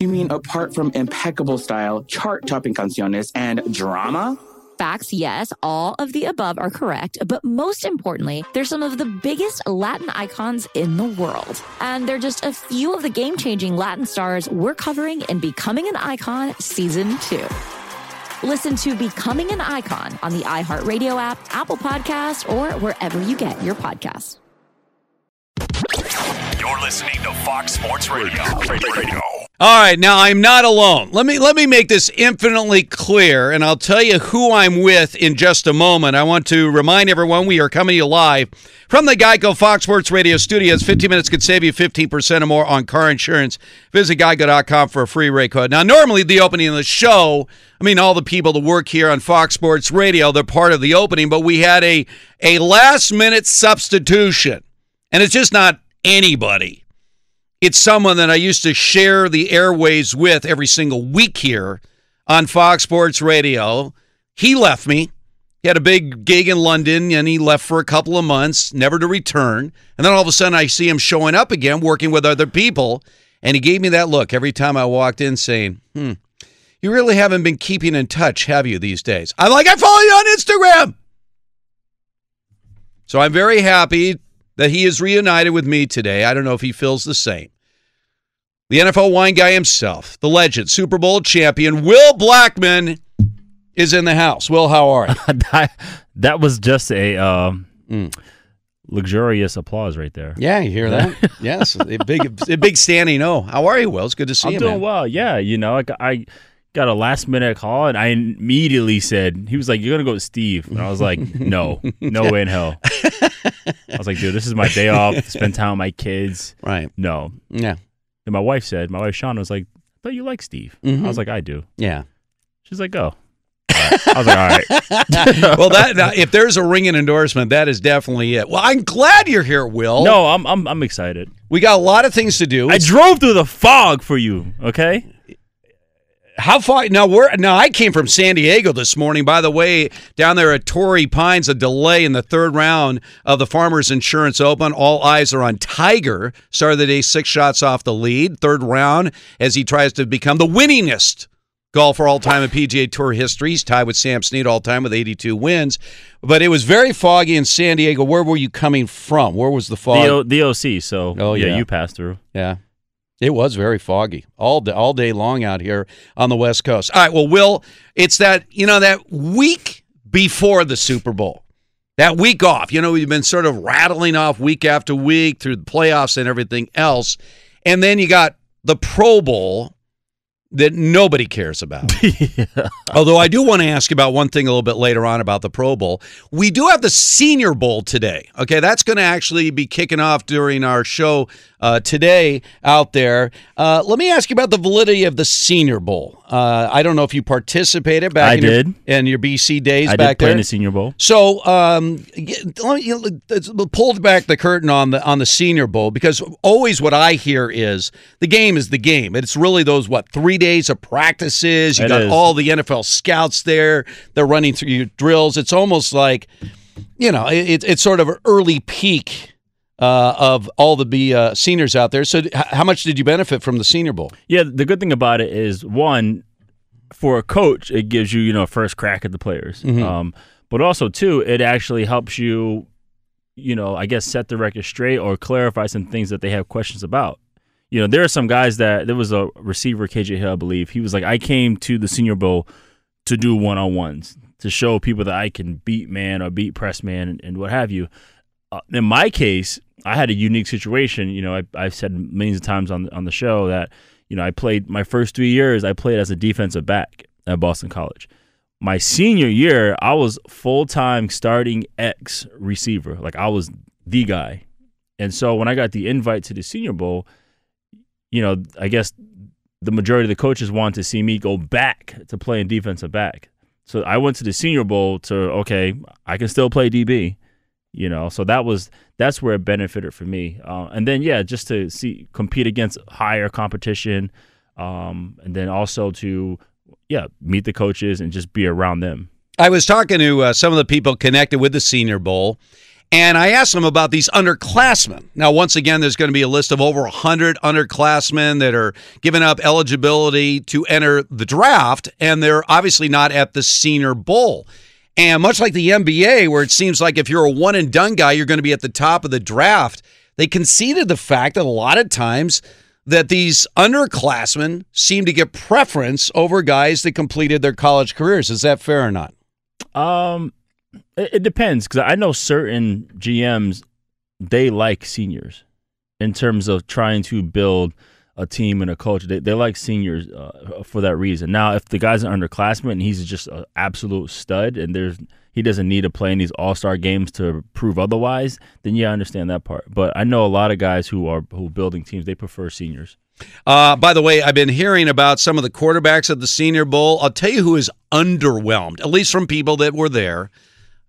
You mean apart from impeccable style, chart topping canciones, and drama? Facts, yes, all of the above are correct. But most importantly, they're some of the biggest Latin icons in the world. And they're just a few of the game changing Latin stars we're covering in Becoming an Icon Season 2. Listen to Becoming an Icon on the iHeartRadio app, Apple Podcast, or wherever you get your podcasts. You're listening to Fox Sports Radio. Radio. All right, now I'm not alone. Let me let me make this infinitely clear, and I'll tell you who I'm with in just a moment. I want to remind everyone we are coming to you live from the Geico Fox Sports Radio studios. 15 minutes could save you 15% or more on car insurance. Visit geico.com for a free rate code. Now, normally the opening of the show, I mean, all the people that work here on Fox Sports Radio, they're part of the opening, but we had a a last minute substitution, and it's just not anybody. It's someone that I used to share the airways with every single week here on Fox Sports Radio. He left me. He had a big gig in London and he left for a couple of months, never to return. And then all of a sudden I see him showing up again, working with other people. And he gave me that look every time I walked in saying, hmm, you really haven't been keeping in touch, have you, these days? I'm like, I follow you on Instagram. So I'm very happy that he is reunited with me today. I don't know if he feels the same. The NFL wine guy himself, the legend, Super Bowl champion, Will Blackmon, is in the house. Will, how are you? that, that was just a um, mm. luxurious applause right there. Yeah, you hear that? yes, a big, a big standing Oh, How are you, Will? It's good to see I'm you. I'm doing man. well. Yeah, you know, I, I got a last minute call and I immediately said, he was like, You're going to go with Steve. And I was like, No, no way in hell. I was like, Dude, this is my day off, spend time with my kids. Right. No. Yeah. And my wife said, My wife, Sean, was like, I thought you like Steve. Mm-hmm. I was like, I do. Yeah. She's like, Go. I was like, all right. well, that now, if there's a ringing endorsement, that is definitely it. Well, I'm glad you're here, Will. No, I'm I'm I'm excited. We got a lot of things to do. I drove through the fog for you. Okay. How far? Now we're now. I came from San Diego this morning. By the way, down there at Torrey Pines, a delay in the third round of the Farmers Insurance Open. All eyes are on Tiger. Started the day six shots off the lead. Third round as he tries to become the winningest golfer all time in PGA Tour history. He's tied with Sam Snead all time with 82 wins. But it was very foggy in San Diego. Where were you coming from? Where was the fog? The, o- the OC. So oh yeah, yeah, you passed through. Yeah. It was very foggy all day, all day long out here on the West Coast. All right, well, Will, it's that you know that week before the Super Bowl, that week off. You know, we've been sort of rattling off week after week through the playoffs and everything else, and then you got the Pro Bowl that nobody cares about. yeah. Although I do want to ask about one thing a little bit later on about the Pro Bowl. We do have the Senior Bowl today. Okay, that's going to actually be kicking off during our show uh, today out there. Uh, let me ask you about the validity of the Senior Bowl. Uh, I don't know if you participated back I in, Your, did. in your BC days I back did play there. in the Senior Bowl. So, um, let me, you know, let's- pulled back the curtain on the on the Senior Bowl because always what I hear is the game is the game. It's really those what three days of practices. You It got is. all the NFL scouts there. They're running through your drills. It's almost like, you know, it, it's sort of an early peak. Uh, of all the be, uh, seniors out there, so h- how much did you benefit from the Senior Bowl? Yeah, the good thing about it is one, for a coach, it gives you you know a first crack at the players. Mhm. Um, but also two, it actually helps you, you know, I guess set the record straight or clarify some things that they have questions about. You know, there are some guys that there was a receiver, KJ Hill, I believe. He was like, I came to the Senior Bowl to do one on ones to show people that I can beat man or beat press man and, and what have you. Uh, in my case, I had a unique situation. You know, I, I've said millions of times on on the show that you know I played my first three years. I played as a defensive back at Boston College. My senior year, I was full time starting X receiver. Like I was the guy. And so when I got the invite to the Senior Bowl, you know, I guess the majority of the coaches wanted to see me go back to playing defensive back. So I went to the Senior Bowl to okay, I can still play DB, you know. So that was that's where it benefited for me. Uh, and then yeah, just to see compete against higher competition, um, and then also to yeah meet the coaches and just be around them. I was talking to uh, some of the people connected with the Senior Bowl, and I asked them about these underclassmen. Now, once again, there's going to be a list of over 100 underclassmen that are giving up eligibility to enter the draft, and they're obviously not at the Senior Bowl. And much like the NBA, where it seems like if you're a one and done guy, you're going to be at the top of the draft, they conceded the fact that a lot of times that these underclassmen seem to get preference over guys that completed their college careers. Is that fair or not? Um, it, it depends because I know certain GMs they like seniors in terms of trying to build a team and a culture. They, they like seniors uh, for that reason. Now, if the guy's an underclassman and he's just an absolute stud and there's he doesn't need to play in these all star games to prove otherwise, then yeah, I understand that part. But I know a lot of guys who are who are building teams. They prefer seniors. Uh, by the way, I've been hearing about some of the quarterbacks at the Senior Bowl. I'll tell you who is underwhelmed, at least from people that were there.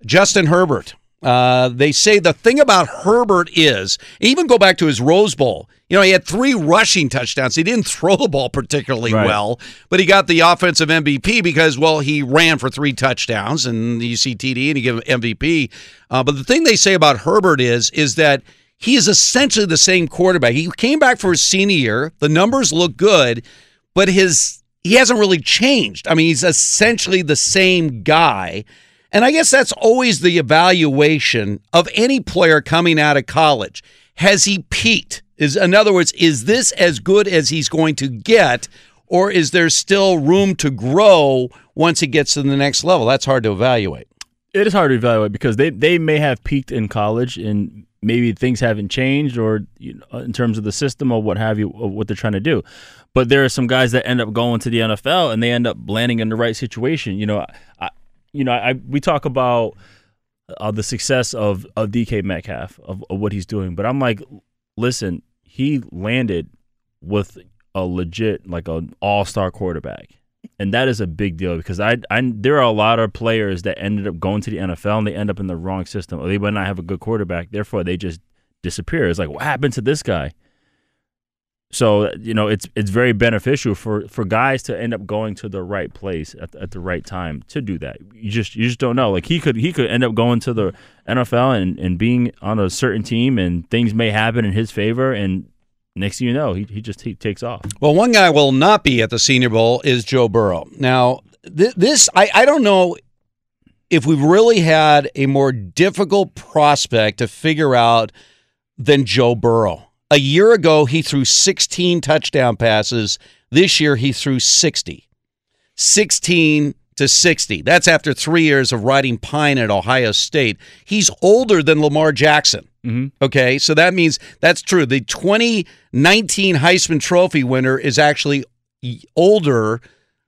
Justin Herbert. Uh, they say the thing about Herbert is, even go back to his Rose Bowl. You know, he had three rushing touchdowns. He didn't throw the ball particularly Right. well, but he got the offensive MVP because, well, he ran for three touchdowns and you see TD and you give him MVP. Uh, but the thing they say about Herbert is, is that he is essentially the same quarterback. He came back for his senior year. The numbers look good, but his he hasn't really changed. I mean, he's essentially the same guy. And I guess that's always the evaluation of any player coming out of college. Has he peaked? Is in other words, is this as good as he's going to get, or is there still room to grow once he gets to the next level? That's hard to evaluate. It is hard to evaluate because they, they may have peaked in college and maybe things haven't changed or you know, in terms of the system or what have you, or what they're trying to do. But there are some guys that end up going to the NFL and they end up landing in the right situation. You know, I, you know, I we talk about uh, the success of of DK Metcalf of, of what he's doing, but I'm like, listen, he landed with a legit like an all star quarterback and that is a big deal because I, I there are a lot of players that ended up going to the NFL and they end up in the wrong system or they might not have a good quarterback therefore they just disappear. It's like what happened to this guy so you know it's it's very beneficial for for guys to end up going to the right place at, at the right time to do that you just you just don't know like he could he could end up going to the NFL and and being on a certain team and things may happen in his favor and next thing you know he, he just he takes off Well, one guy will not be at the Senior Bowl is Joe Burrow. Now, th- this I, I don't know if we've really had a more difficult prospect to figure out than Joe Burrow. A year ago, he threw 16 touchdown passes. This year, he threw 60. 16 to 60. That's after three years of riding pine at Ohio State. He's older than Lamar Jackson. mm-hmm. Okay, so that means that's true. The 2019 Heisman Trophy winner is actually older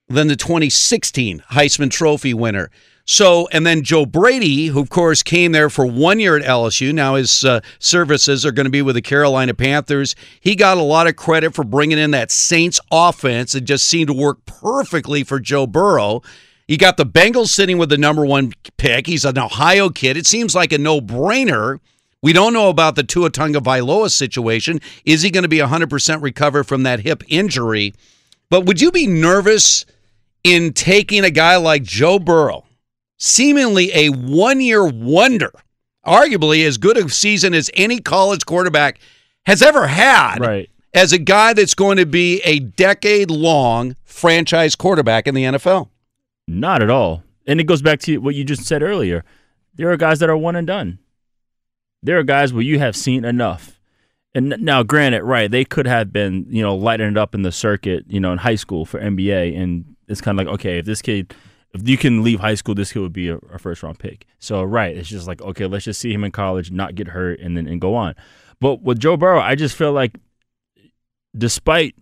than the 2016 Heisman Trophy winner. So, and then Joe Brady, who of course came there for one year at LSU. Now his uh, services are going to be with the Carolina Panthers. He got a lot of credit for bringing in that Saints offense. It just seemed to work perfectly for Joe Burrow. He got the Bengals sitting with the number one pick. He's an Ohio kid. It seems like a no brainer. We don't know about the Tua Tagovailoa situation. Is he going to be 100% recover from that hip injury? But would you be nervous in taking a guy like Joe Burrow, seemingly a one year wonder, arguably as good a season as any college quarterback has ever had, Right. as a guy that's going to be a decade long franchise quarterback in the NFL? Not at all. And it goes back to what you just said earlier. There are guys that are one and done. There are guys where you have seen enough. And now, granted, right, they could have been, you know, lighting it up in the circuit, you know, in high school for NBA. And it's kind of like, okay, if this kid, if you can leave high school, this kid would be a, a first round pick. So, right, it's just like, okay, let's just see him in college, not get hurt, and then and go on. But with Joe Burrow, I just feel like despite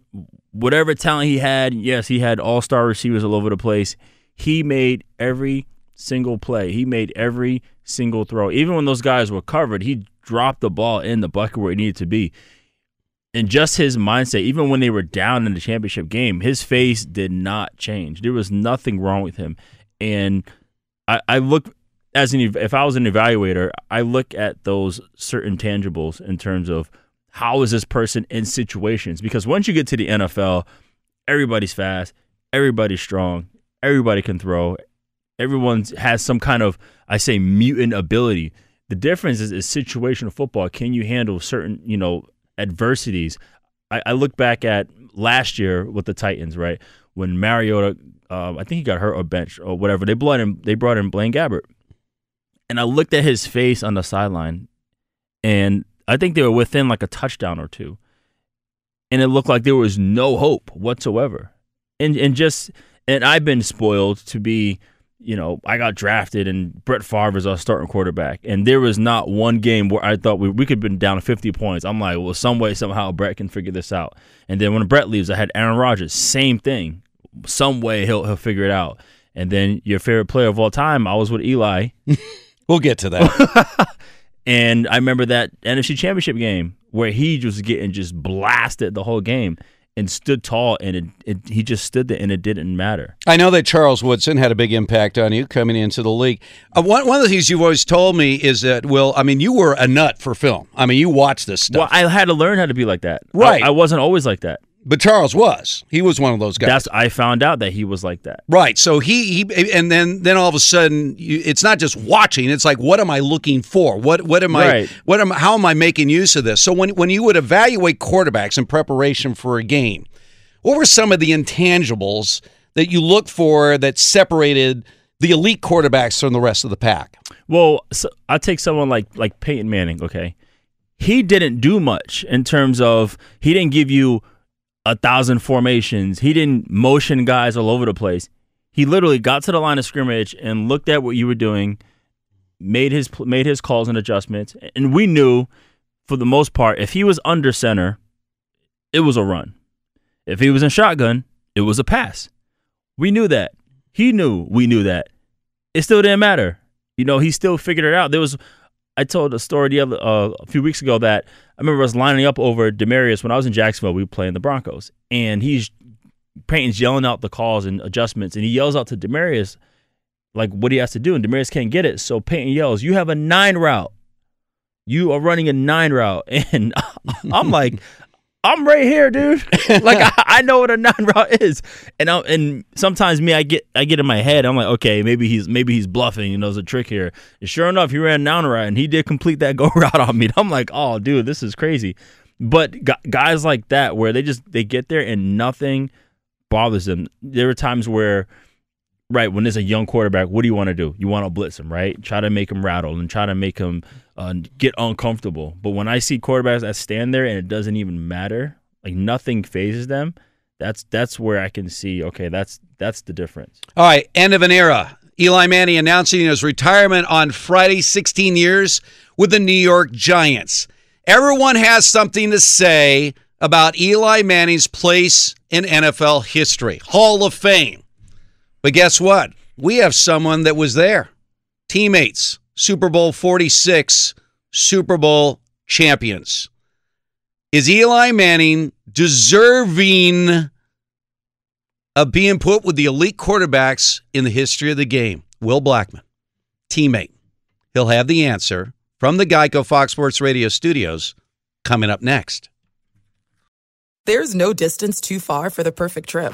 whatever talent he had, yes, he had all star receivers all over the place. He made every single play. He made every single throw. Even when those guys were covered, he dropped the ball in the bucket where it needed to be. And just his mindset, even when they were down in the championship game, his face did not change. There was nothing wrong with him. And I, I look as an if I was an evaluator, I look at those certain tangibles in terms of how is this person in situations because once you get to the NFL, everybody's fast, everybody's strong, everybody can throw, everyone has some kind of I say mutant ability. The difference is, is situational football. Can you handle certain you know adversities? I, I look back at last year with the Titans, right when Mariota, um, I think he got hurt or bench or whatever. They brought in they brought in Blaine Gabbert, and I looked at his face on the sideline, and I think they were within like a touchdown or two, and it looked like there was no hope whatsoever, and and just and I've been spoiled to be you know, I got drafted and Brett Favre is our starting quarterback. And there was not one game where I thought we, we could have been down 50 points. I'm like, well, some way, somehow Brett can figure this out. And then when Brett leaves, I had Aaron Rodgers, same thing. Some way he'll, he'll figure it out. And then your favorite player of all time, I was with Eli. we'll get to that. and I remember that NFC championship game where he was getting just blasted the whole game and stood tall, and it, it, he just stood there, and it didn't matter. I know that Charles Woodson had a big impact on you coming into the league. Uh, one, one of the things you've always told me is that, Will, I mean, you were a nut for film. I mean, you watched this stuff. Well, I had to learn how to be like that. Right. I, I wasn't always like that. But Charles was. He was one of those guys. That's I found out that he was like that. Right. So he, he and then then all of a sudden you, it's not just watching. It's like what am I looking for? What what am Right. I what am how am I making use of this? So when when you would evaluate quarterbacks in preparation for a game, what were some of the intangibles that you look for that separated the elite quarterbacks from the rest of the pack? Well, so I take someone like like Peyton Manning. Okay, he didn't do much in terms of he didn't give you a thousand formations. He didn't motion guys all over the place. He literally got to the line of scrimmage and looked at what you were doing, made his made his calls and adjustments, and we knew for the most part if he was under center, it was a run. If he was in shotgun, it was a pass. We knew that. He knew we knew that. It still didn't matter. You know, he still figured it out. There was I told a story the other uh, a few weeks ago that I remember I was lining up over Demaryius when I was in Jacksonville. We were playing the Broncos, and he's Peyton's yelling out the calls and adjustments, and he yells out to Demaryius like what he has to do, and Demaryius can't get it. So Peyton yells, "You have a nine route. You are running a nine route," and I'm like. I'm right here, dude. like I, I know what a nine route is, and I, and sometimes me, I get I get in my head. I'm like, okay, maybe he's maybe he's bluffing. You know, there's a trick here. And sure enough, he ran a nine route, and he did complete that go route on me. And I'm like, oh, dude, this is crazy. But gu- guys like that, where they just they get there and nothing bothers them. There are times where right when there's a young quarterback what do you want to do you want to blitz him right try to make him rattle and try to make him uh, get uncomfortable but when i see quarterbacks that stand there and it doesn't even matter like nothing fazes them that's that's where i can see okay that's that's the difference All right, end of an era. Eli Manning announcing his retirement on Friday, 16 years with the New York Giants. Everyone has something to say about Eli Manning's place in NFL history, Hall of Fame. But guess what? we have someone that was there. Teammates, Super Bowl 46, Super Bowl champions. Is Eli Manning deserving of being put with the elite quarterbacks in the history of the game? Will Blackmon, teammate. He'll have the answer from the Geico Fox Sports Radio studios coming up next. There's no distance too far for the perfect trip.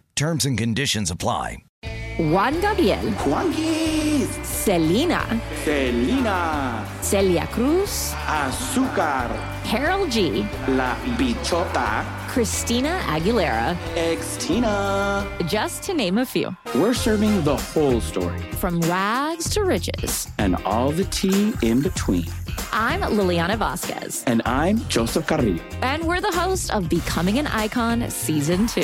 Terms and conditions apply. Juan Gabriel, Juanquis, Selena, Selena, Celia Cruz, Azúcar, Karol G, La Bichota, Christina Aguilera, Ex-Tina. just to name a few. We're serving the whole story From rags to riches. and all the tea in between. I'm Liliana Vasquez, And I'm Joseph Carrillo. and we're the host of Becoming an Icon Season 2.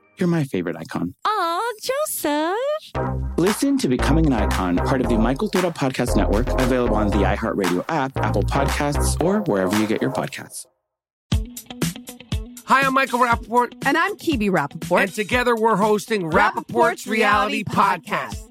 You're my favorite icon. Aw, Joseph! Listen to Becoming an Icon, part of the My Cultura Podcast Network, available on the iHeartRadio app, Apple Podcasts, or wherever you get your podcasts. Hi, I'm Michael Rapaport. And I'm Kebe Rapaport. And together we're hosting Rapaport's, Reality Podcast.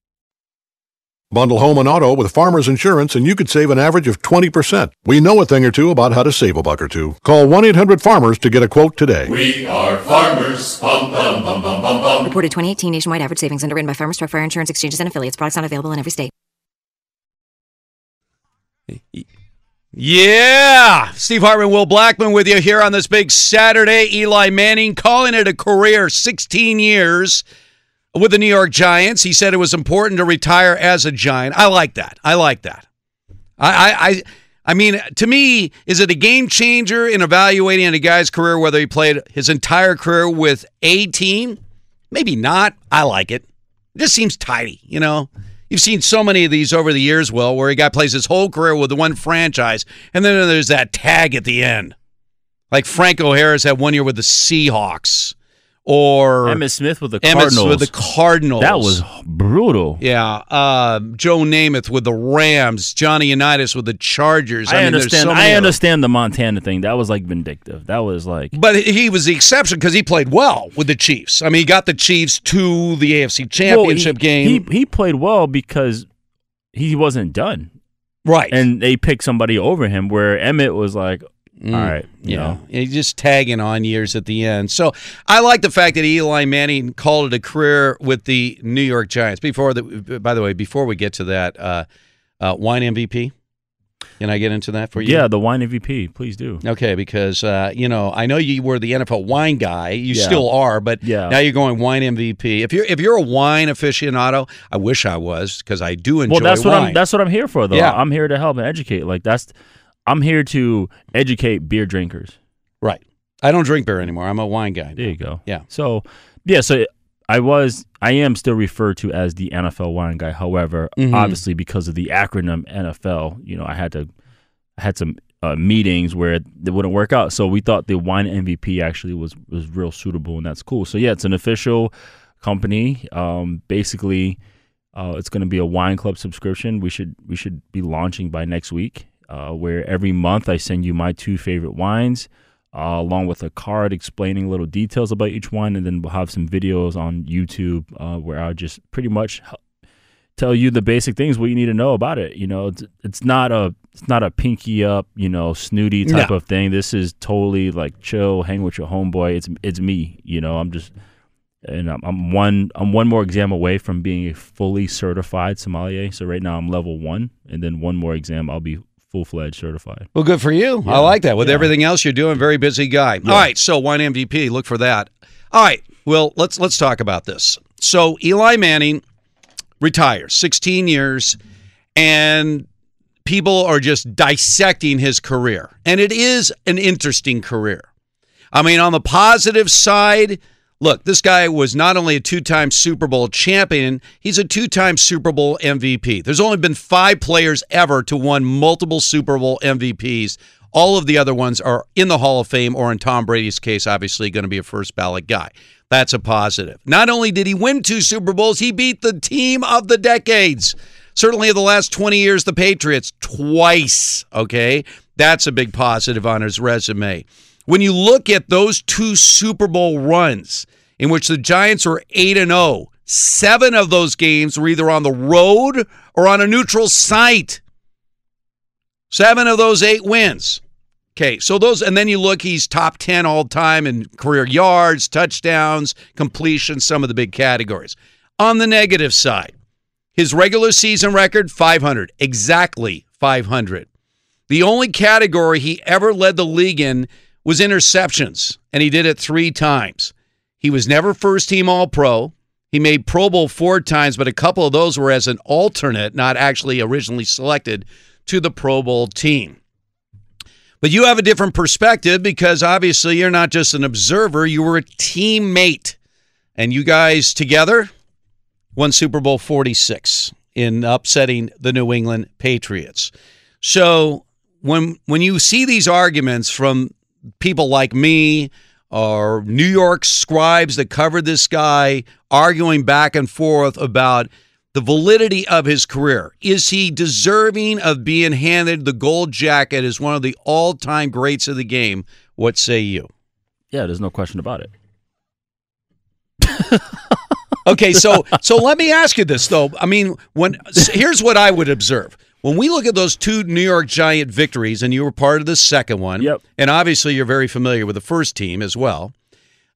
Bundle home and auto with Farmers Insurance and you could save an average of 20%. We know a thing or two about how to save a buck or two. Call 1-800-FARMERS to get a quote today. We are farmers. Bum, bum, bum, bum, bum, bum. Reported 2018 nationwide average savings underwritten by Farmers Truck Fire Insurance Exchanges and Affiliates. Products not available in every state. Yeah. Steve Hartman, Will Blackmon with you here on this big Saturday. Eli Manning calling it a career 16 years with the New York Giants. He said it was important to retire as a Giant. I like that. I like that. I, I, I, I mean, to me, is it a game changer in evaluating a guy's career whether he played his entire career with a team? Maybe not. I like it. It just seems tidy, you know? You've seen so many of these over the years, Will, where a guy plays his whole career with one franchise, and then there's that tag at the end. Like Franco Harris had one year with the Seahawks, or Emmitt Smith with the Emmitt Cardinals. with the Cardinals. That was brutal. Yeah, uh, Joe Namath with the Rams, Johnny Unitas with the Chargers. I, mean, understand. so I understand the Montana thing. That was like vindictive. That was like But he was the exception because he played well with the Chiefs. I mean, he got the Chiefs to the AFC Championship Well, he, game. He he played well because he wasn't done. Right. And they picked somebody over him where Emmitt was like, Mm, all right, you yeah, know. and he's just tagging on years at the end. So I like the fact that Eli Manning called it a career with the New York Giants. Before the, by the way, before we get to that, uh, uh, wine MVP. Can I get into that for you? Yeah, the wine MVP. Please do. Okay, because uh, you know I know you were the NFL wine guy. You Yeah. still are, but Yeah. now you're going wine MVP. If you're if you're a wine aficionado, I wish I was because I do enjoy well, that's what. I'm. That's what I'm here for, though. Yeah. I'm here to help and educate. Like that's, I'm here to educate beer drinkers. right. I don't drink beer anymore. I'm a wine guy. There you go. Yeah. So, yeah. So I was, I am still referred to as the NFL wine guy. However, Mhm. obviously because of the acronym NFL, you know, I had to, I had some uh, meetings where it, it wouldn't work out. So we thought the wine MVP actually was was real suitable, and that's cool. So yeah, it's an official company. Um, basically, uh, it's going to be a wine club subscription. We should we should be launching by next week. Uh, where every month I send you my two favorite wines, uh, along with a card explaining little details about each one, and then we'll have some videos on YouTube uh, where I'll just pretty much tell you the basic things what you need to know about it. You know, it's, it's not a it's not a pinky up, you know, snooty type No. of thing. This is totally like chill, hang with your homeboy. It's it's me. You know, I'm just and I'm, I'm one I'm one more exam away from being a fully certified sommelier. So right now I'm level one, and then one more exam I'll be full fledged certified. Well, good for you. I like that. With Yeah. everything else you're doing, very busy guy. Yeah. All right, so wine MVP. Look for that. All right. Well, let's let's talk about this. So Eli Manning retires, 16 years, and people are just dissecting his career, and it is an interesting career. I mean, on the positive side, look, this guy was not only a two time Super Bowl champion, he's a two time Super Bowl MVP. There's only been five players ever to won multiple Super Bowl MVPs. All of the other ones are in the Hall of Fame, or in Tom Brady's case, obviously going to be a first ballot guy. That's a positive. Not only did he win two Super Bowls, he beat the team of the decades. Certainly of the last 20 years, the Patriots twice. Okay. That's a big positive on his resume. When you look at those two Super Bowl runs in which the Giants were 8 and 0, seven of those games were either on the road or on a neutral site. Seven of those eight wins. Okay, so those, and then you look, he's top 10 all time in career yards, touchdowns, completions, some of the big categories. On the negative side, his regular season record, 500, exactly 500. The only category he ever led the league in was interceptions, and he did it three times. He was never first team All Pro. He made Pro Bowl four times, but a couple of those were as an alternate, not actually originally selected to the Pro Bowl team. But you have a different perspective because obviously you're not just an observer, you were a teammate. And you guys together won Super Bowl 46 in upsetting the New England Patriots. So when when you see these arguments from people like me or New York scribes that covered this guy arguing back and forth about the validity of his career. Is he deserving of being handed the gold jacket as one of the all-time greats of the game? What say you? Yeah, there's no question about it. Okay, so so let me ask you this though. I mean, when so here's what I would observe. When we look at those two New York Giant victories, and you were part of the second one, Yep. and obviously you're very familiar with the first team as well.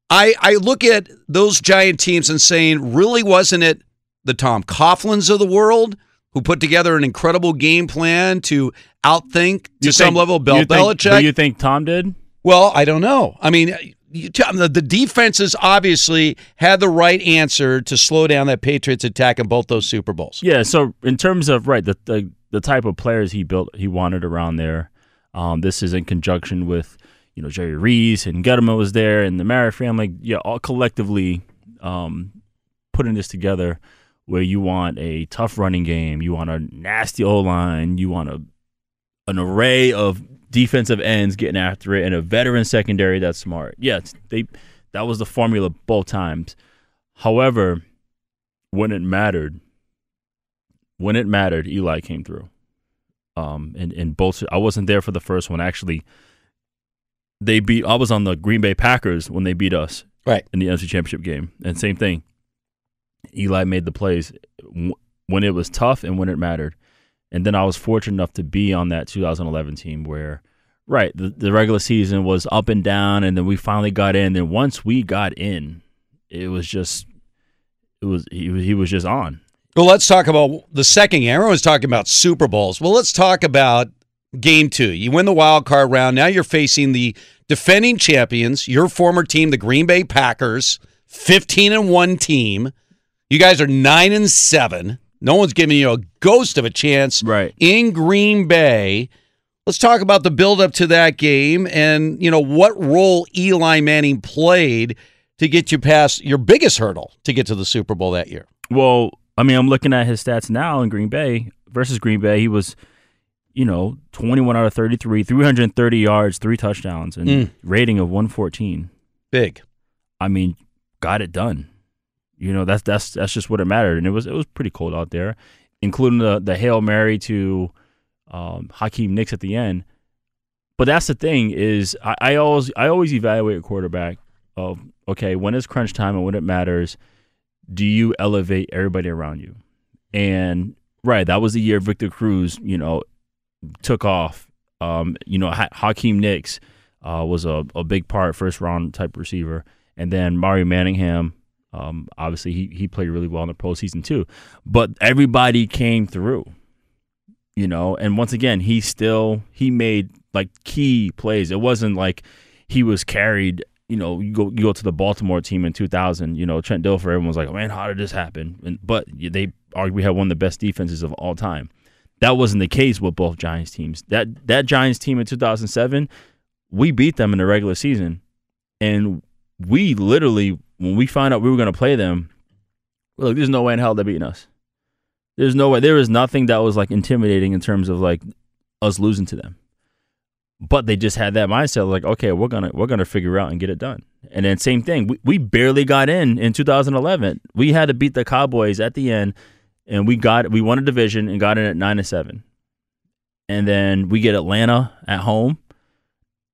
I I look at those Giant teams and saying, really wasn't it the Tom Coughlins of the world who put together an incredible game plan to outthink to You some think- level Bill you think- Belichick? Do you think Tom did? Well, I don't know. I mean, you tell the, the defenses obviously had the right answer to slow down that Patriots attack in both those Super Bowls. Yeah. So in terms of right, the the, the type of players he built, he wanted around there. Um, this is in conjunction with you know Jerry Reese and Gettleman was there, and the Mara family. Yeah, all collectively um, putting this together. Where you want a tough running game, you want a nasty O line, you want a an array of defensive ends getting after it, and a veteran secondary that's smart. Yeah, they that was the formula both times. However, when it mattered, when it mattered, Eli came through. Um, and and both I wasn't there for the first one. Actually, they beat. I was on the Green Bay Packers when they beat us, right, in the NFC Championship game, and same thing. Eli made the plays when it was tough and when it mattered. And then I was fortunate enough to be on that 2011 team where, right, the, the regular season was up and down, and then we finally got in. And once we got in, it was just, it was he was he was just on. Well, let's talk about the second game. Everyone's talking about Super Bowls. Well, let's talk about game two. You win the wild card round. Now you're facing the defending champions, your former team, the Green Bay Packers, 15 and 1 team. You guys are 9 and 7. No one's giving you a ghost of a chance right. in Green Bay. Let's talk about the buildup to that game and, you know, what role Eli Manning played to get you past your biggest hurdle to get to the Super Bowl that year. Well, I mean, I'm looking at his stats now in Green Bay versus Green Bay. He was, you know, 21 out of 33, 330 yards, three touchdowns, and Mm. rating of 114. Big. I mean, got it done. You know, that's that's that's just what it mattered, and it was it was pretty cold out there, including the the hail mary to um, Hakeem Nicks at the end. But that's the thing is, I, I always I always evaluate a quarterback of okay when is crunch time and when it matters, do you elevate everybody around you? And right, that was the year Victor Cruz, you know, took off. Um, you know, ha- Hakeem Nicks uh, was a, a big part, first round type receiver, and then Mario Manningham. Um, obviously, he he played really well in the postseason too. But everybody came through, you know. And once again, he still he made like key plays. It wasn't like he was carried. You know, you go you go to the Baltimore team in 2000. You know, Trent Dilfer. Everyone was like, "Man, how did this happen?" And but they arguably had one of the best defenses of all time. That wasn't the case with both Giants teams. That that Giants team in 2007, we beat them in the regular season, and we literally when we found out we were going to play them, we're like, there's no way in hell they're beating us. There's no way. There was nothing that was like intimidating in terms of like us losing to them. But they just had that mindset, like, okay, we're gonna we're gonna figure out and get it done. And then same thing, we, we barely got in in 2011. We had to beat the Cowboys at the end, and we got we won a division and got in at nine to seven. And then we get Atlanta at home,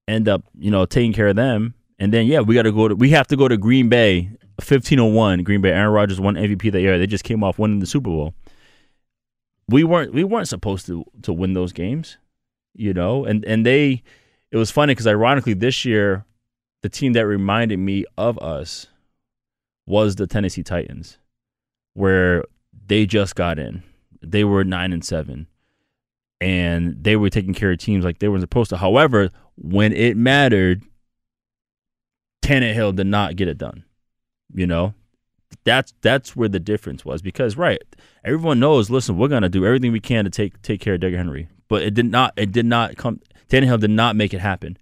end up you know taking care of them, and then yeah, we got to go to we have to go to Green Bay, 1501. Green Bay, Aaron Rodgers won MVP that year. They just came off winning the Super Bowl. We weren't we weren't supposed to to win those games, you know, and and they. It was funny because ironically this year, the team that reminded me of us was the Tennessee Titans, where they just got in. They were nine and seven, and they were taking care of teams like they were supposed to. However, when it mattered, Tannehill did not get it done. You know, that's that's where the difference was because right, everyone knows. Listen, we're gonna do everything we can to take take care of Derrick Henry, but it did not. It did not come. Tannehill did not make it happen.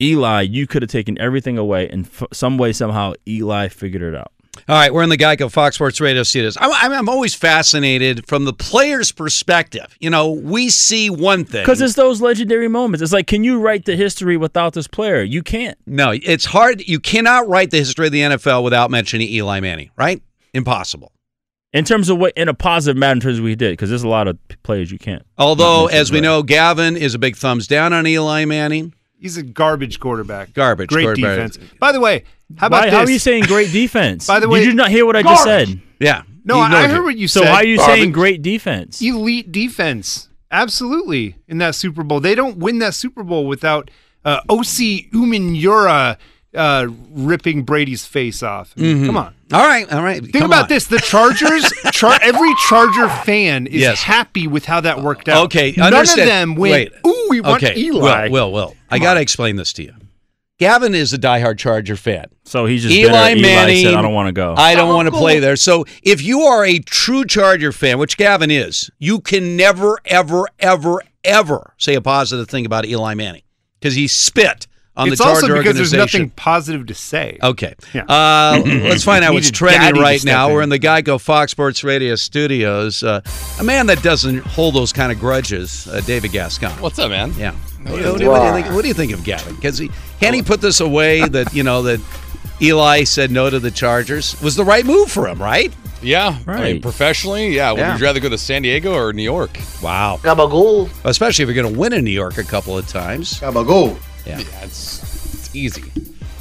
Eli, you could have taken everything away, and f- some way somehow Eli figured it out. All right, we're in the Geico Fox Sports Radio studios. I'm, I'm, I'm always fascinated from the player's perspective. You know, we see one thing Because it's those legendary moments. It's like, can you write the history without this player? You can't. No, it's hard. You cannot write the history of the NFL without mentioning Eli Manning, right? Impossible. In terms of what, in a positive manner, in terms of what he did, because there's a lot of players you can't. Although, as we right. know, Gavin is a big thumbs down on Eli Manning. He's a garbage quarterback. Garbage. Great quarterback. defense. By the way, how about Why, this? how are you saying great defense? By the way, did you not hear what I just said? Yeah. No, I, I heard you. what you said. So said. how are you Garbage. saying great defense? elite defense. Absolutely, in that Super Bowl, they don't win that Super Bowl without uh, Osi Umenyiora uh, ripping Brady's face off. I mean, Mhm. Come on, All right, all right. think Come about on. this: the Chargers. Char- every Charger fan is Yes. happy with how that worked out. Okay, none of them went. Wait. Ooh, we want okay. Eli. Will, Will, Will. I got to explain this to you. Gavin is a diehard Charger fan. So he's just Eli bitter. Manning. said, I don't want to go. I don't want to play there. So if you are a true Charger fan, which Gavin is, you can never, ever, ever, ever say a positive thing about Eli Manning because he spit on it's the Charger also because there's nothing positive to say. Okay. Yeah. Uh, let's find out what's Needed trending right now. in. We're in the Geico Fox Sports Radio studios. Uh, a man that doesn't hold those kind of grudges, uh, David Gascon. What's up, man? Yeah. What, do you- what do you- what do you think, what do you think of Gavin? Because he can he put this away that you know that Eli said no to the Chargers was the right move for him, right? Yeah, I mean, Right. professionally, yeah. Would you rather go to San Diego or New York? Wow. Gabagool. Especially if you're going to win in New York a couple of times. Gabagool. Yeah. it's it's easy.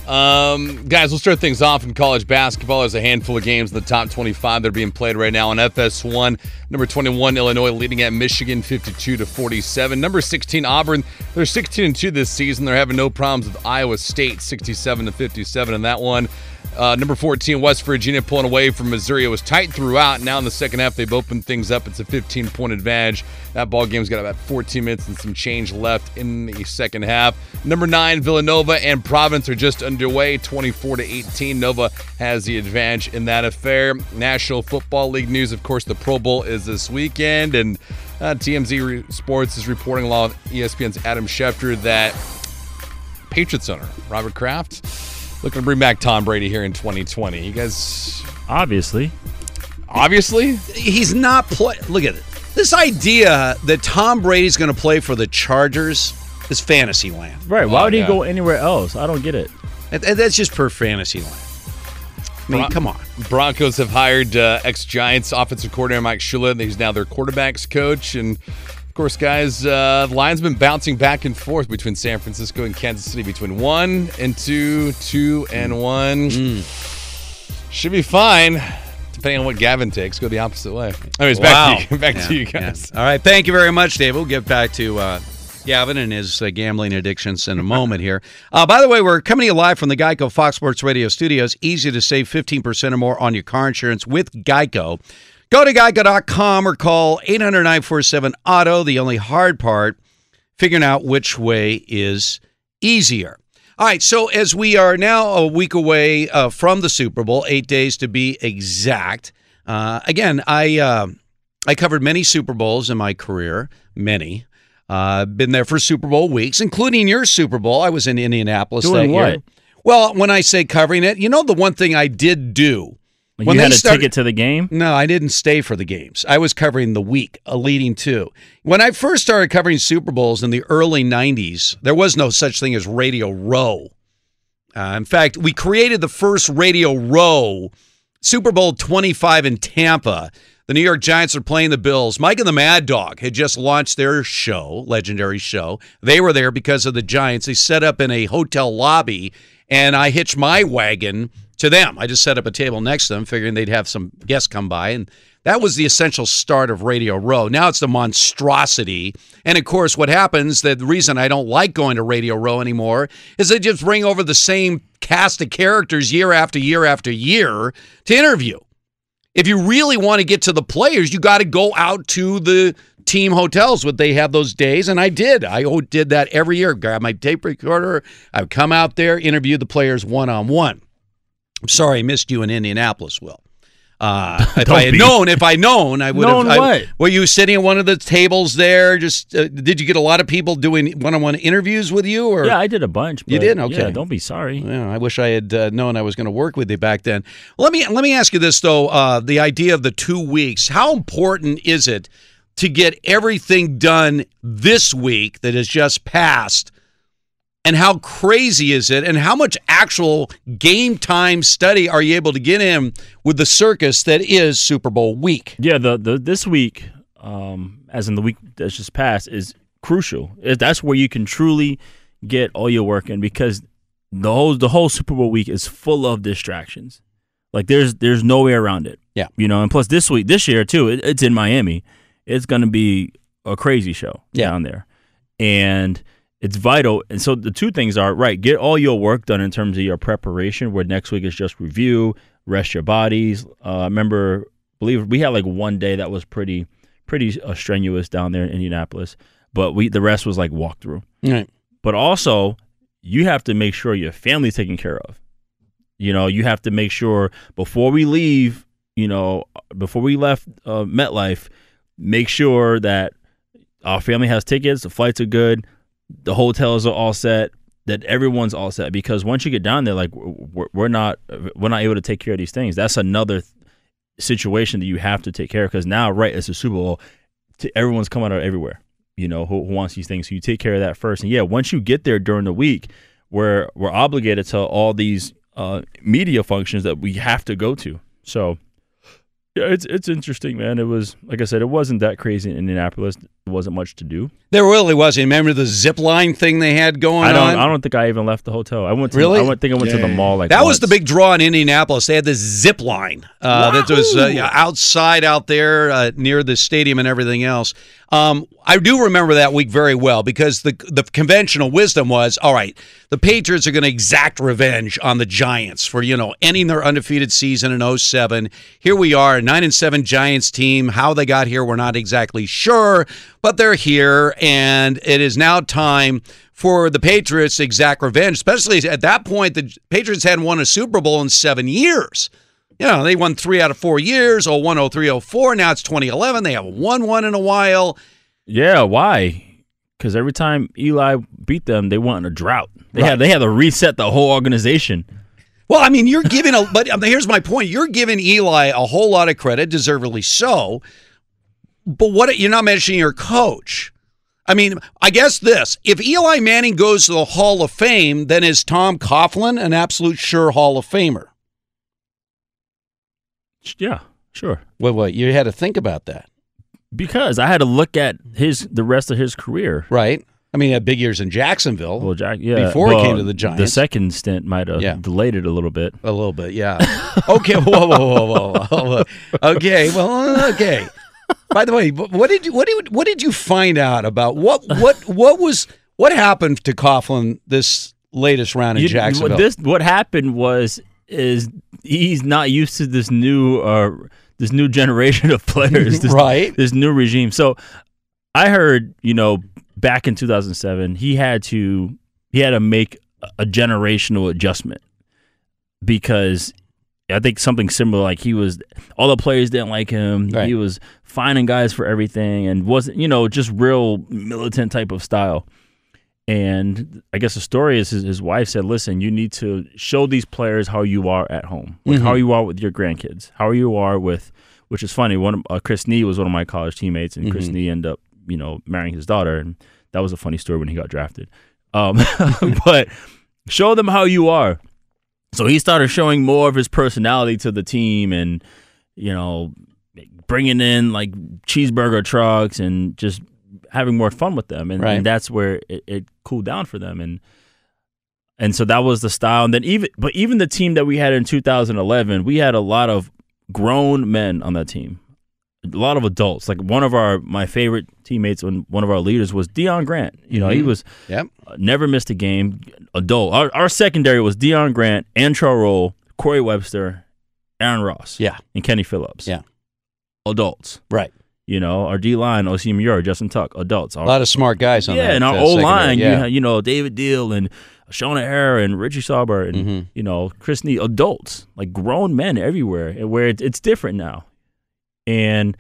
Um, guys, we'll start things off in college basketball. There's a handful of games in the top 25 that are being played right now on FS1. Number 21, Illinois leading at Michigan 52 to 47. Number 16, Auburn. They're 16 and 2 this season. They're having no problems with Iowa State 67 to 57 in that one. Uh, number 14, West Virginia pulling away from Missouri. It was tight throughout. Now in the second half, they've opened things up. It's a 15 point advantage That ball game's got about 14 minutes and some change left in the second half. Number nine, Villanova and Providence are just underway, 24 to 18. Nova has the advantage in that affair. National Football League news, of course, the Pro Bowl is this weekend, and uh, TMZ Sports is reporting along with ESPN's Adam Schefter that Patriots owner Robert Kraft looking to bring back Tom Brady here in 2020. You guys, obviously, obviously, he's not play. Look at it. This idea that Tom Brady's going to play for the Chargers is fantasy land. Right. Why Oh, would he yeah. go anywhere else? I don't get it. And- and That's just per fantasy land. I mean, Bron- come on. Broncos have hired uh, ex Giants offensive coordinator Mike Shula. He's now their quarterbacks coach. And of course, guys, uh, the Lions been bouncing back and forth between San Francisco and Kansas City, between one and two, two and one. Should be fine, depending on what Gavin takes. Go the opposite way. Anyways, back to you, back Yeah, to you yeah. guys. All right. Thank you very much, Dave. We'll get back to uh, Gavin and his uh, gambling addictions in a moment here. Uh, by the way, we're coming to you live from the Geico Fox Sports Radio studios. Easy to save 15% or more on your car insurance with Geico. Go to geico.com or call 800 947 Auto. The only hard part, figuring out which way is easier. All right, so as we are now a week away uh, from the Super Bowl, eight days to be exact. Uh, again, I uh, I covered many Super Bowls in my career, many. Uh, been there for Super Bowl weeks, including your Super Bowl. I was in Indianapolis Doing that what? year. Well, when I say covering it, you know the one thing I did do you had a ticket to the game. no, I didn't stay for the games. I was covering the week uh, leading to. When I first started covering Super Bowls in the early 90s, there was no such thing as Radio Row. Uh, in fact, we created the first Radio Row, Super Bowl 25 in Tampa. The New York Giants are playing the Bills. Mike and the Mad Dog had just launched their show, legendary show. They were there because of the Giants. They set up in a hotel lobby, and I hitched my wagon to them. I just set up a table next to them, figuring they'd have some guests come by, and that was the essential start of Radio Row. Now it's the monstrosity. And of course, what happens, the reason I don't like going to Radio Row anymore is they just bring over the same cast of characters year after year after year to interview. If you really want to get to the players, you got to go out to the team hotels what they have those days and i did i did that every year grab my tape recorder i would come out there interview the players one-on-one i'm sorry i missed you in indianapolis will uh, if I had be. known, if I known, I would Known have. I- what? were you sitting at one of the tables there? Just uh, did you get a lot of people doing one-on-one interviews with you? Or Yeah, I did a bunch. You did? Okay. Yeah, don't be sorry. yeah, I wish I had uh, known I was going to work with you back then. Let me let me ask you this though: uh, the idea of the two weeks. How important is it to get everything done this week that has just passed? And how crazy is it? And how much actual game time study are you able to get in with the circus that is Super Bowl week? Yeah, the, the this week, um, as in the week that's just passed, is crucial. That's where you can truly get all your work in because the whole the whole Super Bowl week is full of distractions. Like there's there's no way around it. Yeah. you know, and plus this week, this year too, it, it's in Miami. It's gonna be a crazy show Yeah. down there, and it's vital. And so the two things are right: get all your work done in terms of your preparation. Where next week is just review, rest your bodies. Uh, I remember, believe we had like one day that was pretty pretty uh, strenuous down there in Indianapolis, but we the rest was like walkthrough. Right. But also, you have to make sure your family's taken care of. You know, you have to make sure before we leave. You know, before we left uh, MetLife, make sure that our family has tickets, the flights are good, the hotels are all set, that everyone's all set. Because once you get down there, like we're, we're not we're not able to take care of these things. That's another th- situation that you have to take care of. Because now, right, it's a Super Bowl, t- everyone's coming out everywhere. You know who, who wants these things. So you take care of that first. And yeah, once you get there during the week, we're we're obligated to all these uh, media functions that we have to go to. So yeah, it's it's interesting, man. It was like I said, it wasn't that crazy in Indianapolis. There wasn't much to do. There really was. You remember the zip line thing they had going I don't on? I don't think I even left the hotel. I went to Really? I went, think I went to the mall like that That was the big draw in Indianapolis. They had this zip line uh, that was uh, yeah, outside out there uh, near the stadium and everything else. Um, I do remember that week very well because the the conventional wisdom was all right. The Patriots are going to exact revenge on the Giants for, you know, ending their undefeated season in 07. Here we are, 9 and 7 Giants team. How they got here, we're not exactly sure, but they're here and it is now time for the Patriots exact revenge, especially at that point the Patriots hadn't won a Super Bowl in 7 years. You know, they won 3 out of 4 years, 01, 03, 04. Now it's 2011. They haven't won one in a while. Yeah, why? Because every time Eli beat them, they went in a drought. They Right. had they had to reset the whole organization. Well, I mean, you're giving a, but here's my point: you're giving Eli a whole lot of credit, deservedly so. But what you're not mentioning your coach. I mean, I guess this: if Eli Manning goes to the Hall of Fame, then is Tom Coughlin an absolute sure Hall of Famer? Yeah, sure. Well, what you had to think about that, Because I had to look at his the rest of his career. right? I mean, he had big years in Jacksonville. Well, Jack, yeah. before well, he came to the Giants. the second stint might have Yeah. delayed it a little bit. A little bit, yeah. Okay, whoa, whoa, whoa, whoa, whoa. Okay, well, okay. By the way, what did you what did what did you find out about what what what was what happened to Coughlin this latest round in You- Jacksonville? What this what happened was is he's not used to this new uh this new generation of players, this, Right. This new regime. So I heard, you know, back in 2007, he had to he had to make a generational adjustment because I think something similar like he was all the players didn't like him. Right. He was finding guys for everything and wasn't, you know, just real militant type of style. And I guess the story is his, his wife said, "Listen, you need to show these players how you are at home, like how Mhm. you are with your grandkids, how you are with." Which is funny. One of, uh, Chris Snee was one of my college teammates, and Chris Mhm. Snee ended up, you know, marrying his daughter, and that was a funny story when he got drafted. Um, but show them how you are. So he started showing more of his personality to the team, and you know, bringing in like cheeseburger trucks and just having more fun with them, and, Right. and that's where it, it cooled down for them, and and so that was the style. And then even but even the team that we had in 2011, we had a lot of grown men on that team, a lot of adults. Like one of our my favorite teammates and one of our leaders was Deon Grant. You know, he Mhm. was Yep. uh, never missed a game. Adult. Our, our secondary was Deon Grant, Antrel Rolle, Corey Webster, Aaron Ross, Yeah. and Kenny Phillips. Yeah. Adults. Right. You know, our D line, Osi Umenyiora, Justin Tuck, adults. A lot of smart guys on yeah, that. and our uh, O line, yeah. you, you know, David Diehl and Shaun O'Hara and Richie Seubert and Mm-hmm. you know Chris Snee, adults like grown men everywhere. and Where it, it's different now, and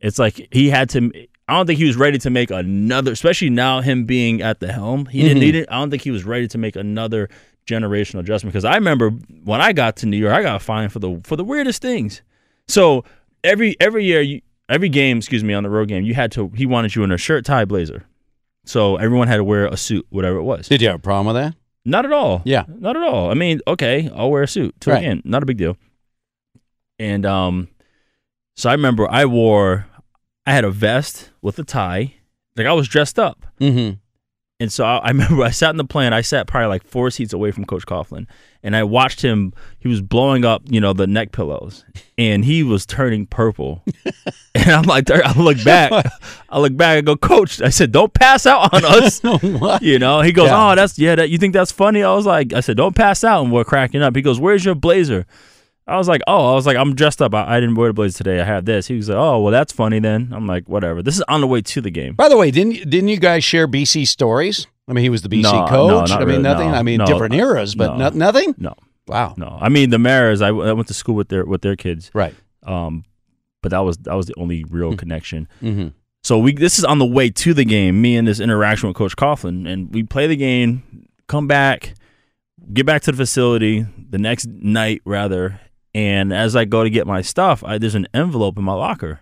it's like he had to. I don't think he was ready to make another, especially now him being at the helm. He didn't Mhm. need it. I don't think he was ready to make another generational adjustment because I remember when I got to New York, I got fined for the for the weirdest things. So every every year, you, every game, excuse me, on the road game, you had to. He wanted you in a shirt, tie, blazer. So everyone had to wear a suit, whatever it was. Did you have a problem with that? Not at all. Yeah. Not at all. I mean, okay, I'll wear a suit to Right. the game. Not a big deal. And um, so I remember I wore, I had a vest with a tie. Like I was dressed up. Mm-hmm. And so I, I remember I sat in the plane. I sat probably like four seats away from Coach Coughlin, and I watched him. He was blowing up, you know, the neck pillows, and he was turning purple. and I'm like, I look back, I look back, I go, Coach. I said, don't pass out on us. You know, he goes, Yeah. oh, that's yeah. That you think that's funny? I was like, I said, don't pass out, and we're cracking up. He goes, where's your blazer? I was like, oh, I was like, I'm dressed up. I, I didn't wear the blazer today. I have this. He was like, oh, well, that's funny then. I'm like, whatever. This is on the way to the game. By the way, didn't didn't you guys share BC stories? I mean, he was the BC No, no, coach. not I mean, really, nothing. no, I mean, no. different eras, but No. no, nothing. No. Wow. No, I mean the Maras. I, I went to school with their with their kids. Right. Um, but that was that was the only real connection. Mhm. So we this is on the way to the game. Me and this interaction with Coach Coughlin, and we play the game, come back, get back to the facility the next night rather. And as I go to get my stuff, I, there's an envelope in my locker,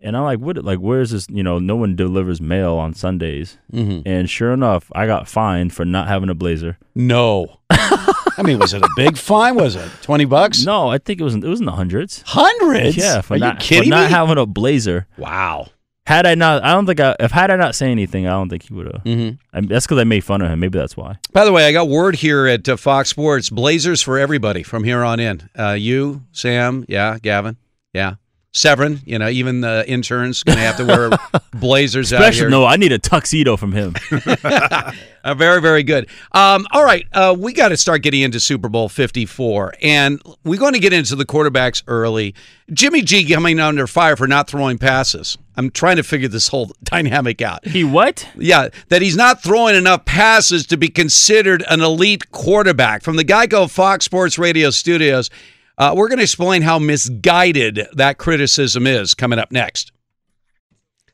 and I'm like, "What? Like, where's this? You know, no one delivers mail on Sundays." Mhm. And sure enough, I got fined for not having a blazer. No. I mean, was it a big fine? Was it twenty bucks? No, I think it was in, it was in the hundreds. Hundreds? Yeah, for Are you not kidding for not me? having a blazer. Wow. Had I not, I don't think I. If had I not say anything, I don't think he would have. Mm-hmm. I that's because I made fun of him. Maybe that's why. By the way, I got word here at uh, Fox Sports: Blazers for everybody from here on in. Uh, you, Sam, yeah, Gavin, yeah. Severin, you know, even the interns going to have to wear blazers out here. no, I need a tuxedo from him. Uh, very, very good. Um, all right, uh, we got to start getting into Super Bowl 54, and we're going to get into the quarterbacks early. Jimmy G coming under fire for not throwing passes. I'm trying to figure this whole dynamic out. He what? Yeah, that he's not throwing enough passes to be considered an elite quarterback. From the Geico Fox Sports Radio studios, uh, we're going to explain how misguided that criticism is coming up next.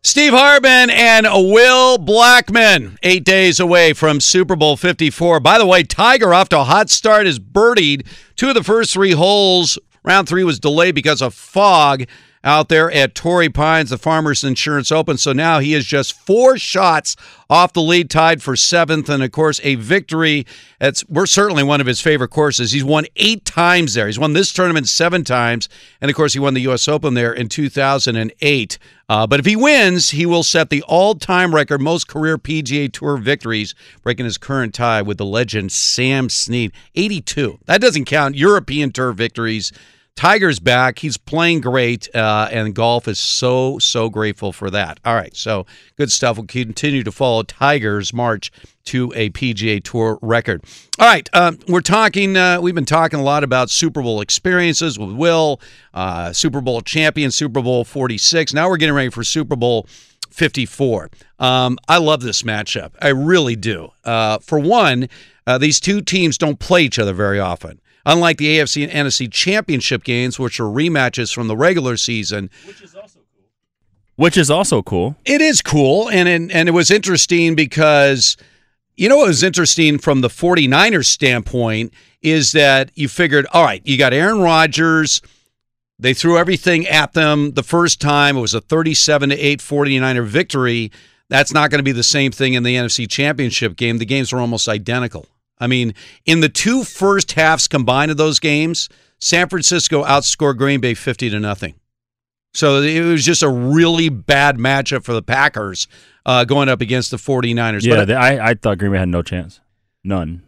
Steve Hartman and Will Blackmon, eight days away from Super Bowl 54. By the way, Tiger off to a hot start is birdied two of the first three holes. Round three was delayed because of fog out there at Torrey Pines, the Farmers Insurance Open. So now he is just four shots off the lead, tied for seventh, and of course a victory. That's we're certainly one of his favorite courses. He's won eight times there. He's won this tournament seven times, and of course he won the U.S. Open there in 2008. Uh, but if he wins, he will set the all-time record most career PGA Tour victories, breaking his current tie with the legend Sam Snead, 82. That doesn't count European Tour victories. Tiger's back. He's playing great, uh, and golf is so, so grateful for that. All right, so good stuff. We'll continue to follow Tiger's march to a PGA Tour record. All right, uh, we're talking, uh, we've been talking a lot about Super Bowl experiences with Will, uh, Super Bowl champion, Super Bowl 46. Now we're getting ready for Super Bowl 54. Um, I love this matchup. I really do. Uh, for one, uh, these two teams don't play each other very often. Unlike the AFC and NFC championship games, which are rematches from the regular season, Which is also cool. Which is also cool. It is cool. And, and, and it was interesting because, you know, what was interesting from the 49ers standpoint is that you figured, all right, you got Aaron Rodgers. They threw everything at them the first time. It was a 37 to 8 49er victory. That's not going to be the same thing in the NFC Championship game. The games were almost identical. I mean, in the two first halves combined of those games, San Francisco outscored Green Bay 50 to nothing. So it was just a really bad matchup for the Packers uh, going up against the 49ers. Yeah, But they, I, I thought Green Bay had no chance. None.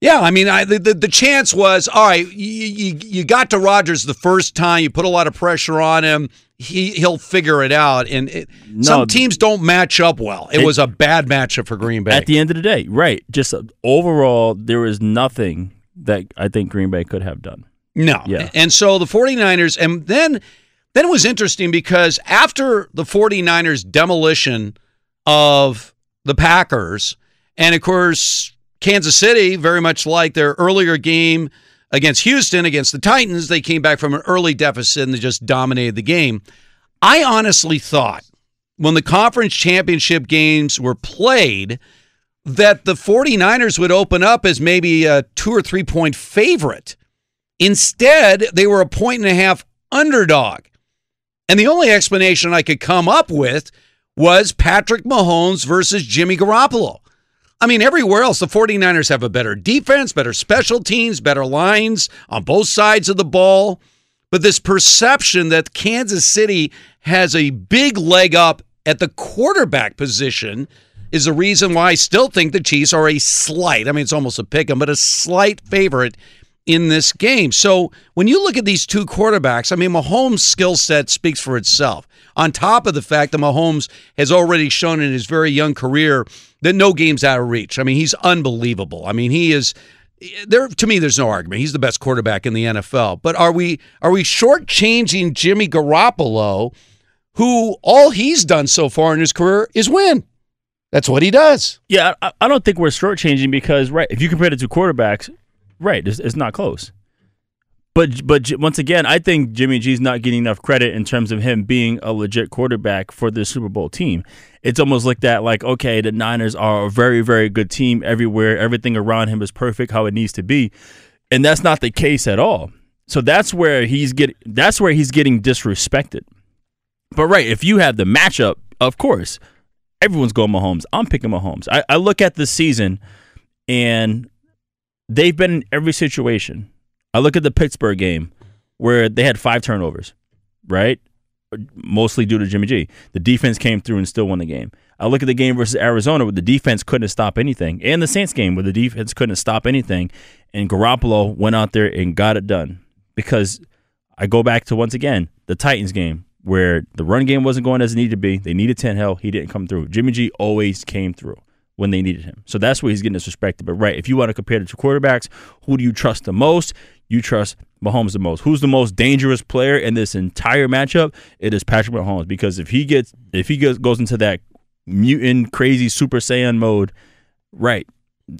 Yeah, I mean, I, the, the the chance was all right. You, you you got to Rodgers the first time. You put a lot of pressure on him. He he'll figure it out. And it, some teams don't match up well. It, It- was a bad matchup for Green Bay. At the end of the day, right. Just uh, overall, there was nothing that I think Green Bay could have done. No. Yeah. And so the 49ers, and then then it was interesting because after the 49ers demolition of the Packers, and of course, Kansas City, very much like their earlier game against Houston, against the Titans, they came back from an early deficit and they just dominated the game. I honestly thought when the conference championship games were played that the 49ers would open up as maybe a two or three point favorite. Instead, they were a point and a half underdog. And the only explanation I could come up with was Patrick Mahomes versus Jimmy Garoppolo. I mean, everywhere else, the 49ers have a better defense, better special teams, better lines on both sides of the ball. But this perception that Kansas City has a big leg up at the quarterback position is the reason why I still think the Chiefs are a slight, I mean, it's almost a pick 'em, but a slight favorite in this game. So when you look at these two quarterbacks, I mean, Mahomes' skill set speaks for itself. On top of the fact that Mahomes has already shown in his very young career that no game's out of reach. I mean, he's unbelievable. I mean, he is there to me there's no argument. He's the best quarterback in the NFL. But are we are we shortchanging Jimmy Garoppolo, who all he's done so far in his career is win? That's what he does. Yeah, I, I don't think we're shortchanging because right, if you compare the two quarterbacks, right, it's, it's not close. But but once again, I think Jimmy G's not getting enough credit in terms of him being a legit quarterback for this Super Bowl team. It's almost like that, like okay, the Niners are a very very good team everywhere. Everything around him is perfect how it needs to be, and that's not the case at all. So that's where he's getting that's where he's getting disrespected. But right, if you have the matchup, of course, everyone's going Mahomes. I'm picking Mahomes. I, I look at the season, and they've been in every situation. I look at the Pittsburgh game where they had five turnovers, right? Mostly due to Jimmy G. The defense came through and still won the game. I look at the game versus Arizona where the defense couldn't stop anything, and the Saints game where the defense couldn't stop anything, and Garoppolo went out there and got it done because I go back to once again the Titans game where the run game wasn't going as it needed to be. They needed Tannehill. He didn't come through. Jimmy G always came through when they needed him. So that's where he's getting disrespected. But right, if you want to compare the two quarterbacks, who do you trust the most? You trust Mahomes the most. Who's the most dangerous player in this entire matchup? It is Patrick Mahomes because if he gets if he goes goes into that mutant crazy Super Saiyan mode, right,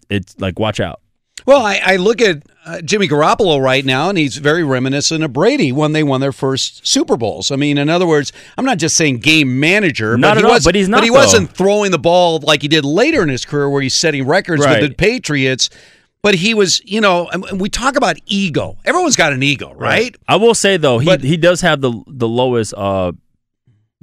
it's like watch out. Well, I, I look at uh, Jimmy Garoppolo right now, and he's very reminiscent of Brady when they won their first Super Bowls. I mean, in other words, I'm not just saying game manager, Not but, at he all, was, but he's not, he though. wasn't throwing the ball like he did later in his career, where he's setting records Right. with the Patriots. But he was, you know, and we talk about ego. Everyone's got an ego, right? I will say though, he he does have the the lowest uh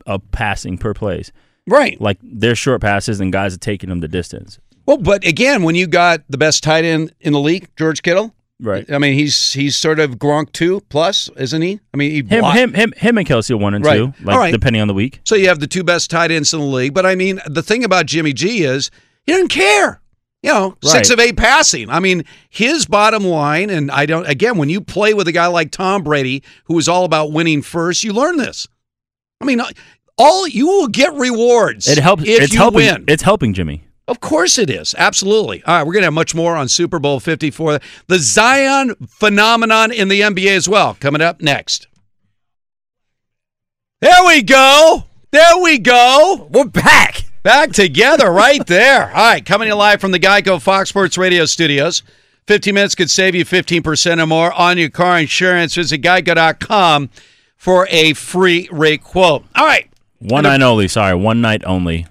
uh passing per plays. Right. Like their short passes and guys are taking them the distance. Well, but again, when you got the best tight end in the league, George Kittle, Right. I mean, he's he's sort of Gronk two plus, isn't he? I mean, he Him him him him and Kelce are one and Right. two, like All right. depending on the week. So you have the two best tight ends in the league. But I mean, the thing about Jimmy G is he doesn't care. You know, six of eight passing. I mean, his bottom line, and I don't. Again, when you play with a guy like Tom Brady, who is all about winning first, you learn this. I mean, all you will get rewards. It helps if it's you helping win. it's helping Jimmy. Of course it is. Absolutely. All right, we're going to have much more on Super Bowl 54. The Zion phenomenon in the NBA as well. Coming up next. There we go. There we go. We're back. Back together right there. All right, coming to you live from the Geico Fox Sports Radio studios. 15 minutes could save you 15% or more on your car insurance. Visit geico.com for a free rate quote. All right. One night only, sorry, one night only.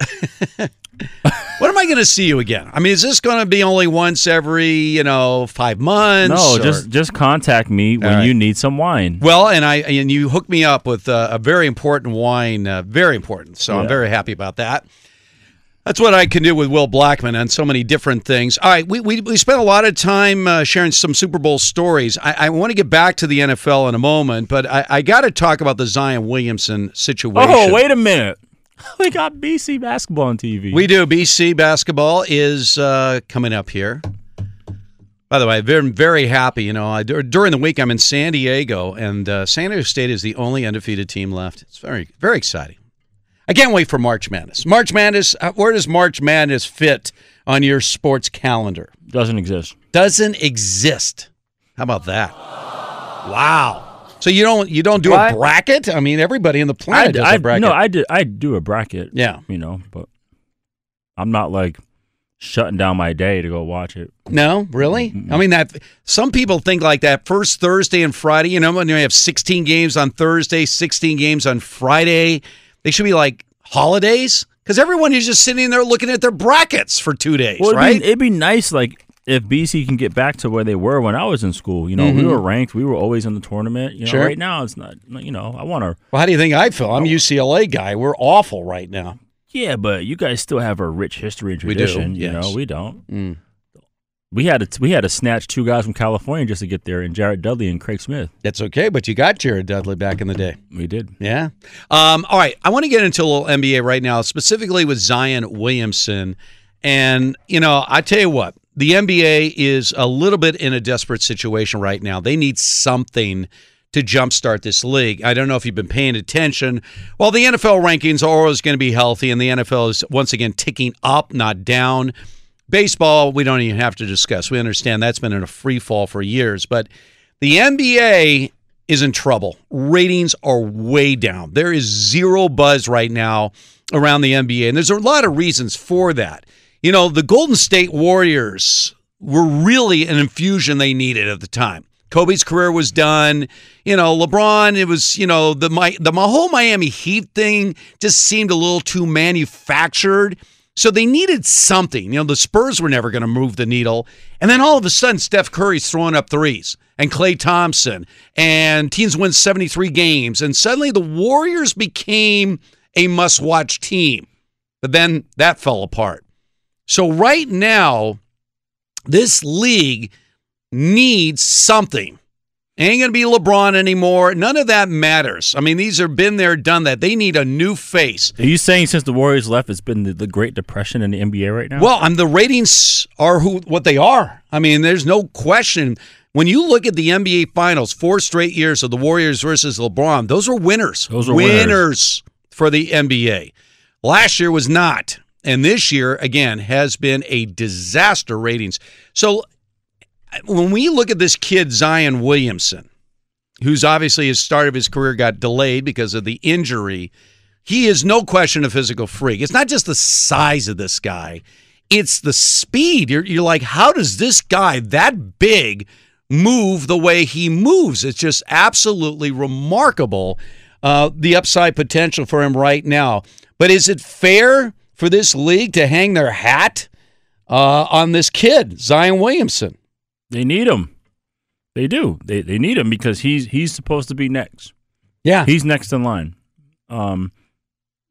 When am I going to see you again? I mean, is this going to be only once every, you know, five months? No, or- just just contact me when right. you need some wine. Well, and I and you hooked me up with uh, a very important wine, uh, very important. So I'm very happy about that. That's what I can do with Will Blackmon on so many different things. All right, we we, we spent a lot of time uh, sharing some Super Bowl stories. I, I want to get back to the NFL in a moment, but I, I got to talk about the Zion Williamson situation. Oh, wait a minute. We got BC basketball on TV. We do. BC basketball is uh, coming up here. By the way, I'm very, very happy. You know, I, during the week I'm in San Diego, and uh, San Diego State is the only undefeated team left. It's very, very exciting. I can't wait for March Madness. March Madness. uh, Where does March Madness fit on your sports calendar? Doesn't exist. Doesn't exist. How about that? Wow. So you don't you don't do a bracket? I mean, everybody in the planet does I, a bracket. No, I did. I do a bracket. Yeah. you know, but I'm not like shutting down my day to go watch it. No, really? I mean that some people think like that first Thursday and Friday, you know, when you have 16 games on Thursday, 16 games on Friday, they should be like holidays cuz everyone is just sitting there looking at their brackets for 2 days, Well, it'd right? Be, it'd be nice, like if BC can get back to where they were when I was in school. You know, we Mhm. were ranked. We were always in the tournament. You know, Sure. right now it's not. You know, I want to. well, how do you think I feel? I'm a UCLA guy. We're awful right now. Yeah, but you guys still have a rich history and We do, tradition. You know, we don't. Mm. We had to we had to snatch two guys from California just to get there, and Jared Dudley and Craig Smith. That's okay, but you got Jared Dudley back in the day. We did. Yeah. Um, all right. I want to get into a little NBA right now, specifically with Zion Williamson. And, you know, I tell you what, the NBA is a little bit in a desperate situation right now. They need something to jumpstart this league. I don't know if you've been paying attention. Well, the NFL rankings are always going to be healthy, and the NFL is once again ticking up, not down. Baseball, we don't even have to discuss. We understand that's been in a free fall for years. But the NBA is in trouble. Ratings are way down. There is zero buzz right now around the NBA. And there's a lot of reasons for that. You know, the Golden State Warriors were really an infusion they needed at the time. Kobe's career was done. You know, LeBron, it was, you know, the my the whole Miami Heat thing just seemed a little too manufactured. So they needed something. You know, the Spurs were never going to move the needle. And then all of a sudden, Steph Curry's throwing up threes and Klay Thompson, and teams win 73 games. And suddenly the Warriors became a must watch team. But then that fell apart. So right now, this league needs something. Ain't gonna be LeBron anymore. None of that matters. I mean, these have been there, done that. They need a new face. Are you saying since the Warriors left, it's been the, the Great Depression in the NBA right now? Well, I'm the ratings are who what they are. I mean, there's no question. When you look at the NBA Finals, four straight years of the Warriors versus LeBron, those were winners. Those were winners, winners. for the NBA. Last year was not. And this year, again, has been a disaster ratings. So when we look at this kid, Zion Williamson, who's obviously his start of his career got delayed because of the injury, he is no question a physical freak. It's not just the size of this guy, it's the speed. You're, you're like, how does this guy that big move the way he moves? It's just absolutely remarkable uh, the upside potential for him right now. But is it fair for this league to hang their hat uh, on this kid, Zion Williamson? They need him. They do. They they need him because he's he's supposed to be next. Yeah, he's next in line. Um,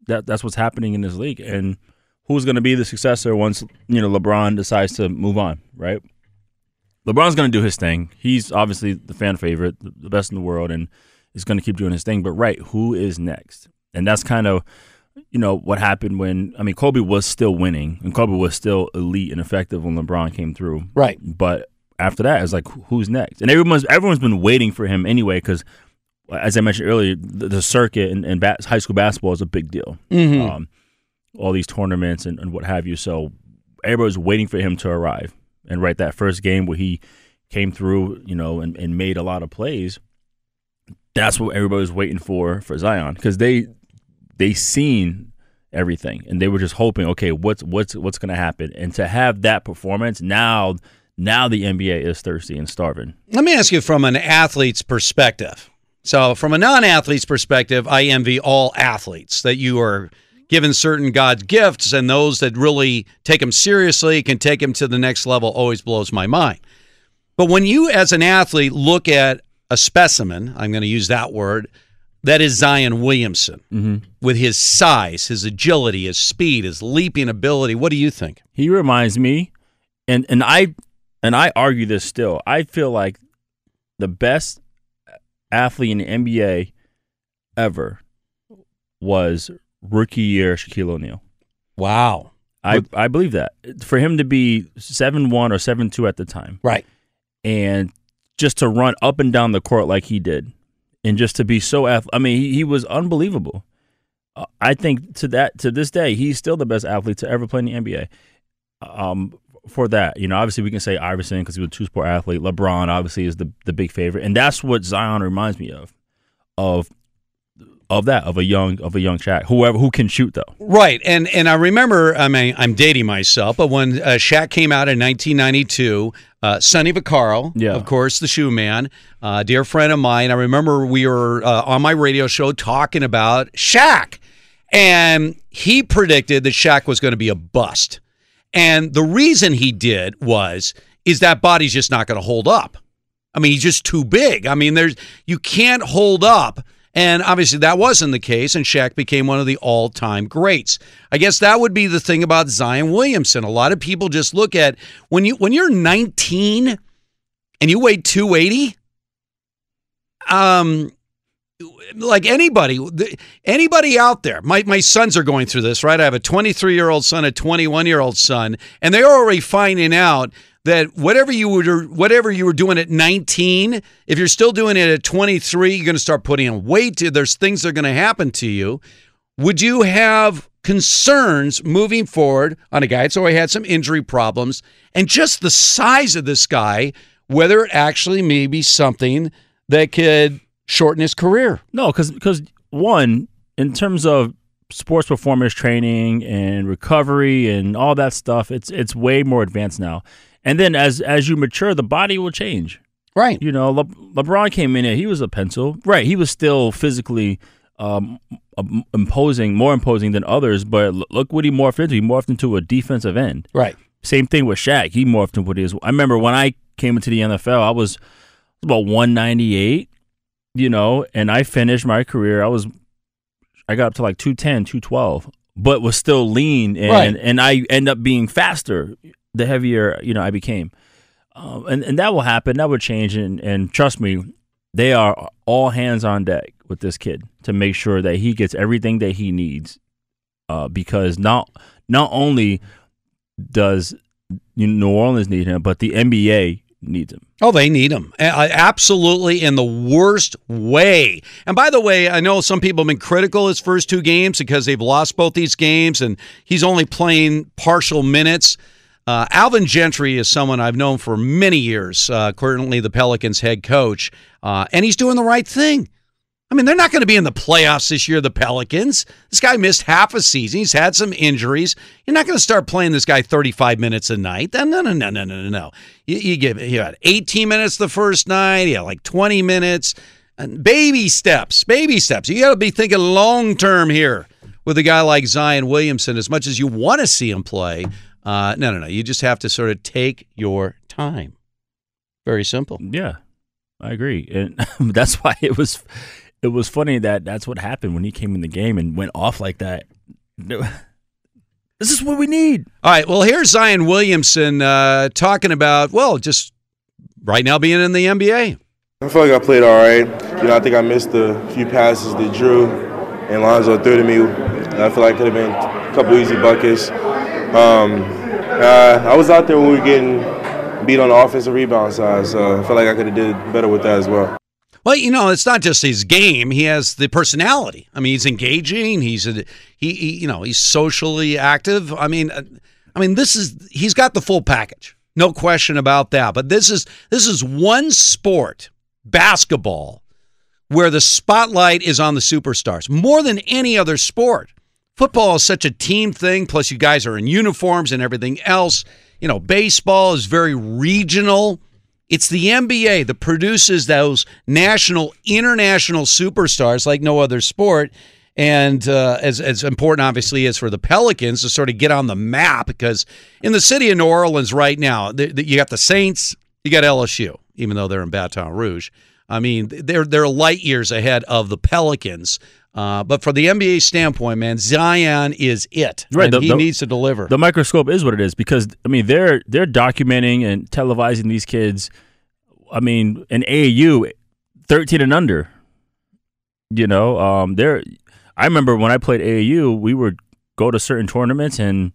that that's what's happening in this league, and who's going to be the successor once you know LeBron decides to move on, right? LeBron's going to do his thing. He's obviously the fan favorite, the best in the world, and is going to keep doing his thing. But right, who is next? And that's kind of you know what happened when I mean Kobe was still winning and Kobe was still elite and effective when LeBron came through. Right. But after that, it's like who's next? And everyone's everyone's been waiting for him anyway because, as I mentioned earlier, the, the circuit and, and high school basketball is a big deal. Mhm. Um, all these tournaments and, and what have you. So everybody's waiting for him to arrive. And right, that first game where he came through, you know, and, and made a lot of plays. That's what everybody was waiting for for Zion because they they seen everything and they were just hoping, okay, what's what's what's going to happen? And to have that performance now, now the NBA is thirsty and starving. Let me ask you from an athlete's perspective. So, from a non athlete's perspective, I envy all athletes that you are given certain God's gifts, and those that really take them seriously can take them to the next level always blows my mind. But when you, as an athlete, look at a specimen, I'm going to use that word, that is Zion Williamson mm-hmm. with his size, his agility, his speed, his leaping ability. What do you think? He reminds me, and and I and I argue this still. I feel like the best athlete in the NBA ever was rookie year Shaquille O'Neal. Wow. I, I believe that. For him to be 7 1 or 7 2 at the time. Right. And just to run up and down the court like he did. And just to be so ath- I mean, he, he was unbelievable. Uh, I think to that to this day, he's still the best athlete to ever play in the NBA. Um, for that, you know, obviously we can say Iverson because he was a two sport athlete. LeBron obviously is the the big favorite, and that's what Zion reminds me of, of of that of a young of a young Shaq, whoever who can shoot though. Right, and and I remember. I mean, I'm dating myself, but when uh, Shaq came out in 1992, uh, Sonny Vaccaro, Yeah. of course, the shoe man, uh, dear friend of mine. I remember we were uh, on my radio show talking about Shaq, and he predicted that Shaq was going to be a bust, and the reason he did was is that body's just not going to hold up. I mean, he's just too big. I mean, there's you can't hold up. And obviously that wasn't the case, and Shaq became one of the all-time greats. I guess that would be the thing about Zion Williamson. A lot of people just look at when you when you're 19 and you weigh 280, um like anybody anybody out there my, my sons are going through this right i have a 23 year old son a 21 year old son and they're already finding out that whatever you were whatever you were doing at 19 if you're still doing it at 23 you're going to start putting on weight there's things that are going to happen to you. Would you have concerns moving forward on a guy? That's already had some injury problems and just the size of this guy whether it actually may be something that could shorten his career. No, because one, in terms of sports performance training and recovery and all that stuff, it's it's way more advanced now. And then as as you mature, the body will change. Right. You know, Le- LeBron came in here. He was a pencil. Right. He was still physically um, um, imposing, more imposing than others. But look what he morphed into. He morphed into a defensive end. Right. Same thing with Shaq. He morphed into what he is. I remember when I came into the NFL, I was about 198, you know, and I finished my career. I was, I got up to like 210, 212, but was still lean. And, Right. and I end up being faster the heavier, you know, I became. Um, and, and that will happen. That would change. And, and trust me, they are all hands on deck with this kid to make sure that he gets everything that he needs. Uh, because not not only does New Orleans need him, but the NBA needs him. Oh, they need him. Absolutely in the worst way. And by the way, I know some people have been critical his first two games because they've lost both these games and he's only playing partial minutes. Uh, Alvin Gentry is someone I've known for many years, uh, currently the Pelicans head coach, uh, and he's doing the right thing. I mean, they're not going to be in the playoffs this year, the Pelicans. This guy missed half a season. He's had some injuries. You're not going to start playing this guy 35 minutes a night. No, no, no, no, no, no, no. You, you give you had 18 minutes the first night. You had like 20 minutes. And baby steps, baby steps. You got to be thinking long term here with a guy like Zion Williamson. As much as you want to see him play, uh, no, no, no. You just have to sort of take your time. Very simple. Yeah, I agree, and that's why it was it was funny that that's what happened when he came in the game and went off like that. This is what we need. All right. Well, here's Zion Williamson uh, talking about, well, just right now being in the NBA. I feel like I played all right. You know, I think I missed a few passes that Drew and Lonzo threw to me. I feel like it could have been a couple easy buckets. Um, uh, I was out there when we were getting beat on the offensive rebound side, so I feel like I could have did better with that as well. Well, you know, it's not just his game; he has the personality. I mean, he's engaging. He's a, he, he, you know, he's socially active. I mean, uh, I mean, this is he's got the full package, no question about that. But this is this is one sport, basketball, where the spotlight is on the superstars more than any other sport. Football is such a team thing. Plus, you guys are in uniforms and everything else. You know, baseball is very regional. It's the NBA that produces those national, international superstars like no other sport. And uh, as, as important, obviously, is for the Pelicans to sort of get on the map, because in the city of New Orleans right now, the, the, you got the Saints, you got LSU, even though they're in Baton Rouge. I mean, they're they're light years ahead of the Pelicans. Uh, but from the NBA standpoint, man, Zion is it. Right, the, he the, needs to deliver. The microscope is what it is because I mean they're they're documenting and televising these kids. I mean, an AAU, thirteen and under. You know, um, they're. I remember when I played AAU, we would go to certain tournaments, and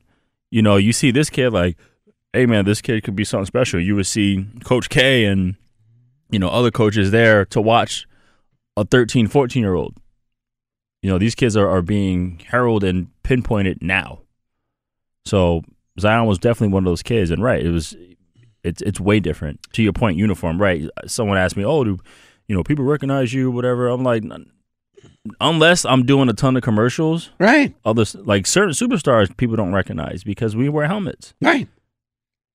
you know, you see this kid like, hey man, this kid could be something special. You would see Coach K and you know other coaches there to watch a 13, 14 year old you know, these kids are, are being heralded and pinpointed now. So Zion was definitely one of those kids, and right, it was it's it's way different. To your point, uniform, right? Someone asked me, "Oh, do you know people recognize you?" Whatever. I'm like, unless I'm doing a ton of commercials, right? Others like certain superstars, people don't recognize because we wear helmets, right?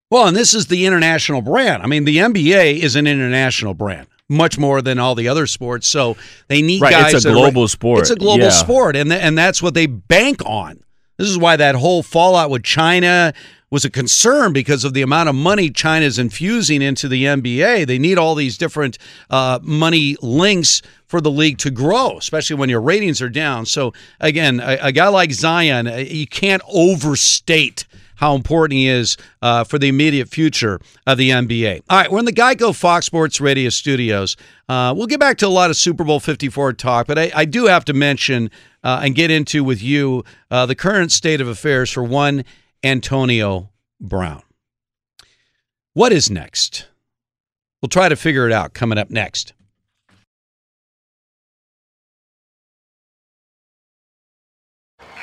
Well, and this is the international brand. I mean, the NBA is an international brand much more than all the other sports. So they need right, guys. It's a global sport. It's a global yeah. sport, and th- and that's what they bank on. This is why that whole fallout with China was a concern because of the amount of money China's infusing into the NBA. They need all these different uh, money links for the league to grow, especially when your ratings are down. So again, a, a guy like Zion, uh, you can't overstate how important he is uh, for the immediate future of the NBA. All right, we're in the Geico Fox Sports Radio studios. Uh, we'll get back to a lot of Super Bowl 54 talk, but I, I do have to mention uh, and get into with you uh, the current state of affairs for one Antonio Brown. What is next? We'll try to figure it out coming up next.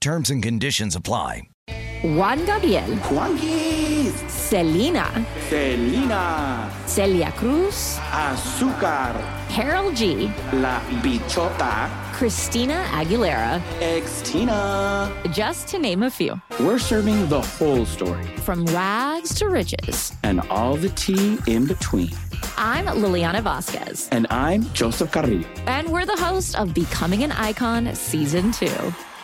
Terms and conditions apply. Juan Gabriel, Juanquis, Selena, Selena, Celia Cruz, Azúcar, Karol G, La Bichota, Christina Aguilera, Xtina. just to name a few. We're serving the whole story From rags to riches. and all the tea in between. I'm Liliana Vasquez, And I'm Joseph Carrillo. and we're the host of Becoming an Icon Season 2.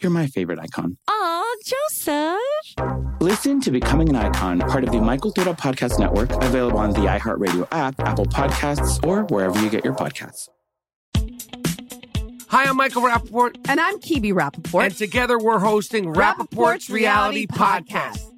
You're my favorite icon. Aw, Joseph. Listen to Becoming an Icon, part of the My Cultura Podcast Network, available on the iHeartRadio app, Apple Podcasts, or wherever you get your podcasts. Hi, I'm Michael Rapaport. And I'm Kebe Rapaport. And together we're hosting Rapaport's Reality Podcast.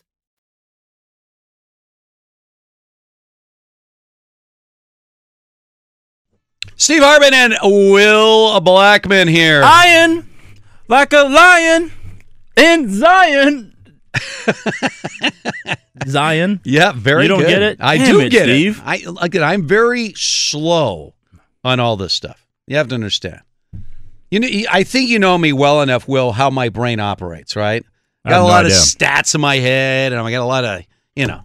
Steve Hartman and Will Blackmon here. Iron like a lion in Zion. Zion. Yeah, very You don't good. get it? I Damn do it, get Steve. it. I again, I'm very slow on all this stuff. You have to understand. You know, I think you know me well enough, Will, how my brain operates. Right? I Got a no lot idea. of stats in my head, and I got a lot of you know.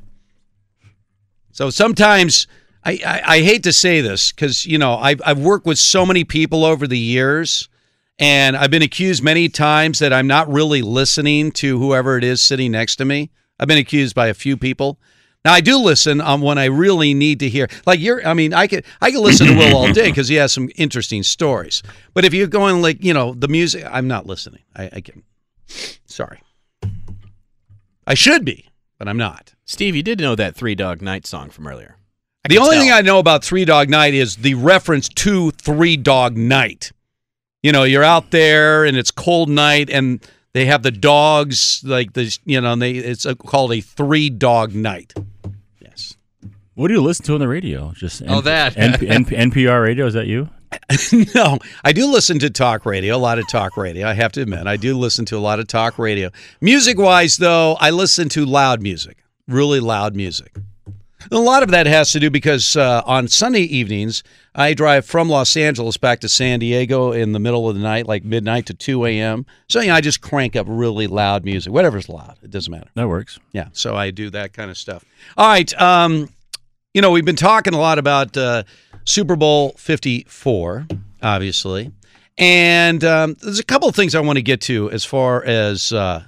So sometimes I, I, I hate to say this because you know I've I've worked with so many people over the years, and I've been accused many times that I'm not really listening to whoever it is sitting next to me. I've been accused by a few people. Now I do listen um, when I really need to hear. Like you're, I mean, I could I could listen to Will all day because he has some interesting stories. But if you're going like you know the music, I'm not listening. I, I can. Sorry. I should be, but I'm not. Steve, you did know that Three Dog Night song from earlier. I the only tell. thing I know about Three Dog Night is the reference to Three Dog Night. You know, you're out there and it's cold night and they have the dogs like this. You know, and they it's a, called a Three Dog Night. Yes. What do you listen to on the radio? Just Oh, that. N- N- NPR radio. Is that you? no, I do listen to talk radio, a lot of talk radio. I have to admit, I do listen to a lot of talk radio. Music wise, though, I listen to loud music, really loud music. A lot of that has to do because uh, on Sunday evenings, I drive from Los Angeles back to San Diego in the middle of the night, like midnight to 2 a.m. So, you know, I just crank up really loud music, whatever's loud. It doesn't matter. That works. Yeah, so I do that kind of stuff. All right, um, you know we've been talking a lot about uh, Super Bowl Fifty Four, obviously, and um, there's a couple of things I want to get to as far as uh,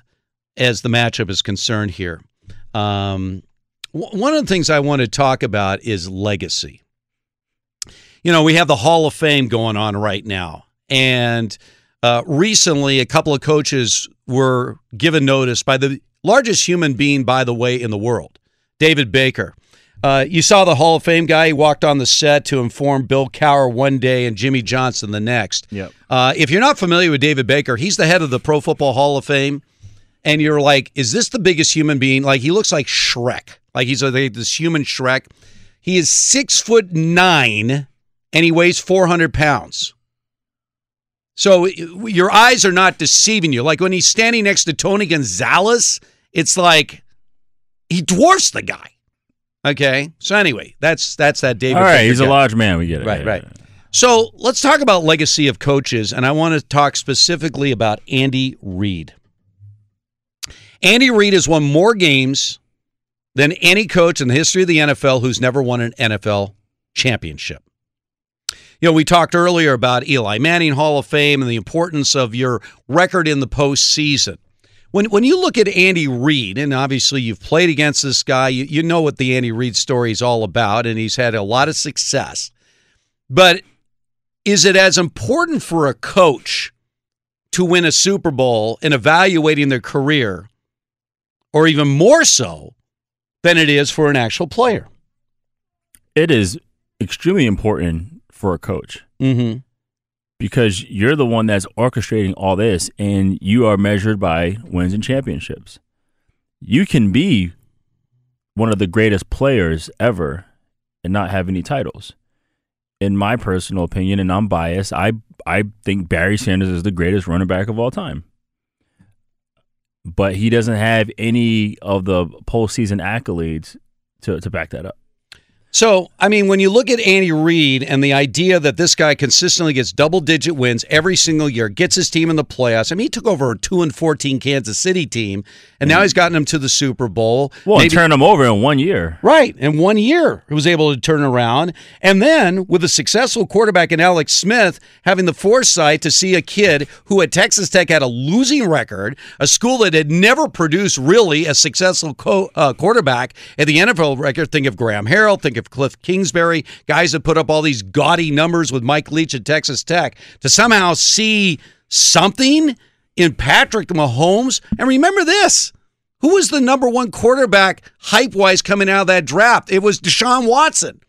as the matchup is concerned here. Um, one of the things I want to talk about is legacy. You know, we have the Hall of Fame going on right now, and uh, recently a couple of coaches were given notice by the largest human being, by the way, in the world, David Baker. Uh, you saw the Hall of Fame guy. He walked on the set to inform Bill Cowher one day and Jimmy Johnson the next. Yep. Uh, if you're not familiar with David Baker, he's the head of the Pro Football Hall of Fame, and you're like, is this the biggest human being? Like he looks like Shrek. Like he's a, this human Shrek. He is six foot nine, and he weighs 400 pounds. So your eyes are not deceiving you. Like when he's standing next to Tony Gonzalez, it's like he dwarfs the guy. Okay. So anyway, that's that's that David. All right, Baker he's a large man. We get it. Right, right. So let's talk about legacy of coaches, and I want to talk specifically about Andy Reid. Andy Reid has won more games than any coach in the history of the NFL who's never won an NFL championship. You know, we talked earlier about Eli Manning Hall of Fame and the importance of your record in the postseason. When when you look at Andy Reid, and obviously you've played against this guy, you, you know what the Andy Reid story is all about, and he's had a lot of success. But is it as important for a coach to win a Super Bowl in evaluating their career, or even more so than it is for an actual player? It is extremely important for a coach. Mm-hmm because you're the one that's orchestrating all this and you are measured by wins and championships. You can be one of the greatest players ever and not have any titles. In my personal opinion, and I'm biased, I I think Barry Sanders is the greatest running back of all time. But he doesn't have any of the postseason accolades to, to back that up. So, I mean, when you look at Andy Reid and the idea that this guy consistently gets double digit wins every single year, gets his team in the playoffs. I mean, he took over a 2 and 14 Kansas City team, and now he's gotten them to the Super Bowl. Well, Maybe, and turned them over in one year. Right. In one year, he was able to turn around. And then with a successful quarterback in Alex Smith, having the foresight to see a kid who at Texas Tech had a losing record, a school that had never produced really a successful co- uh, quarterback at the NFL record. Think of Graham Harrell, think of Cliff Kingsbury, guys that put up all these gaudy numbers with Mike Leach at Texas Tech, to somehow see something in Patrick Mahomes. And remember this who was the number one quarterback hype wise coming out of that draft? It was Deshaun Watson.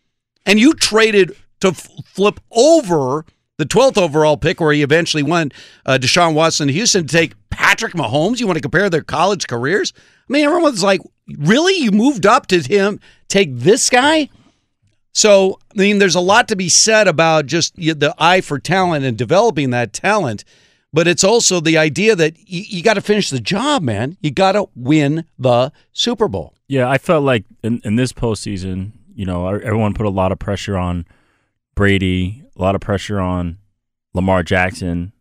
And you traded to f- flip over the 12th overall pick, where he eventually won uh, Deshaun Watson to Houston, to take Patrick Mahomes. You want to compare their college careers? I mean, everyone's like, really? You moved up to him, take this guy? So, I mean, there's a lot to be said about just the eye for talent and developing that talent, but it's also the idea that you, you got to finish the job, man. You got to win the Super Bowl. Yeah, I felt like in, in this postseason, you know, everyone put a lot of pressure on Brady, a lot of pressure on Lamar Jackson,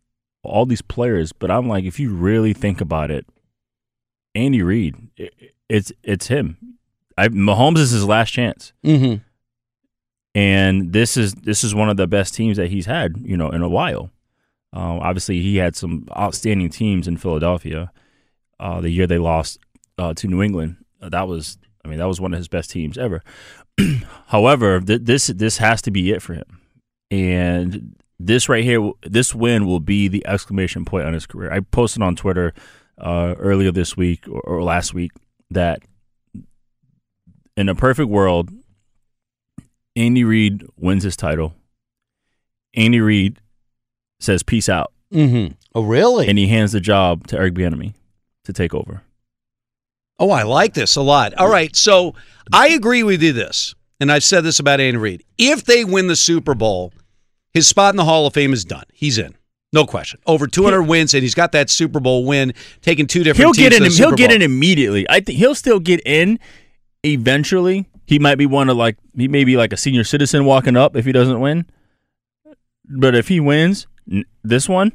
all these players. But I'm like, if you really think about it, Andy Reid, it, it's it's him. I, Mahomes is his last chance. Mm-hmm and this is this is one of the best teams that he's had, you know, in a while. Uh, obviously, he had some outstanding teams in Philadelphia. Uh, the year they lost uh, to New England, uh, that was, I mean, that was one of his best teams ever. However, th- this this has to be it for him, and this right here, this win will be the exclamation point on his career. I posted on Twitter uh, earlier this week or, or last week that in a perfect world, Andy Reid wins his title. Andy Reid says peace out. Mm-hmm. Oh, really? And he hands the job to Eric Bieniemy to take over. Oh, I like this a lot. All right, so I agree with you this, and I've said this about Andy Reid. If they win the Super Bowl, his spot in the Hall of Fame is done. He's in. No question. Over 200 he, wins, and he's got that Super Bowl win, taking two different. He'll get in. He'll get in immediately. I think he'll still get in eventually he might be one of like he may be like a senior citizen walking up if he doesn't win. But if he wins this one,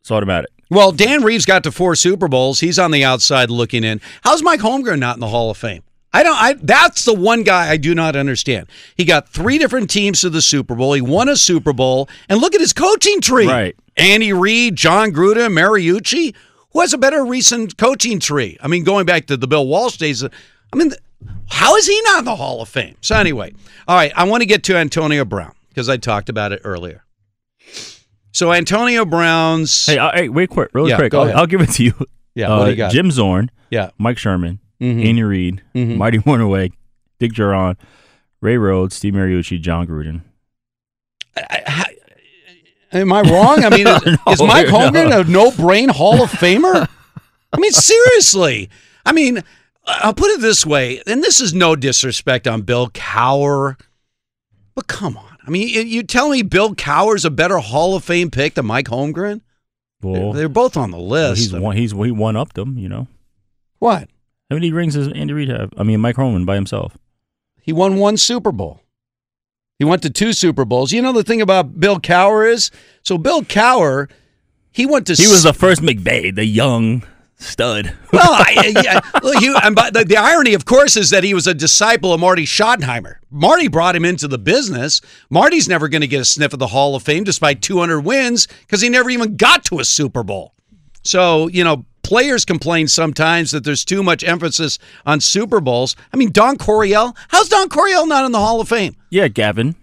it's automatic. Well, Dan Reeves got to four Super Bowls. He's on the outside looking in. How's Mike Holmgren not in the Hall of Fame? I don't. I that's the one guy I do not understand. He got three different teams to the Super Bowl. He won a Super Bowl, and look at his coaching tree. Right. Andy Reid, Jon Gruden, Mariucci. Who has a better recent coaching tree? I mean, going back to the Bill Walsh days. I mean, how is he not in the Hall of Fame? So anyway, all right, I want to get to Antonio Brown because I talked about it earlier. So Antonio Brown's hey, uh, hey, wait quick, really yeah, quick. I'll, I'll, give it to you. Yeah, uh, what do you got? Jim Zorn, yeah, Mike Sherman, mm-hmm. Andy Reid, mm-hmm. Marty Mornhinweg, Dick Jauron, Ray Rhodes, Steve Mariucci, Jon Gruden. I, I, am I wrong? I mean, is, no, is Mike Holmgren no. a no-brain Hall of Famer? I mean, seriously. I mean, I'll put it this way, and this is no disrespect on Bill Cowher, but come on. I mean, you tell me Bill Cowher's a better Hall of Fame pick than Mike Holmgren? Well, they're both on the list. He's one. He's he one up them. You know what? How many rings does Andy Reid have? I mean, Mike Holmgren by himself. He won one Super Bowl. He went to two Super Bowls. You know the thing about Bill Cowher is so Bill Cowher, he went to. He was the first McVay, the young stud. Well, I, yeah, he, and but the, the irony, of course, is that he was a disciple of Marty Schottenheimer. Marty brought him into the business. Marty's never going to get a sniff of the Hall of Fame despite 200 wins because he never even got to a Super Bowl. So, you know, players complain sometimes that there's too much emphasis on Super Bowls. I mean, Don Coryell, how's Don Coryell not in the Hall of Fame? Yeah, Gavin.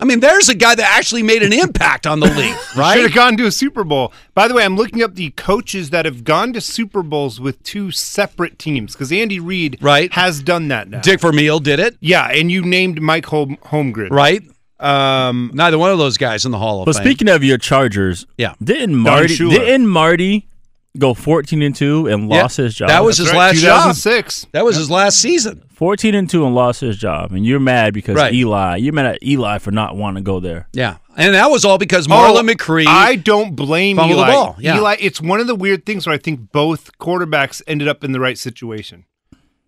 I mean, there's a guy that actually made an impact on the league, right? Should have gone to a Super Bowl. By the way, I'm looking up the coaches that have gone to Super Bowls with two separate teams because Andy Reid right. has done that now. Dick Vermeil did it. Yeah, and you named Mike Hol- Holmgren. Right. Um, Neither one of those guys in the Hall of But Fame. But speaking of your Chargers, yeah, didn't Marty didn't Marty go 14 and 2 and Yeah, lost his job? That was his right, last job. 2006. That was his last season. 14 and 2 and lost his job. And you're mad because Right. Eli, you're mad at Eli for not wanting to go there. Yeah, and that was all because oh, Marlon McCree. Oh, I don't blame fumbled Eli. the ball. Yeah. Eli, it's one of the weird things where I think both quarterbacks ended up in the right situation.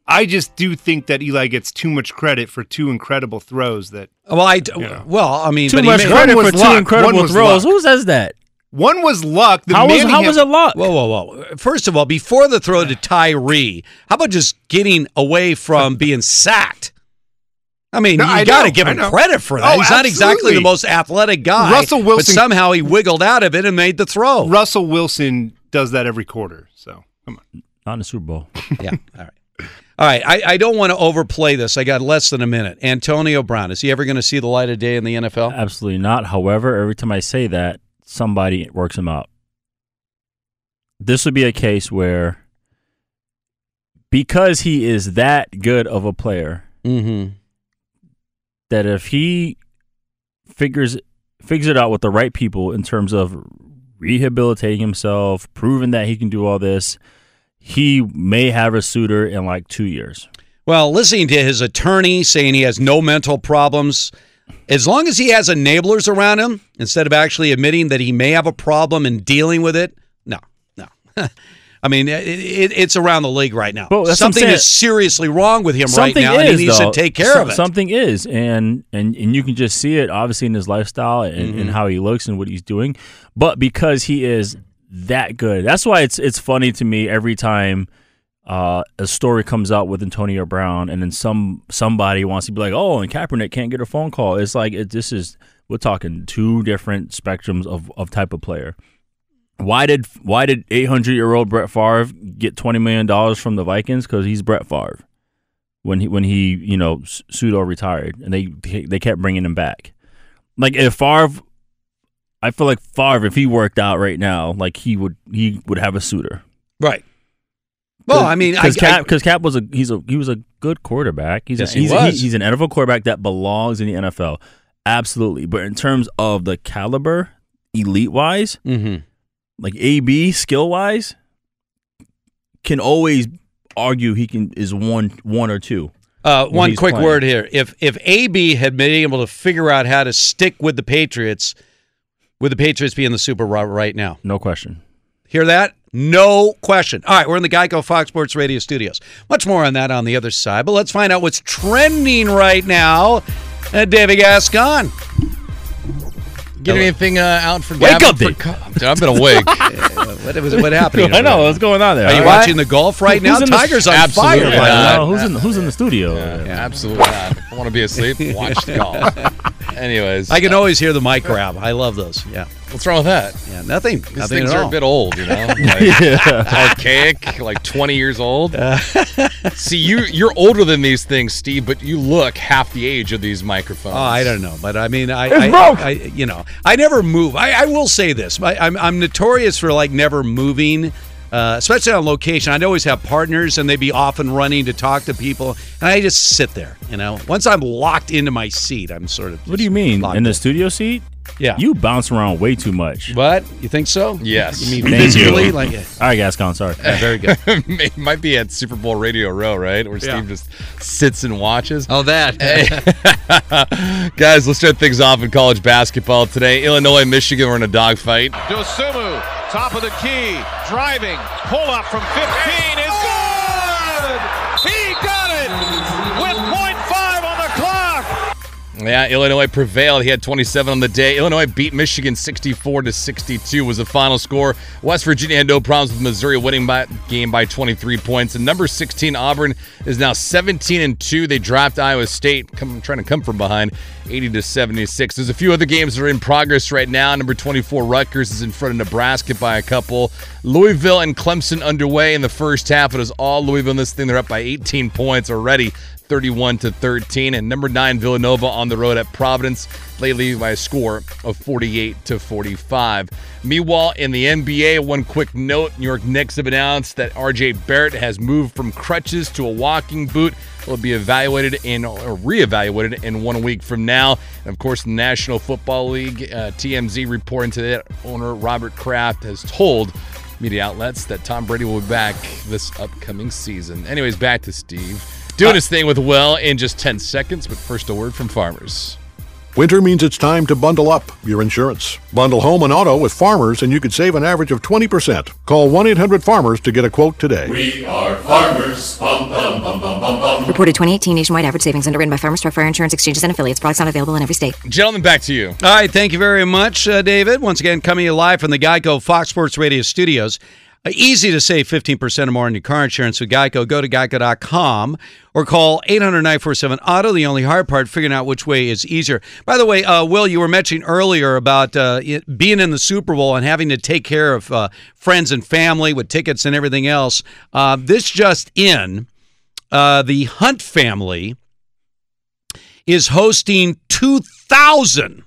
I just do think that Eli gets too much credit for two incredible throws that well, I well, I mean, Too but much he made, credit for two luck. incredible throws. luck. Who says that? One was luck. The How was how was it luck? Whoa, whoa, whoa! First of all, before the throw to Tyree, how about just getting away from being sacked? I mean, No, you got to give him credit for that. Oh, He's not exactly the most athletic guy. Russell Wilson- but somehow he wiggled out of it and made the throw. Russell Wilson does that every quarter. So come on. Not in the Super Bowl. yeah. All right. All right. I, I don't want to overplay this. I got less than a minute. Antonio Brown is he ever going to see the light of day in the NFL? Absolutely not. However, every time I say that, somebody works him out. This would be a case where because he is that good of a player, Mm-hmm. that if he figures figures it out with the right people in terms of rehabilitating himself, proving that he can do all this, he may have a suitor in like two years. Well, listening to his attorney saying he has no mental problems, as long as he has enablers around him, instead of actually admitting that he may have a problem and dealing with it, no, no. I mean, it, it, it's around the league right now. Well, that's what I'm Something is seriously wrong with him Something right now, and he needs though. to take care Some- of it. Something is, and and and you can just see it obviously in his lifestyle and, Mm-hmm. and how he looks and what he's doing. But because he is that good, that's why it's it's funny to me every time uh, a story comes out with Antonio Brown, and then some somebody wants to be like, "Oh, and Kaepernick can't get a phone call." It's like it, this is we're talking two different spectrums of of type of player. Why did why did 800 year old Brett Favre get 20 million dollars from the Vikings? Because he's Brett Favre. When he when he you know pseudo retired, and they they kept bringing him back. Like if Favre, I feel like Favre, if he worked out right now, like he would he would have a suitor. right. Well, I mean, because Cap, because Cap was a he's a he was a good quarterback. He's Yes, a, he he's, was. he's an NFL quarterback that belongs in the NFL. Absolutely, but in terms of the caliber, elite wise, Mhm. like AB skill wise, can always argue he can is one one or two. Uh, one quick playing. word here: if if AB had been able to figure out how to stick with the Patriots, would the Patriots be in the Super Bowl right now? No question. Hear that? No question. All right, we're in the Geico Fox Sports Radio studios. Much more on that on the other side, but let's find out what's trending right now. Uh, David Gascon. Get anything uh, out for David. Wake Gavin up, for Dave. co- Dude, I've been awake. what, was, what happened? I know what's going on there. Are you All right. watching the golf right now? Who's in the- Tiger's on Absolutely fire. not. by the. No, who's in who's in the studio? Absolutely not. I want to be asleep. Watch the golf. Anyways, I can always hear the mic grab. I love those. Yeah. What's wrong with that? Yeah, nothing. These nothing things at are all. a bit old, you know, like Yeah. archaic, like twenty years old. See, you you're older than these things, Steve, but you look half the age of these microphones. Oh, I don't know, but I mean, I, It's I, broke. I, you know, I never move. I, I will say this: I, I'm, I'm notorious for like never moving, uh, especially on location. I'd always have partners, and they'd be off and running to talk to people, and I just sit there. You know, once I'm locked into my seat, I'm sort of. What do you mean locked in the in. studio seat? Yeah. you bounce around way too much. What you think so? Yes. You mean Thank physically? you. Like, All right, Gascon. Sorry. Yeah, very good. it might be at Super Bowl Radio Row, right? Where Yeah. Steve just sits and watches. Oh, that. hey. Guys, let's start things off in college basketball today. Illinois, Michigan we're in a dogfight. Dosumu, top of the key, driving, pull up from 15 Yeah, Illinois prevailed. He had 27 on the day. Illinois beat Michigan 64 to 62 was the final score. West Virginia had no problems with Missouri winning by game by 23 points. And number 16 Auburn is now 17 and 2. They dropped Iowa State, come, trying to come from behind, 80 to 76. There's a few other games that are in progress right now. Number 24 Rutgers is in front of Nebraska by a couple. Louisville and Clemson underway in the first half. It is all Louisville in this thing. They're up by 18 points already. 31 to 13 and number 9 Villanova on the road at Providence lately by a score of 48 to 45. Meanwhile in the NBA one quick note New York Knicks have announced that RJ Barrett has moved from crutches to a walking boot will be evaluated in or reevaluated in one week from now. And of course, the National Football League uh, TMZ reporting to that owner Robert Kraft has told media outlets that Tom Brady will be back this upcoming season. Anyways, back to Steve doing his thing with Will in just 10 seconds, but first a word from farmers. Winter means it's time to bundle up your insurance. Bundle home and auto with Farmers, and you could save an average of 20%. Call 1 800 Farmers to get a quote today. We are farmers. Bum, bum, bum, bum, bum, bum. Reported 2018 nationwide average savings underwritten by Farmers Truck Fire Insurance Exchanges and Affiliates. Products not available in every state. Gentlemen, back to you. All right, thank you very much, uh, David. Once again, coming to live from the Geico Fox Sports Radio studios. Uh, easy to save 15% or more on your car insurance with Geico. Go to geico.com or call 800 947 Auto. The only hard part, figuring out which way is easier. By the way, uh, Will, you were mentioning earlier about uh, it- being in the Super Bowl and having to take care of uh, friends and family with tickets and everything else. Uh, this just in uh, the Hunt family is hosting 2,000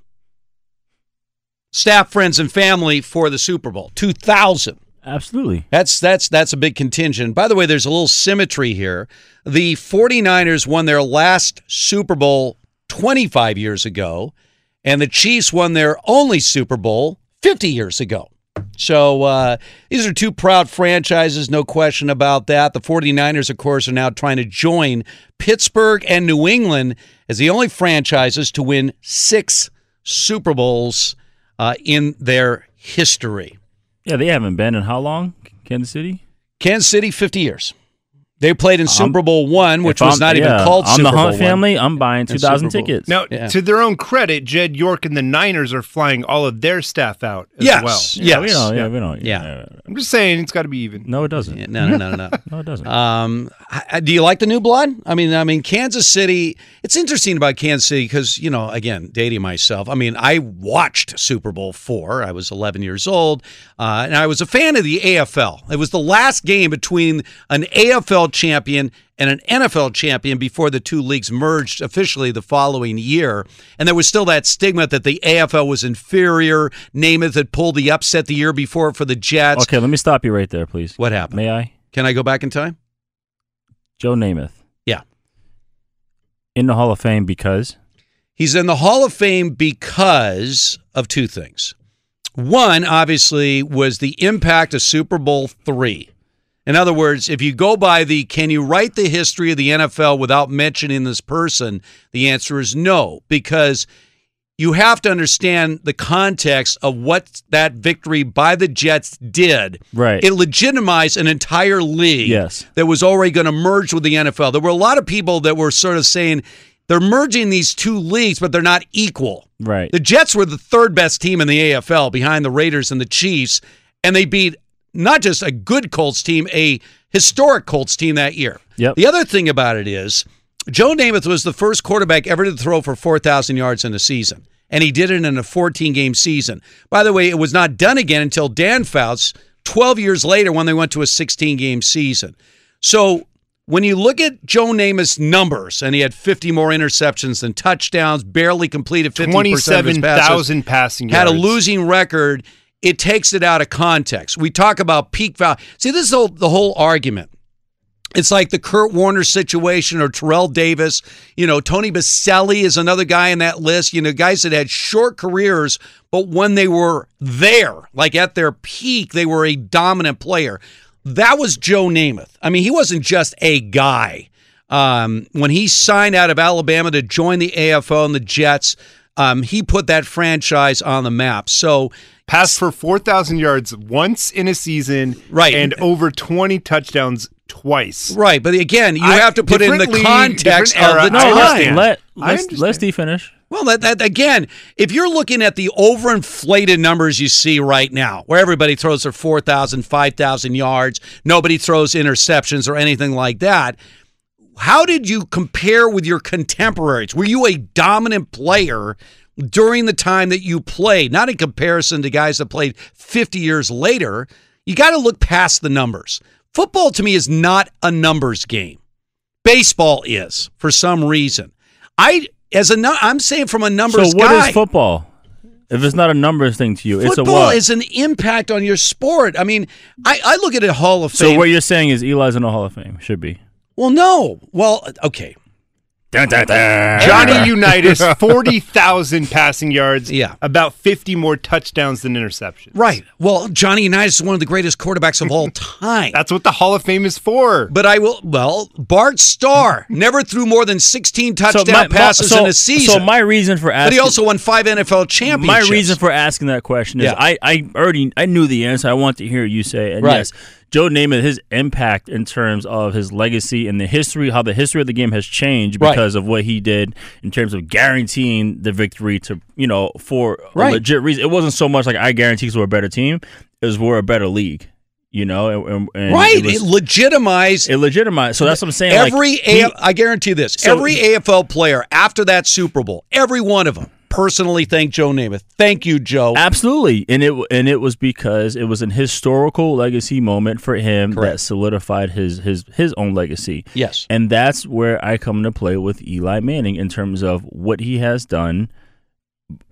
staff, friends, and family for the Super Bowl. 2,000. Absolutely. That's that's that's a big contingent. By the way, there's a little symmetry here. The 49ers won their last Super Bowl 25 years ago, and the Chiefs won their only Super Bowl 50 years ago. So uh, these are two proud franchises, no question about that. The 49ers, of course, are now trying to join Pittsburgh and New England as the only franchises to win six Super Bowls uh, in their history. Yeah, they haven't been in how long? Kansas City? Kansas City, 50 years. They played in Super Bowl one, which was I'm- not even called I'm Super the Hunt Bowl family. one. I'm buying 2,000 tickets. Now, Yeah. to their own credit, Jed York and the Niners are flying all of their staff out as Yes, well. Yeah, we know. Yeah, we know. Yeah. I'm just saying it's got to be even. No, it doesn't. No, no, no, no, no. no, it doesn't. Um, do you like the new blood? I mean, I mean, Kansas City. It's interesting about Kansas City because you know, again, dating myself. I mean, I watched Super Bowl four. I was 11 years old, uh, and I was a fan of the AFL. It was the last game between an AFL champion and an NFL champion before the two leagues merged officially the following year. And there was still that stigma that the AFL was inferior. Namath had pulled the upset the year before for the Jets. Okay, let me stop you right there, please. What happened? May I? Can I go back in time? Joe Namath. Yeah. In the Hall of Fame because He's in the Hall of Fame because of two things. One, obviously, was the impact of Super Bowl three. In other words, if you go by the can you write the history of the NFL without mentioning this person, the answer is no, because you have to understand the context of what that victory by the Jets did. Right. It legitimized an entire league Yes. that was already going to merge with the NFL. There were a lot of people that were sort of saying they're merging these two leagues, but they're not equal. right. The Jets were the third best team in the AFL behind the Raiders and the Chiefs, and they beat not just a good Colts team, a historic Colts team that year. Yep. The other thing about it is Joe Namath was the first quarterback ever to throw for 4,000 yards in a season, and he did it in a 14 game season. By the way, it was not done again until Dan Fouts 12 years later when they went to a 16 game season. So when you look at Joe Namath's numbers, and he had 50 more interceptions than touchdowns, barely completed 50% of his passes, 27,000 passing had a losing record, it takes it out of context. We talk about peak value. See, this is the whole, the whole argument. It's like the Kurt Warner situation or Terrell Davis. You know, Tony Boselli is another guy in that list. You know, guys that had short careers, but when they were there, like at their peak, they were a dominant player. That was Joe Namath. I mean, he wasn't just a guy. Um, when he signed out of Alabama to join the AFO and the Jets, um, he put that franchise on the map. So Passed for 4,000 yards once in a season. Right. And over 20 touchdowns twice. Right, but again, you I- have to put in the context different of the no, I time. let, understand. let, I let's, understand. finish. Well, that, that again, if you're looking at the overinflated numbers you see right now, where everybody throws their 4,000, 5,000 yards, nobody throws interceptions or anything like that. How did you compare with your contemporaries? Were you a dominant player during the time that you played? Not in comparison to guys that played 50 years later. You got to look past the numbers. Football to me is not a numbers game. Baseball is for some reason. I as a I'm saying from a numbers So what guy. is football? If it's not a numbers thing to you, it's a Football is an impact on your sport. I mean, I, I look at a Hall of Fame. so what you're saying is Eli's in the Hall of Fame. Should be. Well, no. Well, okay. Johnny Unitas, 40,000 passing yards. Yeah. About 50 more touchdowns than interceptions. Right. Well, Johnny Unitas is one of the greatest quarterbacks of all time. That's what the Hall of Fame is for. But I will. Well, Bart Starr never threw more than 16 touchdown my- my- passes so- in a season. So my reason for asking, but he also won five NFL championships. My reason for asking that question is Yeah. I, I already I knew the answer. I want to hear you say. it. And Right. yes, Joe Namath, his impact in terms of his legacy and the history, how the history of the game has changed Right. because of what he did in terms of guaranteeing the victory to you know for Right. legit reason. It wasn't so much like I guarantee because we're a better team. It was we're a better league. You know, and, and right. It, It, legitimized. it legitimized. So that's what I'm saying. like, Every he- A- I guarantee this. So- every AFL player after that Super Bowl, every one of them, personally thank Joe Namath. Thank you, Joe. Absolutely, and it and it was because it was an historical legacy moment for him that solidified his his his own legacy. Yes. and that's where I come to play with Eli Manning in terms of what he has done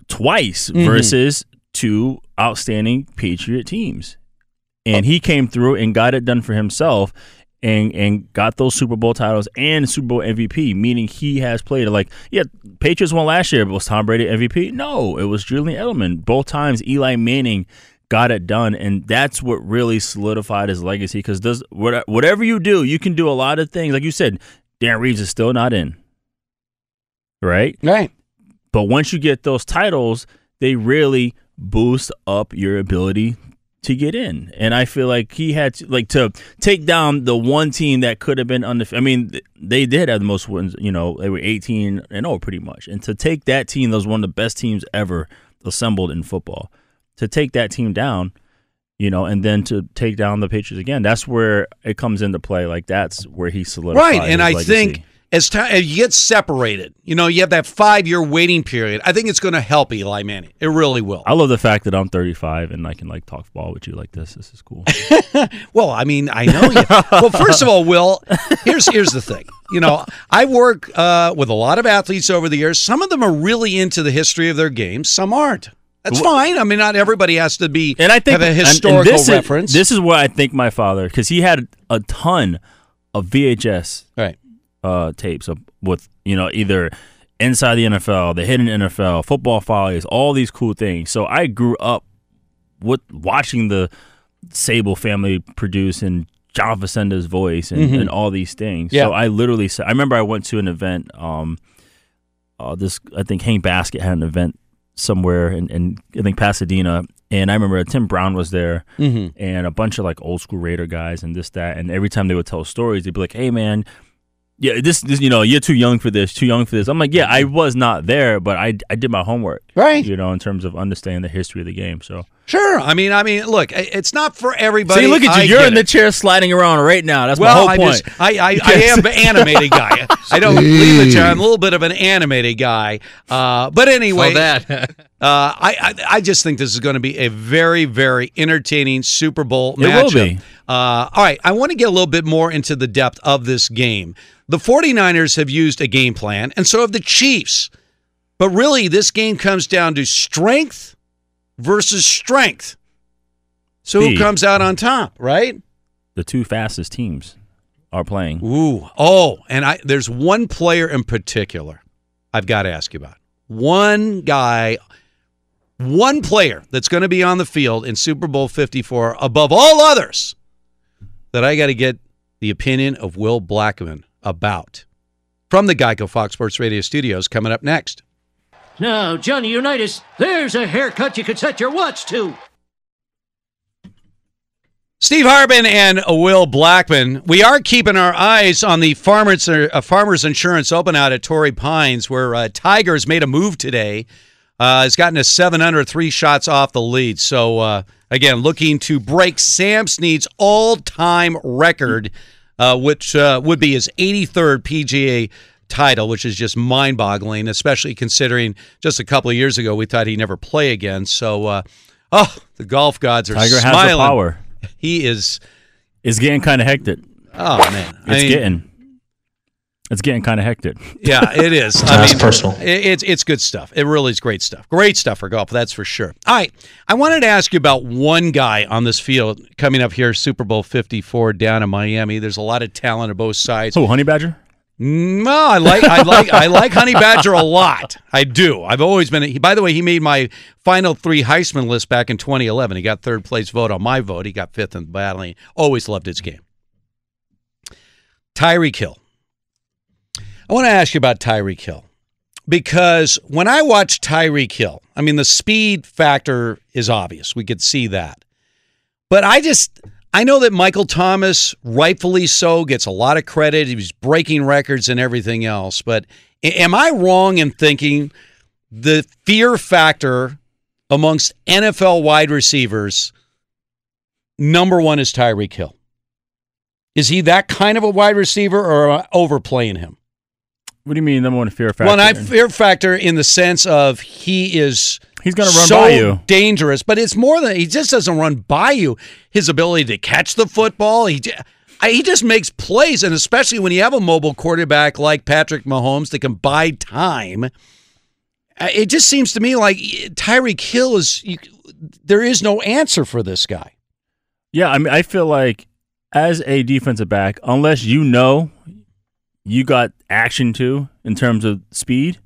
twice Mhm. versus two outstanding Patriot teams, and he came through and got it done for himself. And, and got those Super Bowl titles and Super Bowl MVP, meaning he has played like yeah, Patriots won last year, but was Tom Brady MVP? No, it was Julian Edelman. Both times Eli Manning got it done, and that's what really solidified his legacy. Because does what- whatever you do, you can do a lot of things. Like you said, Dan Reeves is still not in, right? Right. But once you get those titles, they really boost up your ability to get in. And I feel like he had to, like to take down the one team that could have been undefeated. I mean, they did have the most wins. You know, they were 18 and 0 pretty much. And to take that team, that was one of the best teams ever assembled in football. To take that team down, you know, and then to take down the Patriots again, that's where it comes into play. Like that's where he solidified. Right. And I legacy. think as time as you get separated, you know, you have that five year waiting period. I think it's going to help Eli Manning. It really will. I love the fact that I'm 35 and I can like talk ball with you like this. This is cool. Well, I mean, I know you. well, first of all, Will, here's here's the thing. You know, I work uh, with a lot of athletes over the years. Some of them are really into the history of their games. Some aren't. That's fine. I mean, not everybody has to be and I think have a historical this reference. Is, this is where I think my father, because he had a ton of VHS right. Uh, tapes of, with you know either inside the NFL, the hidden NFL, football follies, all these cool things. So I grew up with watching the Sabol family produce and John Facenda's voice and, Mhm. and all these things. Yeah. So I literally said, I remember I went to an event. Um, uh, this I think Hank Baskett had an event somewhere in, in I think Pasadena, and I remember Tim Brown was there, Mhm. and a bunch of like old school Raider guys and this that, and every time they would tell stories, they'd be like, "Hey man." Yeah, this, this, you know, you're too young for this, too young for this. I'm like, yeah, I was not there, but I, I did my homework, right? You know, in terms of understanding the history of the game. So, Sure. I mean, I mean, look, it's not for everybody. see, look at you, I you're get in the chair sliding around right now. That's well, my whole I point. just, I, I, You I am an animated guy. I don't leave the chair. I'm a little bit of an animated guy. Uh, but anyway, that. uh, I, I, I just think this is going to be a very, very entertaining Super Bowl It will be. Uh, all right, I want to get a little bit more into the depth of this game. The 49ers have used a game plan, and so have the Chiefs. But really, this game comes down to strength versus strength. So who comes out on top, right? the two fastest teams are playing. Ooh, oh, and I there's one player in particular I've got to ask you about. One guy, one player that's going to be on the field in Super Bowl 54 above all others that I got to get the opinion of Will Blackmon about. From the Geico Fox Sports Radio studios coming up next. Now, Johnny Unitas, there's a haircut you could set your watch to. Steve Hartman and Will Blackmon. We are keeping our eyes on the Farmers uh, Farmers Insurance Open out at Torrey Pines, where uh, Tigers made a move today. Uh, has gotten a seven under, three shots off the lead. So uh, again, looking to break Sam Snead's all-time record, uh, which uh, would be his 83rd PGA title, which is just mind-boggling, especially considering just a couple of years ago we thought he'd never play again. So, uh, oh, the golf gods are Tiger smiling. has the power. He is. It's getting kind of hectic. Oh man, It's I mean- getting. It's getting kind of hectic. Yeah, it is. I That's personal. it- it's it's good stuff. It really is great stuff. Great stuff for golf, that's for sure. All right, I wanted to ask you about one guy on this field coming up here, Super Bowl Fifty Four down in Miami. There's a lot of talent on both sides. Oh, Honey Badger. Mm, no, I like I like I like Honey Badger a lot. I do. I've always been. He, by the way, he made my final three Heisman list back in 2011. He got third place vote on my vote. He got fifth in the battling. Always loved his game. Tyreek Hill. I want to ask you about Tyreek Hill because when I watch Tyreek Hill, I mean the speed factor is obvious. We could see that, but I just I know that Michael Thomas, rightfully so, gets a lot of credit. He was breaking records and everything else. But am I wrong in thinking the fear factor amongst NFL wide receivers, number one is Tyreek Hill? Is he that kind of a wide receiver or overplaying him? What do you mean number one fear factor? Well, I fear factor in the sense of he is He's gonna run so by you. dangerous, but it's more than he just doesn't run by you. His ability to catch the football, he he just makes plays, and especially when you have a mobile quarterback like Patrick Mahomes that can buy time. It just seems to me like Tyreek Hill is. You, there is no answer for this guy. Yeah, I mean, I feel like as a defensive back, unless you know you got action too in terms of speed,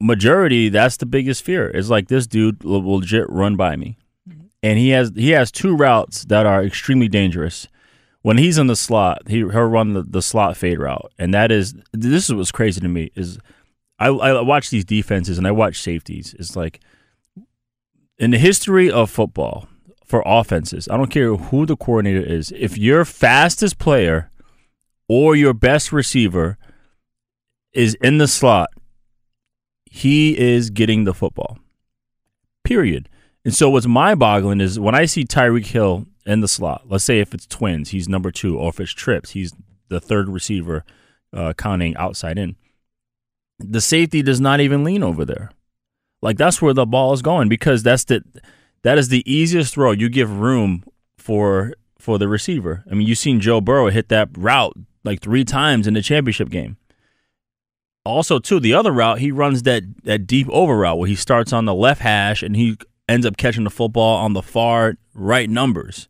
majority that's the biggest fear. It's like this dude will legit run by me, mm-hmm. and he has he has two routes that are extremely dangerous. When he's in the slot, he he'll run the, the slot fade route, and that is this is what's crazy to me is I I watch these defenses and I watch safeties. It's like in the history of football for offenses, I don't care who the coordinator is, if your fastest player or your best receiver is in the slot, he is getting the football. Period. And so what's mind boggling is when I see Tyreek Hill in the slot, let's say if it's twins, he's number two, or if it's trips, he's the third receiver, uh, counting outside in. The safety does not even lean over there. Like that's where the ball is going because that's the that is the easiest throw. You give room for for the receiver. I mean, you've seen Joe Burrow hit that route like three times in the championship game. Also, too, the other route he runs that that deep over route where he starts on the left hash and he ends up catching the football on the far right numbers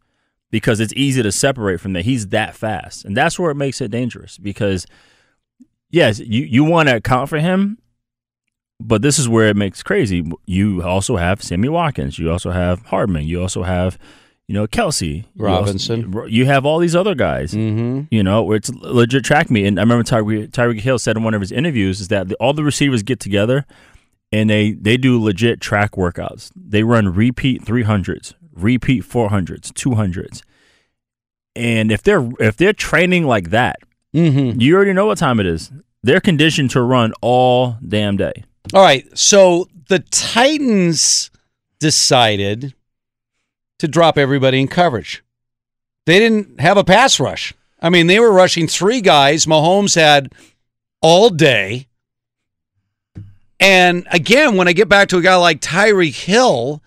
because it's easy to separate from that. He's that fast, and that's where it makes it dangerous because yes, you you want to account for him, but this is where it makes crazy. You also have Sammy Watkins. You also have Hardman. You also have, you know, Kelce You also- Robinson. You, have all these other guys. Mm-hmm. You know, where it's legit track meet. And I remember Tyreek Tyreek Hill said in one of his interviews is that the, all the receivers get together and they they do legit track workouts. They run repeat three hundreds, repeat four hundreds, two hundreds. And if they're if they're training like that, Mm-hmm. you already know what time it is. They're conditioned to run all damn day. All right. So the Titans decided to drop everybody in coverage. They didn't have a pass rush. I mean, they were rushing three guys. Mahomes had all day. And again, when I get back to a guy like Tyreek Hill,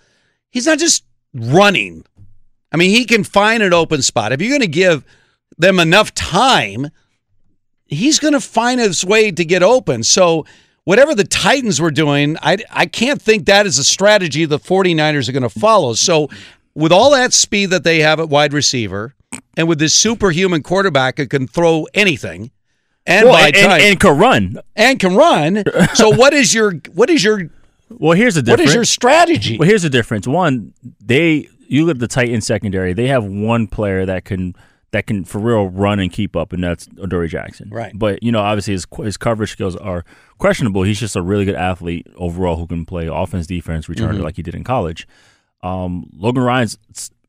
he's not just running. I mean, he can find an open spot. If you're going to give them enough time, he's going to find his way to get open. So, whatever the Titans were doing, I, I can't think that is a strategy the 49ers are going to follow. So, with all that speed that they have at wide receiver, and with this superhuman quarterback who can throw anything, and Well, by and, time, and can run. and can run. So, what is your what is your Well, here's the What difference. is your strategy? Well, here's the difference. One, they you look at the Titans secondary. They have one player that can that can for real run and keep up, and that's Adoree Jackson. Right. But you know, obviously his his coverage skills are questionable. He's just a really good athlete overall who can play offense, defense, returner Mhm. like he did in college. Um, Logan Ryan's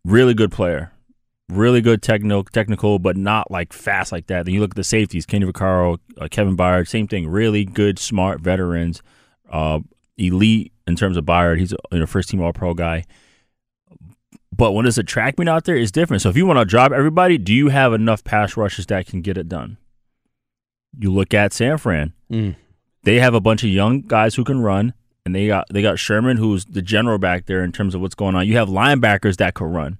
really good player. really good technical, technical, but not like fast like that. Then you look at the safeties: Kenny Vaccaro, uh, Kevin Byard, same thing. Really good, smart veterans, uh, elite in terms of Byard. He's a you know, first team All Pro guy. But when there's a track meet out there, it's different. So if you want to drop everybody, do you have enough pass rushes that can get it done? You look at San Fran. Mm. They have a bunch of young guys who can run, and they got they got Sherman, who's the general back there in terms of what's going on. You have linebackers that could run.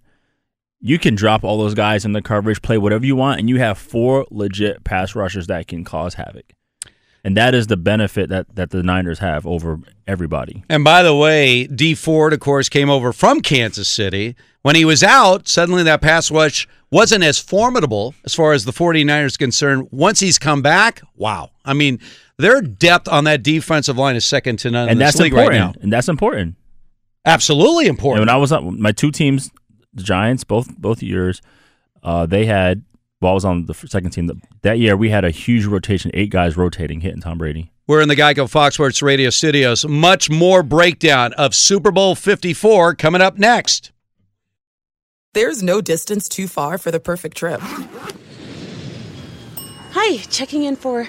You can drop all those guys in the coverage, play whatever you want, and you have four legit pass rushers that can cause havoc. And that is the benefit that, that the Niners have over everybody. And by the way, Dee Ford, of course, came over from Kansas City. When he was out, suddenly that pass rush wasn't as formidable as far as the 49ers concerned. Once he's come back, wow. I mean, their depth on that defensive line is second to none and in that's this league important. right now. And that's important. Absolutely important. And when I was on my two teams, the Giants, both both years, uh, they had. Well, I was on the second team. That year, we had a huge rotation, eight guys rotating, hitting Tom Brady. We're in the Geico Fox Sports Radio studios. Much more breakdown of Super Bowl 54 coming up next. There's no distance too far for the perfect trip. Hi, checking in for.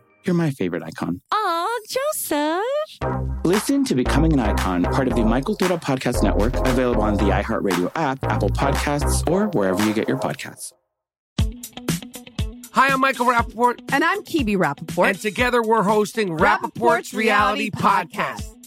You're my favorite icon. Aw, Joseph! Listen to Becoming an Icon, part of the My Cultura Podcast Network, available on the iHeartRadio app, Apple Podcasts, or wherever you get your podcasts. Hi, I'm Michael Rapaport. And I'm Kebe Rapaport. And together we're hosting Rapaport's Reality Podcast.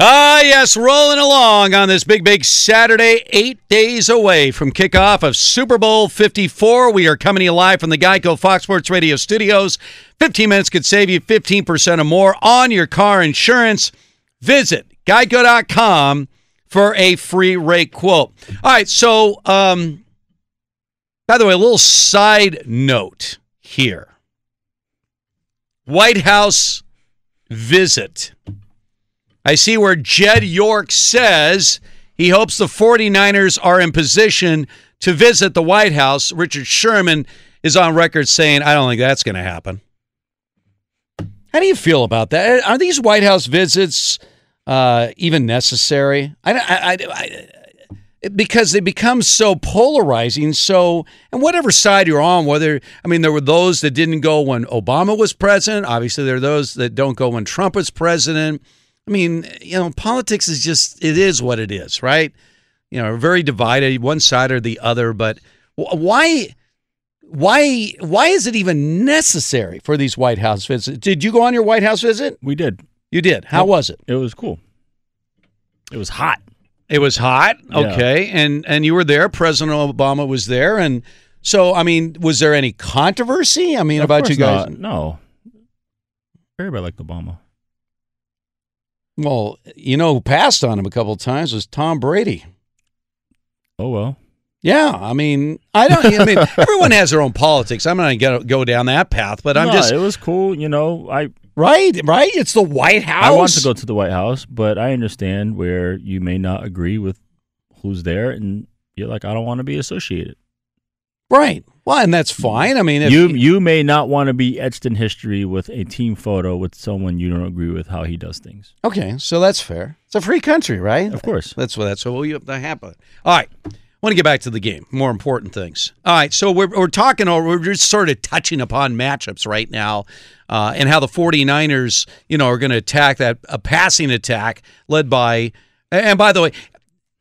Ah, yes, rolling along on this big, big Saturday, eight days away from kickoff of Super Bowl 54. We are coming to you live from the Geico Fox Sports Radio studios. 15 minutes could save you 15% or more on your car insurance. Visit geico.com for a free rate quote. All right, so, um, by the way, a little side note here White House visit. I see where Jed York says he hopes the 49ers are in position to visit the White House. Richard Sherman is on record saying, I don't think that's going to happen. How do you feel about that? Are these White House visits uh, even necessary. I, I, I, I because they become so polarizing. So, and whatever side you're on, whether, I mean, there were those that didn't go when Obama was president. Obviously, there are those that don't go when Trump was president. I mean, you know, politics is just, it is what it is, right? You know, very divided, one side or the other. But why, why, why is it even necessary for these White House visits? Did you go on your White House visit? We did. You did. How Yep. was it? It was cool. It was hot. It was hot. Yeah. Okay. And and you were there. President Obama was there. And so, I mean, was there any controversy? I mean, Of about you guys? not. No. Everybody liked Obama. Well, you know who passed on him a couple of times was Tom Brady. Oh well. Yeah, I mean, I don't. I mean, everyone has their own politics. I'm not going to go down that path, but I'm No, just It was cool. You know, I right, right. It's the White House. I want to go to the White House, but I understand where you may not agree with who's there, and you're like, I don't want to be associated. Right. Well, and that's fine. I mean, if you you may not want to be etched in history with a team photo with someone you don't agree with how he does things. Okay, so that's fair. It's a free country, right? Of course. That's what that's what we that happen. All right. I want to get back to the game. More important things. All right. So we're, we're talking, or we're just sort of touching upon matchups right now uh, and how the 49ers, you know, are going to attack that a passing attack led by, and by the way,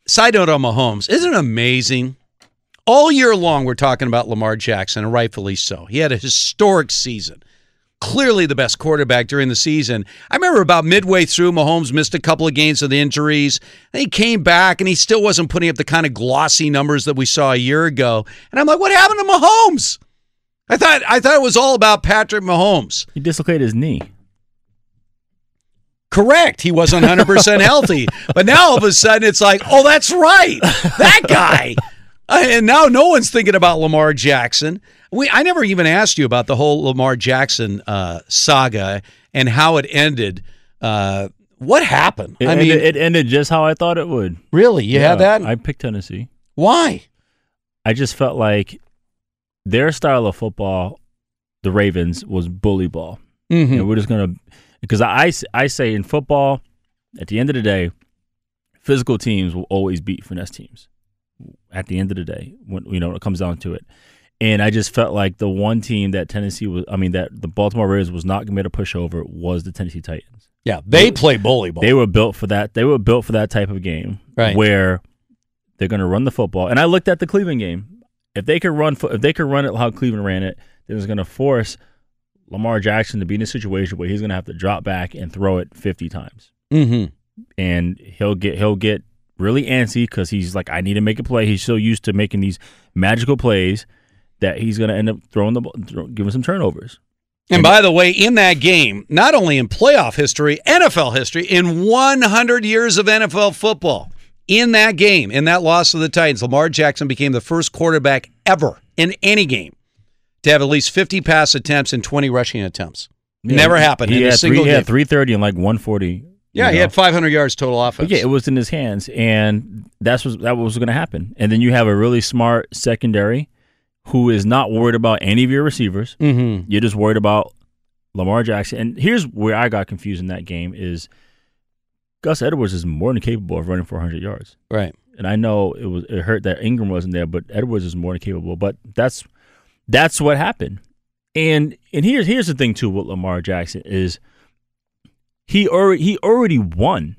side note on Mahomes, isn't it amazing? All year long, we're talking about Lamar Jackson, and rightfully so. He had a historic season clearly the best quarterback during the season. I remember about midway through, Mahomes missed a couple of games of the injuries. And he came back and he still wasn't putting up the kind of glossy numbers that we saw a year ago. And I'm like, what happened to Mahomes? I thought I thought it was all about Patrick Mahomes. He dislocated his knee. Correct. He wasn't 100% healthy. But now all of a sudden it's like, oh, that's right. That guy. Uh, and now no one's thinking about Lamar Jackson. We I never even asked you about the whole Lamar Jackson uh, saga and how it ended. Uh, what happened? It, I mean, it ended just how I thought it would. really, you had that? I picked Tennessee. Why? I just felt like their style of football, the Ravens, was bully ball. Mhm. And we're just gonna because I I say in football, at the end of the day, physical teams will always beat finesse teams. At the end of the day, when you know it comes down to it, and I just felt like the one team that Tennessee was, I mean, that the Baltimore Ravens was not going to push over was the Tennessee Titans. Yeah, they play bully ball. They were built for that. They were built for that type of game, Right. Where they're going to run the football. And I looked at the Cleveland game. If they could run, if they could run it how Cleveland ran it, then it's going to force Lamar Jackson to be in a situation where he's going to have to drop back and throw it fifty times, Mm-hmm. and he'll get he'll get really antsy because he's like, I need to make a play. He's so used to making these magical plays that he's going to end up throwing the ball, throw, giving some turnovers. And by the way, in that game, not only in playoff history, NFL history, in 100 years of NFL football, in that game, in that loss to the Titans, Lamar Jackson became the first quarterback ever in any game to have at least 50 pass attempts and 20 rushing attempts. Never happened He in a single three, he game. had three thirty and like one forty. Yeah, he had 500 yards total offense. But yeah, it was in his hands, and that's what that was going to happen. And then you have a really smart secondary who is not worried about any of your receivers. Mhm. You're just worried about Lamar Jackson. And here's where I got confused in that game: is Gus Edwards is more than capable of running 400 yards. Right. And I know it was it hurt that Ingram wasn't there, but Edwards is more than capable. But that's that's what happened. And and here's here's the thing too with Lamar Jackson is he already he already won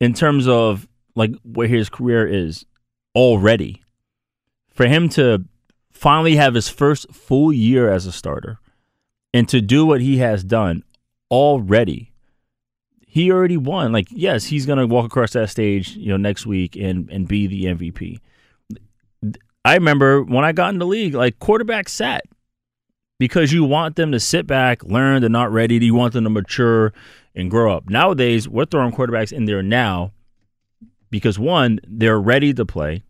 in terms of like where his career is already. For him to finally have his first full year as a starter and to do what he has done already he already won. Like, yes, he's gonna walk across that stage, you know, next week and and be the MVP. I remember when I got in the league, like quarterbacks sat because you want them to sit back, learn. They're not ready. You want them to mature and grow up. Nowadays, we're throwing quarterbacks in there now because one, they're ready to play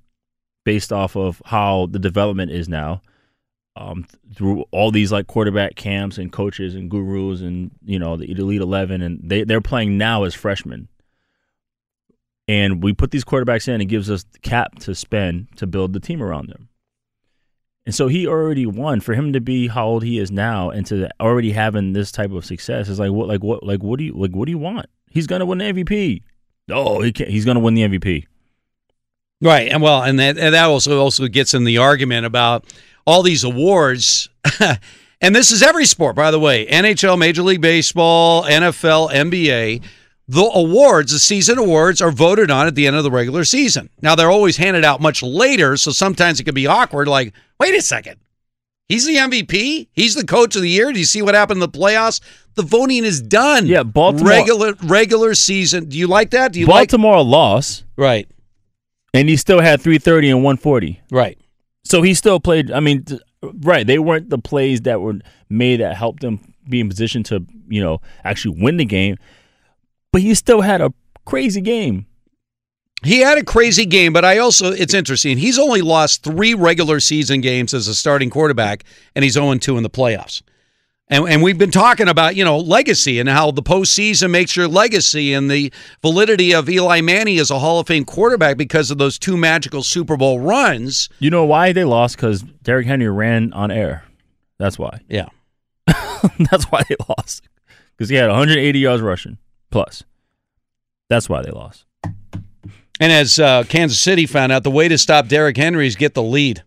based off of how the development is now um, through all these like quarterback camps and coaches and gurus and you know the elite 11 and they, they're playing now as freshmen and we put these quarterbacks in it gives us cap to spend to build the team around them and so he already won for him to be how old he is now and to already having this type of success is like what like what like what do you like what do you want He's gonna win the MVP. Oh, he can't, he's gonna win the MVP. Right, and well, and that and that also also gets in the argument about all these awards. and this is every sport, by the way: NHL, Major League Baseball, NFL, NBA. The awards, the season awards, are voted on at the end of the regular season. Now they're always handed out much later, so sometimes it can be awkward. Like, wait a second, he's the MVP, he's the coach of the year. Do you see what happened in the playoffs? The voting is done. Yeah, Baltimore regular regular season. Do you like that? Do you Baltimore lost, right? and he still had 330 and 140. Right. So he still played. I mean, right? They weren't the plays that were made that helped them be in position to you know actually win the game, but he still had a crazy game. He had a crazy game, but I also it's interesting. He's only lost three regular season games as a starting quarterback, and he's 0 2 in the playoffs. And, and we've been talking about, you know, legacy and how the postseason makes your legacy and the validity of Eli Manning as a Hall of Fame quarterback because of those two magical Super Bowl runs. You know why they lost? Because Derrick Henry ran on air. That's why. Yeah. That's why they lost. Because he had 180 yards rushing plus. That's why they lost. And as uh, Kansas City found out, the way to stop Derrick Henry is get the lead.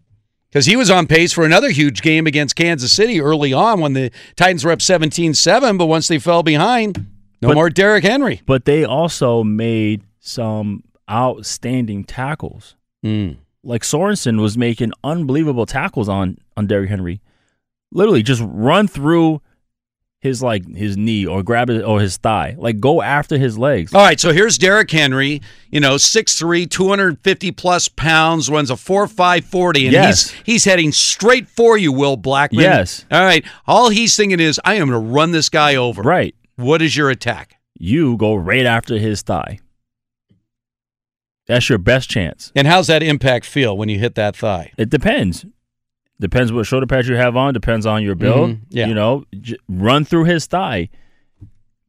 Because he was on pace for another huge game against Kansas City early on when the Titans were up 17 7, but once they fell behind, no But- more Derrick Henry. But they also made some outstanding tackles. Mm. Like Sorensen was making unbelievable tackles on on Derrick Henry. Literally just run through his like his knee or grab it or his thigh. Like go after his legs. All right, so here's Derrick Henry, you know, 6'3, 250 plus pounds, runs a 4'5 40, and Yes. he's he's heading straight for you, Will Blackmon. Yes. All right. All he's thinking is, I am going to run this guy over. Right. What is your attack? You go right after his thigh. That's your best chance. And how's that impact feel when you hit that thigh? It depends. Depends what shoulder pads you have on. Depends on your build. Mhm, yeah. You know, j- run through his thigh.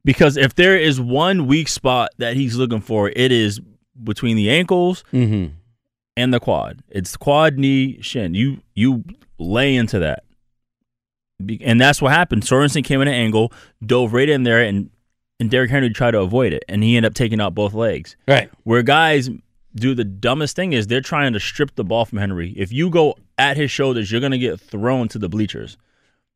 Because if there is one weak spot that he's looking for, it is between the ankles Mm-hmm. and the quad. It's quad, knee, shin. You you lay into that, and that's what happened. Sorensen came in an angle, dove right in there, and and Derrick Henry tried to avoid it, and he ended up taking out both legs. Right. Where guys do the dumbest thing is they're trying to strip the ball from Henry. If you go at his shoulders, you're gonna get thrown to the bleachers.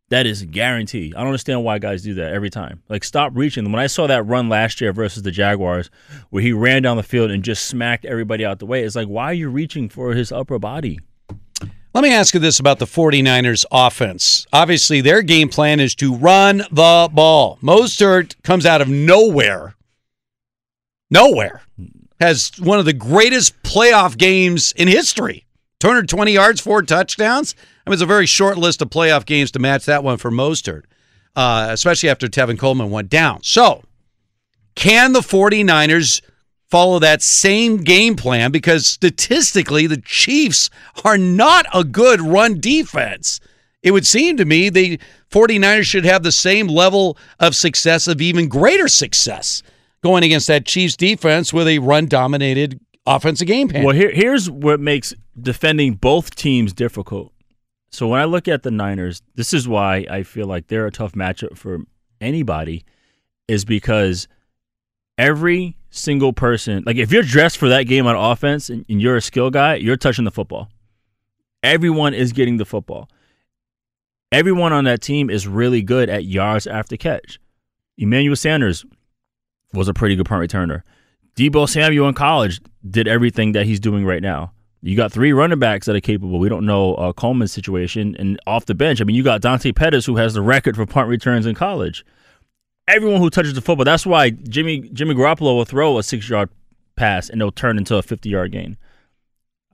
That is a guarantee. I don't understand why guys do that every time. Like, stop reaching. When I saw that run last year versus the Jaguars, where he ran down the field and just smacked everybody out the way, it's like, why are you reaching for his upper body? Let me ask you this about the 49ers offense. Obviously, their game plan is to run the ball. Mostert comes out of nowhere. Nowhere. Has one of the greatest playoff games in history. 220 yards, four touchdowns. I mean, it's a very short list of playoff games to match that one for Mostert, uh, especially after Tevin Coleman went down. So, can the 49ers follow that same game plan? Because statistically, the Chiefs are not a good run defense. It would seem to me the 49ers should have the same level of success, of even greater success, going against that Chiefs defense with a run dominated offensive game plan. Well, here, here's what makes defending both teams difficult. So when I look at the Niners, this is why I feel like they're a tough matchup for anybody, is because every single person, like if you're dressed for that game on offense and, and you're a skill guy, you're touching the football. Everyone is getting the football. Everyone on that team is really good at yards after catch. Emmanuel Sanders was a pretty good punt returner. Deebo Samuel in college did everything that he's doing right now. You got three running backs that are capable. We don't know uh, Coleman's situation, and off the bench, I mean, you got Dante Pettis who has the record for punt returns in college. Everyone who touches the football, that's why Jimmy Jimmy Garoppolo will throw a six yard pass and it'll turn into a fifty yard gain.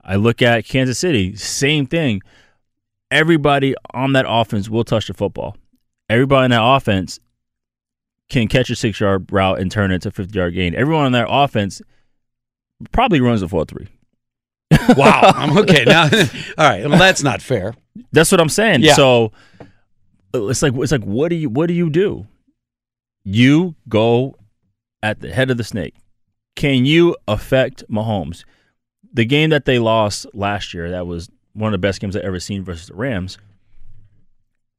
I look at Kansas City, same thing. Everybody on that offense will touch the football. Everybody in that offense can catch a six yard route and turn it into a 50 yard gain. Everyone on their offense probably runs a 4 3. wow. I'm okay. Now, all right. Well, that's not fair. That's what I'm saying. Yeah. So uh, it's like it's like what do you what do you do? You go at the head of the snake. Can you affect Mahomes? The game that they lost last year, that was one of the best games I've ever seen versus the Rams.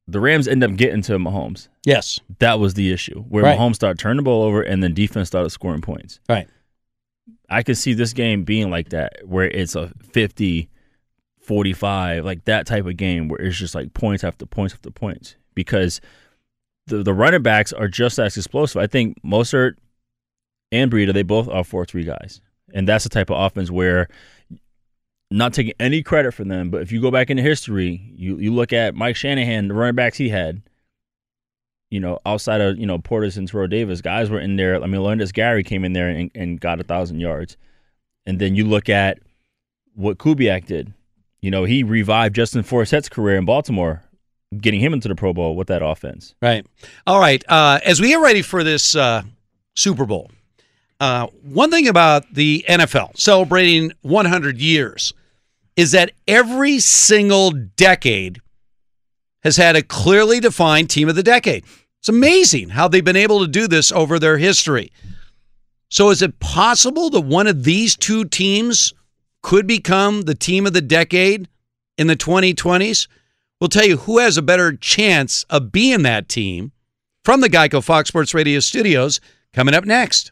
The Rams end up getting to Mahomes. Yes. That was the issue where Right. Mahomes started turning the ball over and then defense started scoring points. Right. I could see this game being like that where it's a 50 45 like that type of game where it's just like points after points after points because the the running backs are just as explosive. I think Mostert and Breida they both are 4-3 guys. And that's the type of offense where not taking any credit for them, but if you go back into history, you you look at Mike Shanahan, the running backs he had, you know, outside of, you know, Portis and Terrell Davis, guys were in there. I mean, Olandis Gary came in there and, and got a thousand yards. And then you look at what Kubiak did. You know, he revived Justin Forsett's career in Baltimore, getting him into the Pro Bowl with that offense. Right. All right. Uh, as we get ready for this uh, Super Bowl, uh, one thing about the NFL celebrating 100 years is that every single decade has had a clearly defined team of the decade. It's amazing how they've been able to do this over their history. So, is it possible that one of these two teams could become the team of the decade in the 2020s? We'll tell you who has a better chance of being that team from the Geico Fox Sports Radio studios coming up next.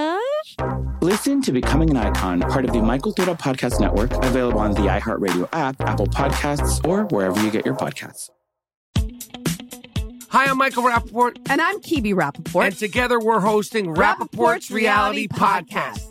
Listen to Becoming an Icon, part of the My Cultura Podcast Network, available on the iHeartRadio app, Apple Podcasts, or wherever you get your podcasts. Hi, I'm Michael Rapaport. And I'm Kebe Rapaport. And together we're hosting Rapaport's, Reality Podcast.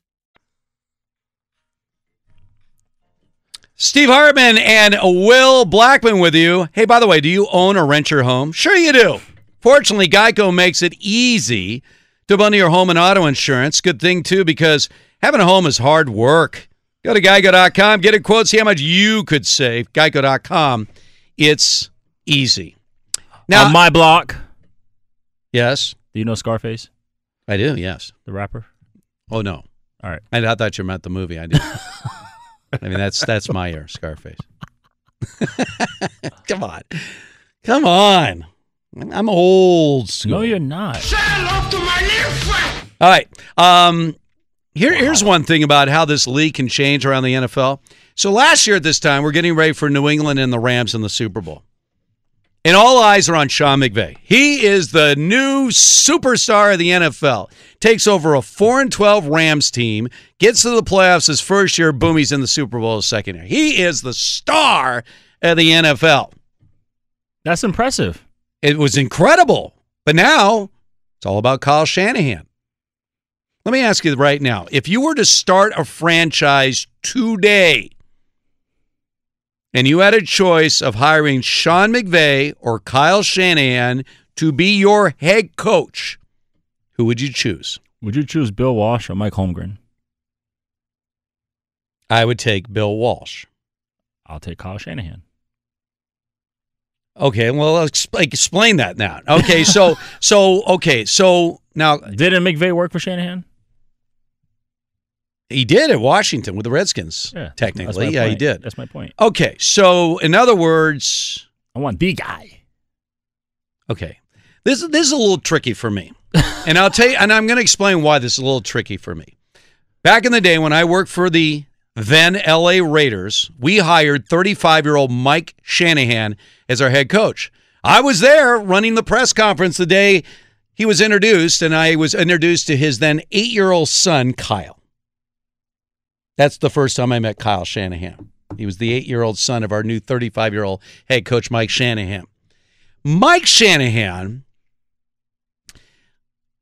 Steve Hartman and Will Blackmon with you. Hey, by the way, do you own or rent your home? Sure, you do. Fortunately, Geico makes it easy to bundle your home and auto insurance. Good thing, too, because having a home is hard work. Go to geico.com, get a quote, see how much you could save. Geico.com. It's easy. Now, On my block. yes, Do you know Scarface, I do, yes. the rapper? Oh, no. All right. I, I thought you meant the movie. I did. I mean, that's that's my ear, Scarface. Come on. Come on. I'm old school. No, you're not. All right. Um, here, Here's one thing about how this league can change around the NFL. So last year at this time, we're getting ready for New England and the Rams in the Super Bowl. And all eyes are on Sean McVay. He is the new superstar of the NFL. Takes over a 4 and 12 Rams team, gets to the playoffs his first year, boom, he's in the Super Bowl his second year. He is the star of the NFL. That's impressive. It was incredible. But now it's all about Kyle Shanahan. Let me ask you right now if you were to start a franchise today and you had a choice of hiring Sean McVay or Kyle Shanahan to be your head coach, who would you choose? Would you choose Bill Walsh or Mike Holmgren? I would take Bill Walsh. I'll take Kyle Shanahan. Okay, well, explain that now. Okay, so so okay, so now didn't McVay work for Shanahan? He did at Washington with the Redskins. Yeah, technically, yeah, he did. That's my point. Okay, so in other words, I want the guy. Okay, this this is a little tricky for me, and I'll tell you, and I'm going to explain why this is a little tricky for me. Back in the day when I worked for the then LA Raiders, we hired 35 year old Mike Shanahan as our head coach. I was there running the press conference the day he was introduced, and I was introduced to his then eight year old son, Kyle. That's the first time I met Kyle Shanahan. He was the eight year old son of our new 35 year old head coach, Mike Shanahan. Mike Shanahan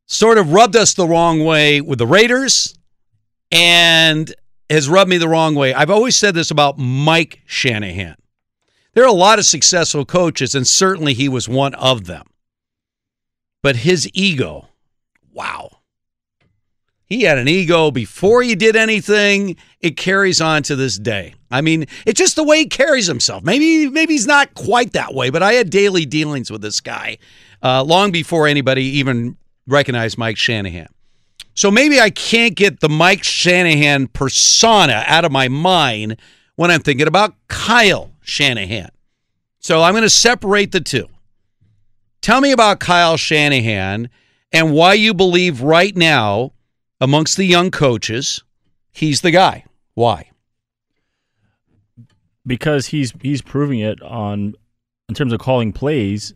sort of rubbed us the wrong way with the Raiders and has rubbed me the wrong way. I've always said this about Mike Shanahan. There are a lot of successful coaches, and certainly he was one of them. But his ego, wow. He had an ego before he did anything. It carries on to this day. I mean, it's just the way he carries himself. Maybe, maybe he's not quite that way, but I had daily dealings with this guy uh, long before anybody even recognized Mike Shanahan. So maybe I can't get the Mike Shanahan persona out of my mind when I'm thinking about Kyle Shanahan. So I'm going to separate the two. Tell me about Kyle Shanahan and why you believe right now amongst the young coaches, he's the guy. Why? Because he's he's proving it on in terms of calling plays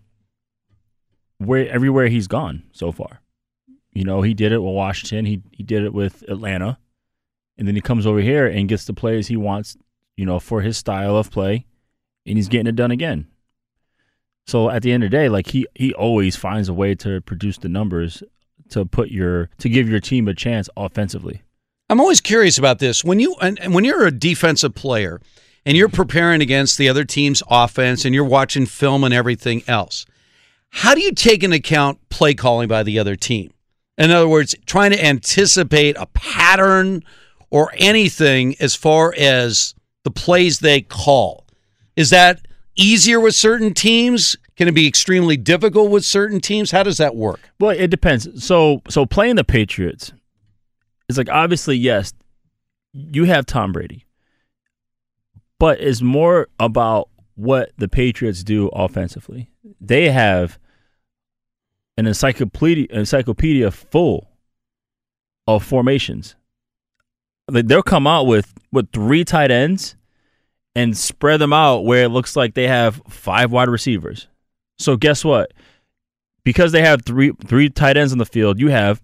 where everywhere he's gone so far. You know, he did it with Washington, he he did it with Atlanta, and then he comes over here and gets the plays he wants, you know, for his style of play, and he's getting it done again. So at the end of the day, like he he always finds a way to produce the numbers to put your to give your team a chance offensively. I'm always curious about this. When you and, and when you're a defensive player and you're preparing against the other team's offense and you're watching film and everything else, how do you take into account play calling by the other team? In other words, trying to anticipate a pattern or anything as far as the plays they call. Is that easier with certain teams? Can it be extremely difficult with certain teams? How does that work? Well, it depends. So, so playing the Patriots is like obviously yes, you have Tom Brady, but it's more about what the Patriots do offensively. They have an encyclopedia encyclopedia full of formations. They'll come out with with three tight ends and spread them out where it looks like they have five wide receivers. So guess what? Because they have three three tight ends on the field, you have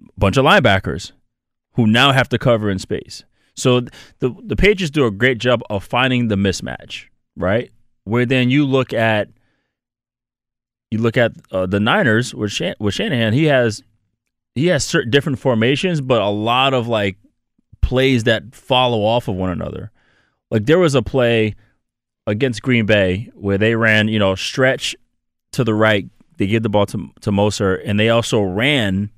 a bunch of linebackers who now have to cover in space. So the the Patriots do a great job of finding the mismatch, right? Where then you look at you look at uh, the Niners with Shan- with Shanahan, he has he has certain different formations, but a lot of like plays that follow off of one another. Like there was a play against Green Bay where they ran, you know, stretch to the right. They gave the ball to to Mostert, and they also ran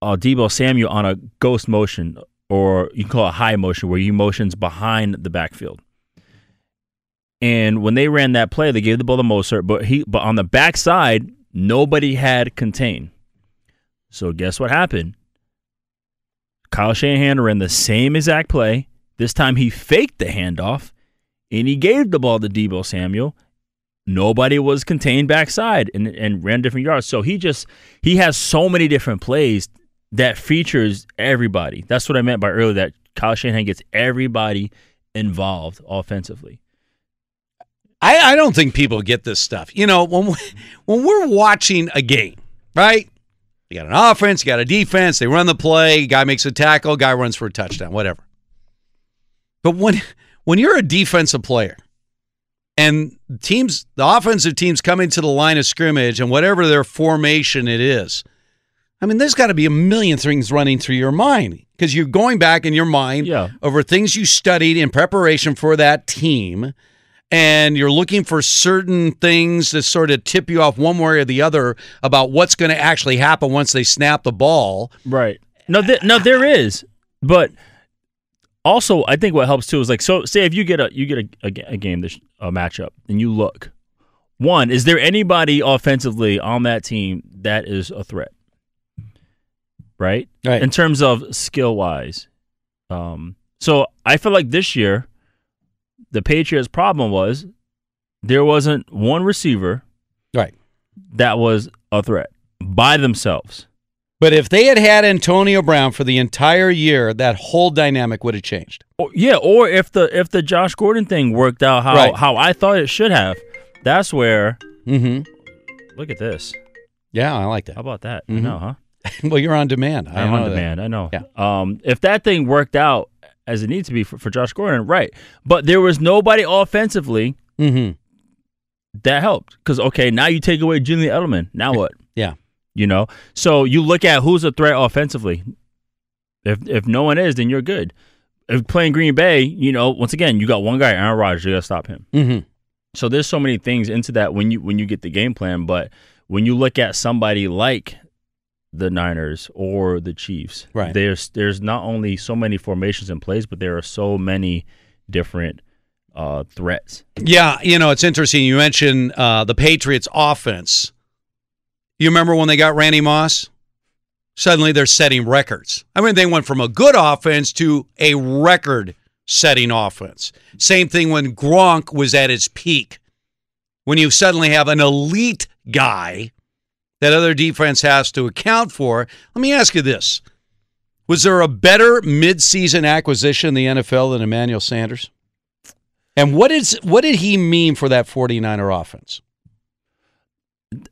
uh, Deebo Samuel on a ghost motion, or you can call it high motion, where he motions behind the backfield. And when they ran that play, they gave the ball to Mostert, but he but on the backside, nobody had contain. So guess what happened? Kyle Shanahan ran the same exact play. This time he faked the handoff and he gave the ball to Deebo Samuel, nobody was contained backside and, and ran different yards. So he just he has so many different plays that features everybody. That's what I meant by earlier that Kyle Shanahan gets everybody involved offensively. I, I don't think people get this stuff. You know, when we, when we're watching a game, right? You got an offense, you got a defense, they run the play, guy makes a tackle, guy runs for a touchdown, whatever. But when when you're a defensive player and teams the offensive teams coming to the line of scrimmage and whatever their formation it is, I mean, there's got to be a million things running through your mind because you're going back in your mind Yeah. over things you studied in preparation for that team and you're looking for certain things to sort of tip you off one way or the other about what's going to actually happen once they snap the ball. Right. No, th- no, there is, but also I think what helps too is like so. Say if you get a you get a, a, a game this a matchup and you look, one is there anybody offensively on that team that is a threat? Right. Right. In terms of skill wise, um, so I feel like this year, the Patriots' problem was there wasn't one receiver, right, that was a threat by themselves. But if they had had Antonio Brown for the entire year, that whole dynamic would have changed. Or, yeah, or if the if the Josh Gordon thing worked out how Right. how I thought it should have, that's where. Mm-hmm. Look at this. Yeah, I like that. How about that? Mhm. I know, huh? well, you're on demand. I am on that. demand. I know. Um, if that thing worked out as it needs to be for, for Josh Gordon, right? But there was nobody offensively Mm-hmm. that helped because okay, now you take away Julian Edelman. Now what? Yeah. You know, so you look at who's a threat offensively. If if no one is, then you're good. If playing Green Bay, you know, once again, you got one guy, Aaron Rodgers. You got to stop him. Mm-hmm. So there's so many things into that when you when you get the game plan, but when you look at somebody like the Niners or the Chiefs, Right. There's there's not only so many formations in place, but there are so many different uh, threats. Yeah, you know, it's interesting. You mentioned uh, the Patriots offense. You remember when they got Randy Moss? Suddenly they're setting records. I mean, they went from a good offense to a record setting offense. Same thing when Gronk was at its peak. When you suddenly have an elite guy that other defense has to account for. Let me ask you this. Was there a better midseason acquisition in the NFL than Emmanuel Sanders? And what is what did he mean for that 49er offense?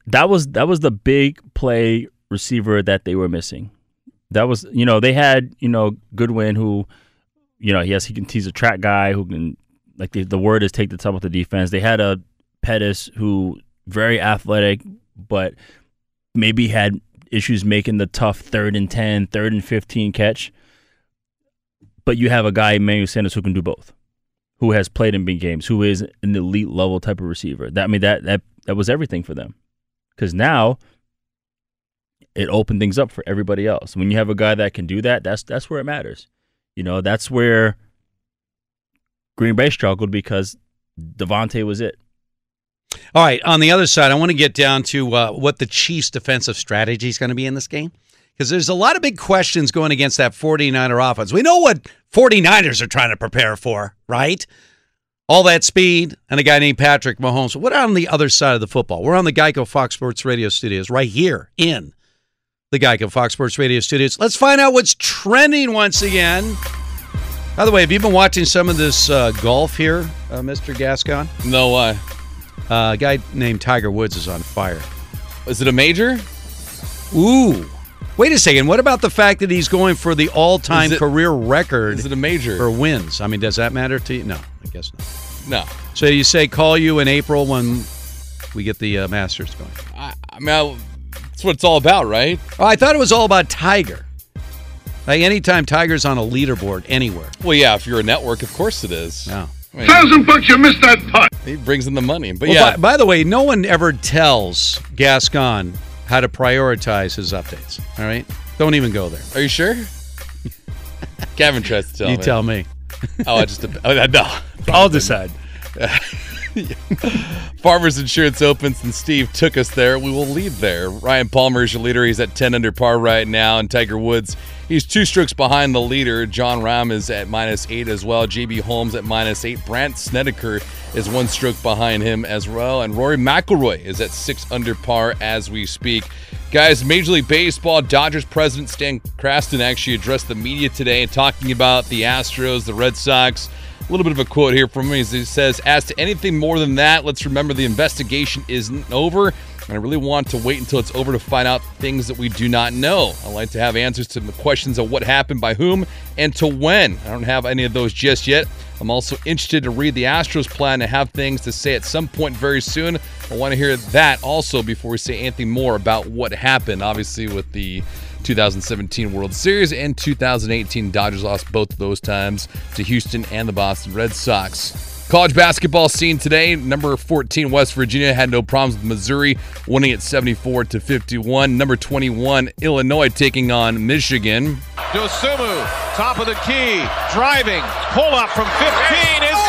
That was that was the big play receiver that they were missing. That was you know they had you know Goodwin who you know yes he can he's a track guy who can like the, the word is take the top of the defense. They had a Pettis who very athletic but maybe had issues making the tough third and 10, third and 15 catch. But you have a guy, Emmanuel Sanders, who can do both, who has played in big games, who is an elite level type of receiver. That I mean that that that was everything for them. Because now it opened things up for everybody else. When you have a guy that can do that, that's that's where it matters. You know, that's where Green Bay struggled because Davante was it. All right, on the other side, I want to get down to uh, what the Chiefs' defensive strategy is going to be in this game. Because there's a lot of big questions going against that 49er offense. We know what 49ers are trying to prepare for, right? All that speed and a guy named Patrick Mahomes. What on the other side of the football? We're on the Geico Fox Sports Radio studios right here in the Geico Fox Sports Radio studios. Let's find out what's trending once again. By the way, have you been watching some of this uh, golf here, uh, Mr. Gascon? No, why? Uh, a guy named Tiger Woods is on fire. Is it a major? Ooh. Wait a second. What about the fact that he's going for the all-time it- career record Is it a major? for wins? I mean, does that matter to you? No, I guess not. No. So you say call you in April when we get the uh, Masters going. I, I mean, I, that's what it's all about, right? Oh, I thought it was all about Tiger. Like anytime Tiger's on a leaderboard anywhere. Well, yeah, if you're a network, of course it is. No. I mean, Thousand bucks, you missed that putt. he brings in the money. But Well, yeah, by, by the way, no one ever tells Gascon how to prioritize his updates. All right, don't even go there. are you sure? Gavin tries to tell you me. tell me. Oh, I just oh, no. I'll decide. Farmers Insurance opens and Steve took us there. We will lead there. Ryan Palmer is your leader. He's at 10 under par right now. And Tiger Woods, he's two strokes behind the leader. Jon Rahm is at minus eight as well. JB Holmes at minus eight. Brandt Snedeker is one stroke behind him as well. And Rory McIlroy is at six under par as we speak. Guys, Major League Baseball, Dodgers president Stan Kasten actually addressed the media today talking about the Astros, the Red Sox. A little bit of a quote here from him. He says, As to anything more than that, let's remember the investigation isn't over. And I really want to wait until it's over to find out things that we do not know. I like to have answers to the questions of what happened by whom and to when. I don't have any of those just yet. I'm also interested to read the Astros plan and have things to say at some point very soon. I want to hear that also before we say anything more about what happened, obviously, with the 2017 World Series and 2018 Dodgers lost both those times to Houston and the Boston Red Sox. College basketball scene today. Number 14 West Virginia had no problems with Missouri, winning at 74 to 51. Number 21 Illinois taking on Michigan. Dosunmu, top of the key, driving, pull up from 15 is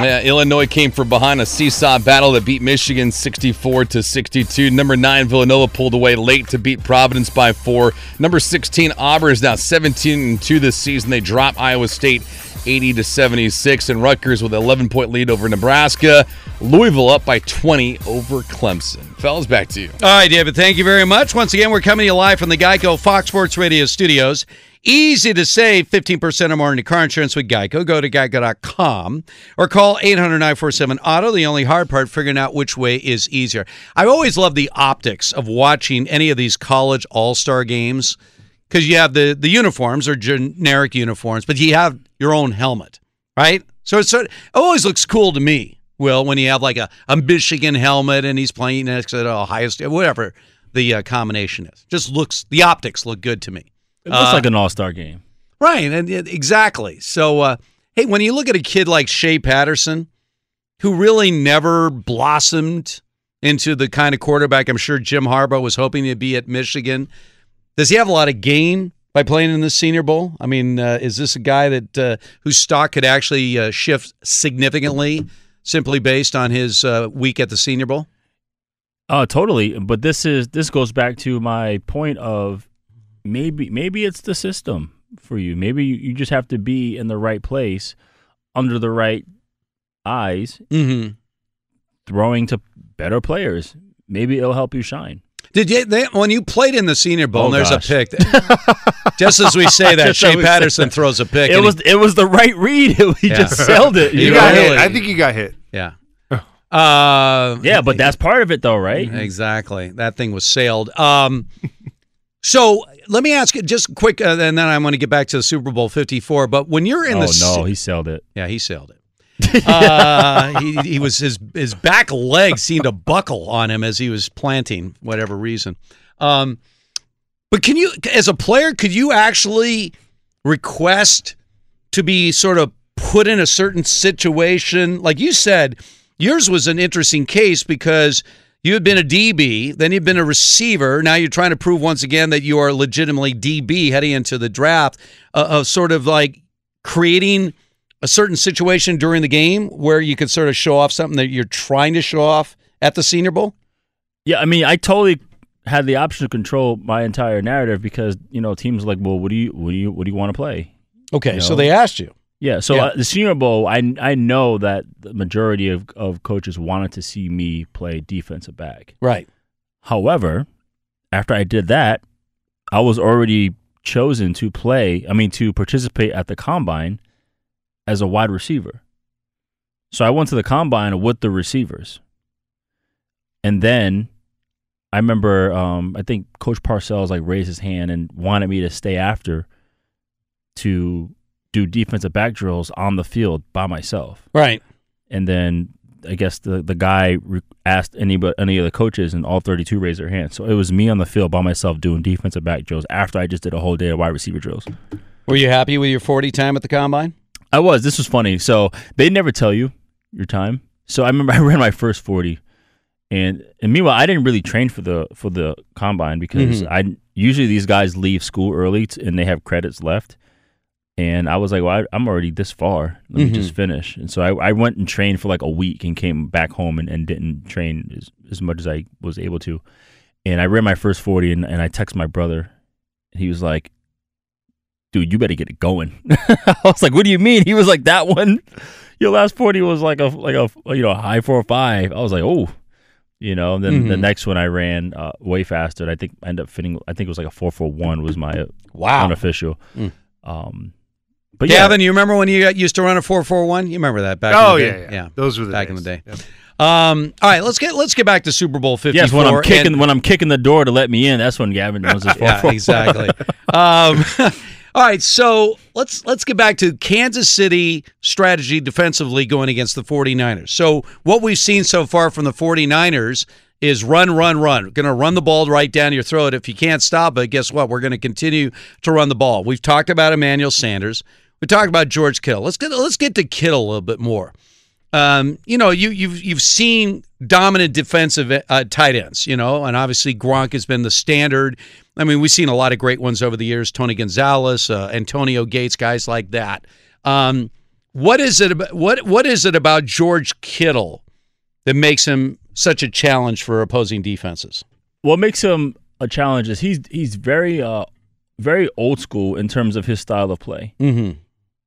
Yeah, Illinois came from behind a seesaw battle that beat Michigan 64 to 62. Number 9 Villanova pulled away late to beat Providence by 4. Number 16 Auburn is now 17 and 2 this season. They drop Iowa State 80 to 76 and Rutgers with an 11 point lead over Nebraska. Louisville up by 20 over Clemson. Fellas, back to you. All right, David, thank you very much. Once again, we're coming to you live from the Geico Fox Sports Radio studios. Easy to save 15% or more on your car insurance with Geico. Go to geico.com or call 800 947 Auto. The only hard part, figuring out which way is easier. I've always love the optics of watching any of these college all star games because you have the, the uniforms or generic uniforms, but you have your own helmet, right? So it's, it always looks cool to me, Will, when you have like a, a Michigan helmet and he's playing next to Ohio State, whatever the uh, combination is. Just looks, the optics look good to me. It looks uh, like an all star game. Right. And exactly. So, uh, hey, when you look at a kid like Shea Patterson, who really never blossomed into the kind of quarterback I'm sure Jim Harbaugh was hoping to be at Michigan, does he have a lot of gain by playing in the Senior Bowl? I mean, uh, is this a guy that uh, whose stock could actually uh, shift significantly simply based on his uh, week at the Senior Bowl? Oh, totally. But this is this goes back to my point of maybe maybe it's the system for you. Maybe you, you just have to be in the right place under the right eyes, mm-hmm. throwing to better players. Maybe it'll help you shine. Did you they, when you played in the Senior Bowl? Oh, there's gosh. a pick. just as we say that, Shea Patterson throws a pick. It was he, it was the right read. He yeah. just sailed it. You, got really, hit. I think you got hit. Yeah. Uh, yeah, but that's part of it, though, right? Exactly. That thing was sailed. Um, so let me ask you just quick, uh, and then I'm going to get back to the Super Bowl 54. But when you're in oh, the no, he sailed it. Yeah, he sailed it. uh, he, he was his his back leg seemed to buckle on him as he was planting, whatever reason. Um, but can you, as a player, could you actually request to be sort of put in a certain situation? Like you said, yours was an interesting case because you had been a DB, then you've been a receiver. Now you're trying to prove once again that you are legitimately DB heading into the draft uh, of sort of like creating a certain situation during the game where you could sort of show off something that you're trying to show off at the Senior Bowl? Yeah, I mean, I totally had the option to control my entire narrative because you know teams like, well, what do you, what do you, what do you want to play? Okay, you know? so they asked you. Yeah, so yeah. Uh, the Senior Bowl, I I know that the majority of, of coaches wanted to see me play defensive back. Right. However, after I did that, I was already chosen to play. I mean, to participate at the combine as a wide receiver. So I went to the combine with the receivers. And then I remember um, I think Coach Parcells like raised his hand and wanted me to stay after to do defensive back drills on the field by myself. Right. And then I guess the the guy re- asked any but any of the coaches, and all 32 raised their hands. So it was me on the field by myself doing defensive back drills after I just did a whole day of wide receiver drills. Were you happy with your 40 time at the combine? I was. This was funny. So they never tell you your time. So I remember I ran my first 40, and and meanwhile I didn't really train for the for the combine because mm-hmm. I usually these guys leave school early t- and they have credits left. And I was like, well, I, am already this far. Let me Mhm. just finish. And so I, I went and trained for like a week and came back home and, and didn't train as, as much as I was able to. And I ran my first 40 and, and I texted my brother. And He was like, dude, you better get it going. I was like, what do you mean? He was like, that one, your last 40 was like a, like a, you know, a high four or five. I was like, oh, you know, and then the Mhm. next one I ran uh, way faster. And I think I ended up fitting, I think it was like a four four one was my Wow. unofficial. Mm. Um, but yeah, Gavin, you remember when you got used to run a four four one? You remember that back? Oh, in the yeah, day? yeah. Those were the back days. in the day. Um, all right, let's get let's get back to Super Bowl fifty four. yes, when I'm kicking, when I'm kicking the door to let me in, that's when Gavin runs his four yeah, four. exactly. um, all right, so let's let's get back to Kansas City strategy defensively going against the 49ers. So what we've seen so far from the 49ers is run, run, run. We're going to run the ball right down your throat. If you can't stop it, guess what? We're going to continue to run the ball. We've talked about Emmanuel Sanders. We talked about George Kittle. Let's get let's get to Kittle a little bit more. Um, you know, you you've you've seen dominant defensive uh, tight ends, you know, and obviously Gronk has been the standard. I mean, we've seen a lot of great ones over the years: Tony Gonzalez, uh, Antonio Gates, guys like that. Um, what is it about what what is it about George Kittle that makes him such a challenge for opposing defenses? what makes him a challenge is he's he's very uh very old school in terms of his style of play. Mm-hmm.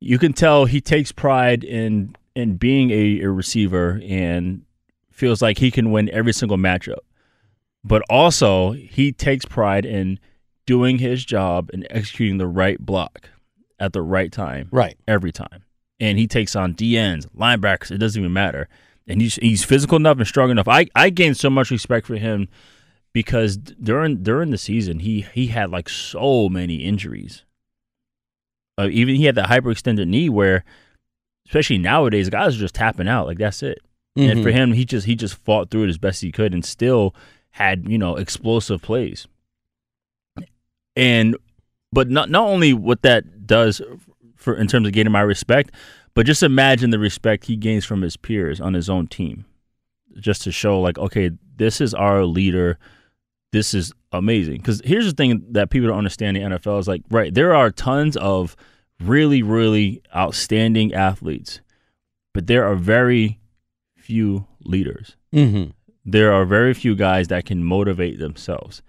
You can tell he takes pride in in being a, a receiver and feels like he can win every single matchup. But also he takes pride in doing his job and executing the right block at the right time. Right. Every time. And he takes on DNs, linebackers, it doesn't even matter. And he's he's physical enough and strong enough. I, I gained so much respect for him because during during the season he he had like so many injuries. Uh, even he had that hyperextended knee where, especially nowadays, guys are just tapping out like that's it. And Mhm. for him, he just he just fought through it as best he could and still had you know explosive plays. And but not not only what that does for in terms of gaining my respect, but just imagine the respect he gains from his peers on his own team just to show like okay this is our leader this is amazing because here's the thing that people don't understand in the nfl is like right there are tons of really really outstanding athletes but there are very few leaders. Mm-hmm. there are very few guys that can motivate themselves.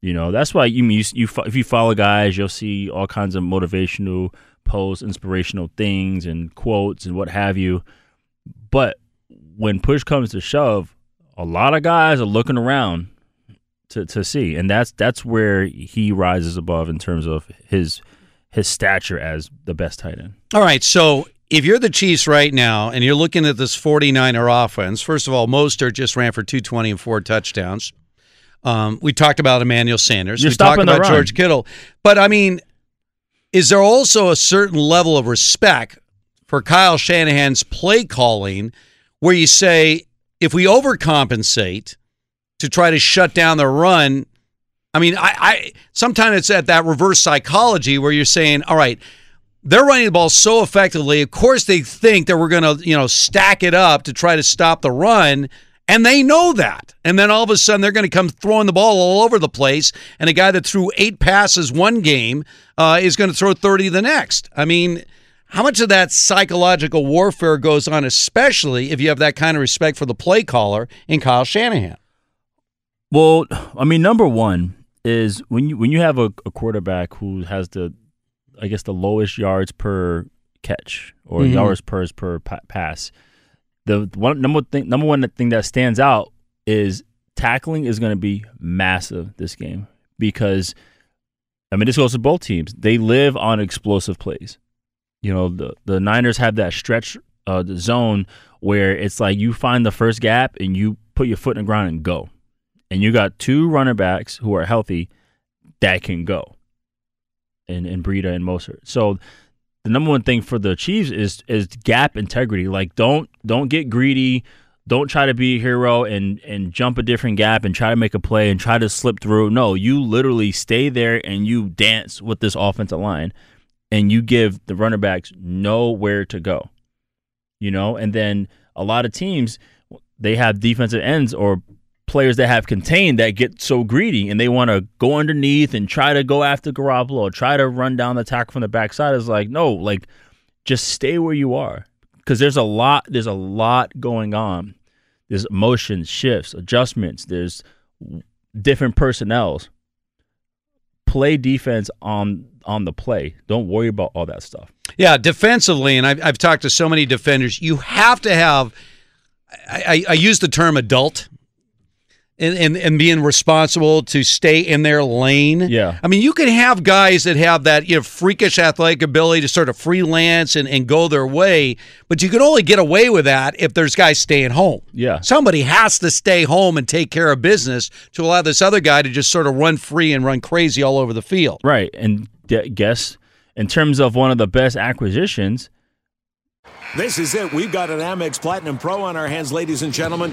You know that's why you you, you if you follow guys you'll see all kinds of motivational posts inspirational things and quotes and what have you. But when push comes to shove, a lot of guys are looking around to, to see, and that's that's where he rises above in terms of his his stature as the best tight end. All right, so if you're the Chiefs right now and you're looking at this 49er offense, first of all, Mostert just ran for 220 and four touchdowns. Um, we talked about Emmanuel Sanders. You're we talked about run. George Kittle. But I mean, is there also a certain level of respect for Kyle Shanahan's play calling where you say, if we overcompensate to try to shut down the run, I mean, I, I sometimes it's at that reverse psychology where you're saying, all right, they're running the ball so effectively. Of course, they think that we're going to, you know, stack it up to try to stop the run, and they know that. And then all of a sudden, they're going to come throwing the ball all over the place. And a guy that threw eight passes one game uh, is going to throw thirty the next. I mean, how much of that psychological warfare goes on, especially if you have that kind of respect for the play caller in Kyle Shanahan? Well, I mean, number one is when you when you have a, a quarterback who has the, I guess the lowest yards per catch or Mhm. yards per per pa- pass. The one number thing number one thing that stands out is tackling is going to be massive this game because, I mean, this goes to both teams. They live on explosive plays. You know, the the Niners have that stretch uh, the zone where it's like you find the first gap and you put your foot in the ground and go and you got two running backs who are healthy that can go, and and Breida and Mostert. So the number one thing for the Chiefs is is gap integrity. Like don't don't get greedy. Don't try to be a hero and and jump a different gap and try to make a play and try to slip through. No, you literally stay there and you dance with this offensive line, and you give the running backs nowhere to go. You know, and then a lot of teams they have defensive ends or players that have contained that get so greedy and they want to go underneath and try to go after Garoppolo or try to run down the tackle from the backside is like, no, like just stay where you are. Because there's a lot, there's a lot going on. There's motions, shifts, adjustments, there's different personnels. Play defense on on the play. Don't worry about all that stuff. Yeah, defensively, and I've, I've talked to so many defenders, you have to have, I, I use the term adult. And, and, and being responsible to stay in their lane. Yeah. I mean, you can have guys that have that you know freakish athletic ability to sort of freelance and, and go their way, but you can only get away with that if there's guys staying home. Yeah. Somebody has to stay home and take care of business to allow this other guy to just sort of run free and run crazy all over the field. Right. And d- guess in terms of one of the best acquisitions, This is it. We've got an Amex Platinum Pro on our hands, ladies and gentlemen.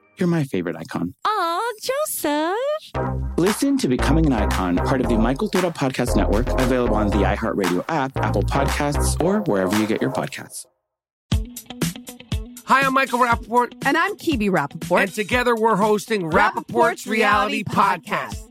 You're my favorite icon. Aw, Joseph. Listen to Becoming an Icon, part of the My Cultura Podcast Network, available on the iHeartRadio app, Apple Podcasts, or wherever you get your podcasts. Hi, I'm Michael Rapaport. And I'm Kebe Rapaport. And together we're hosting Rapaport's, Reality, Podcast.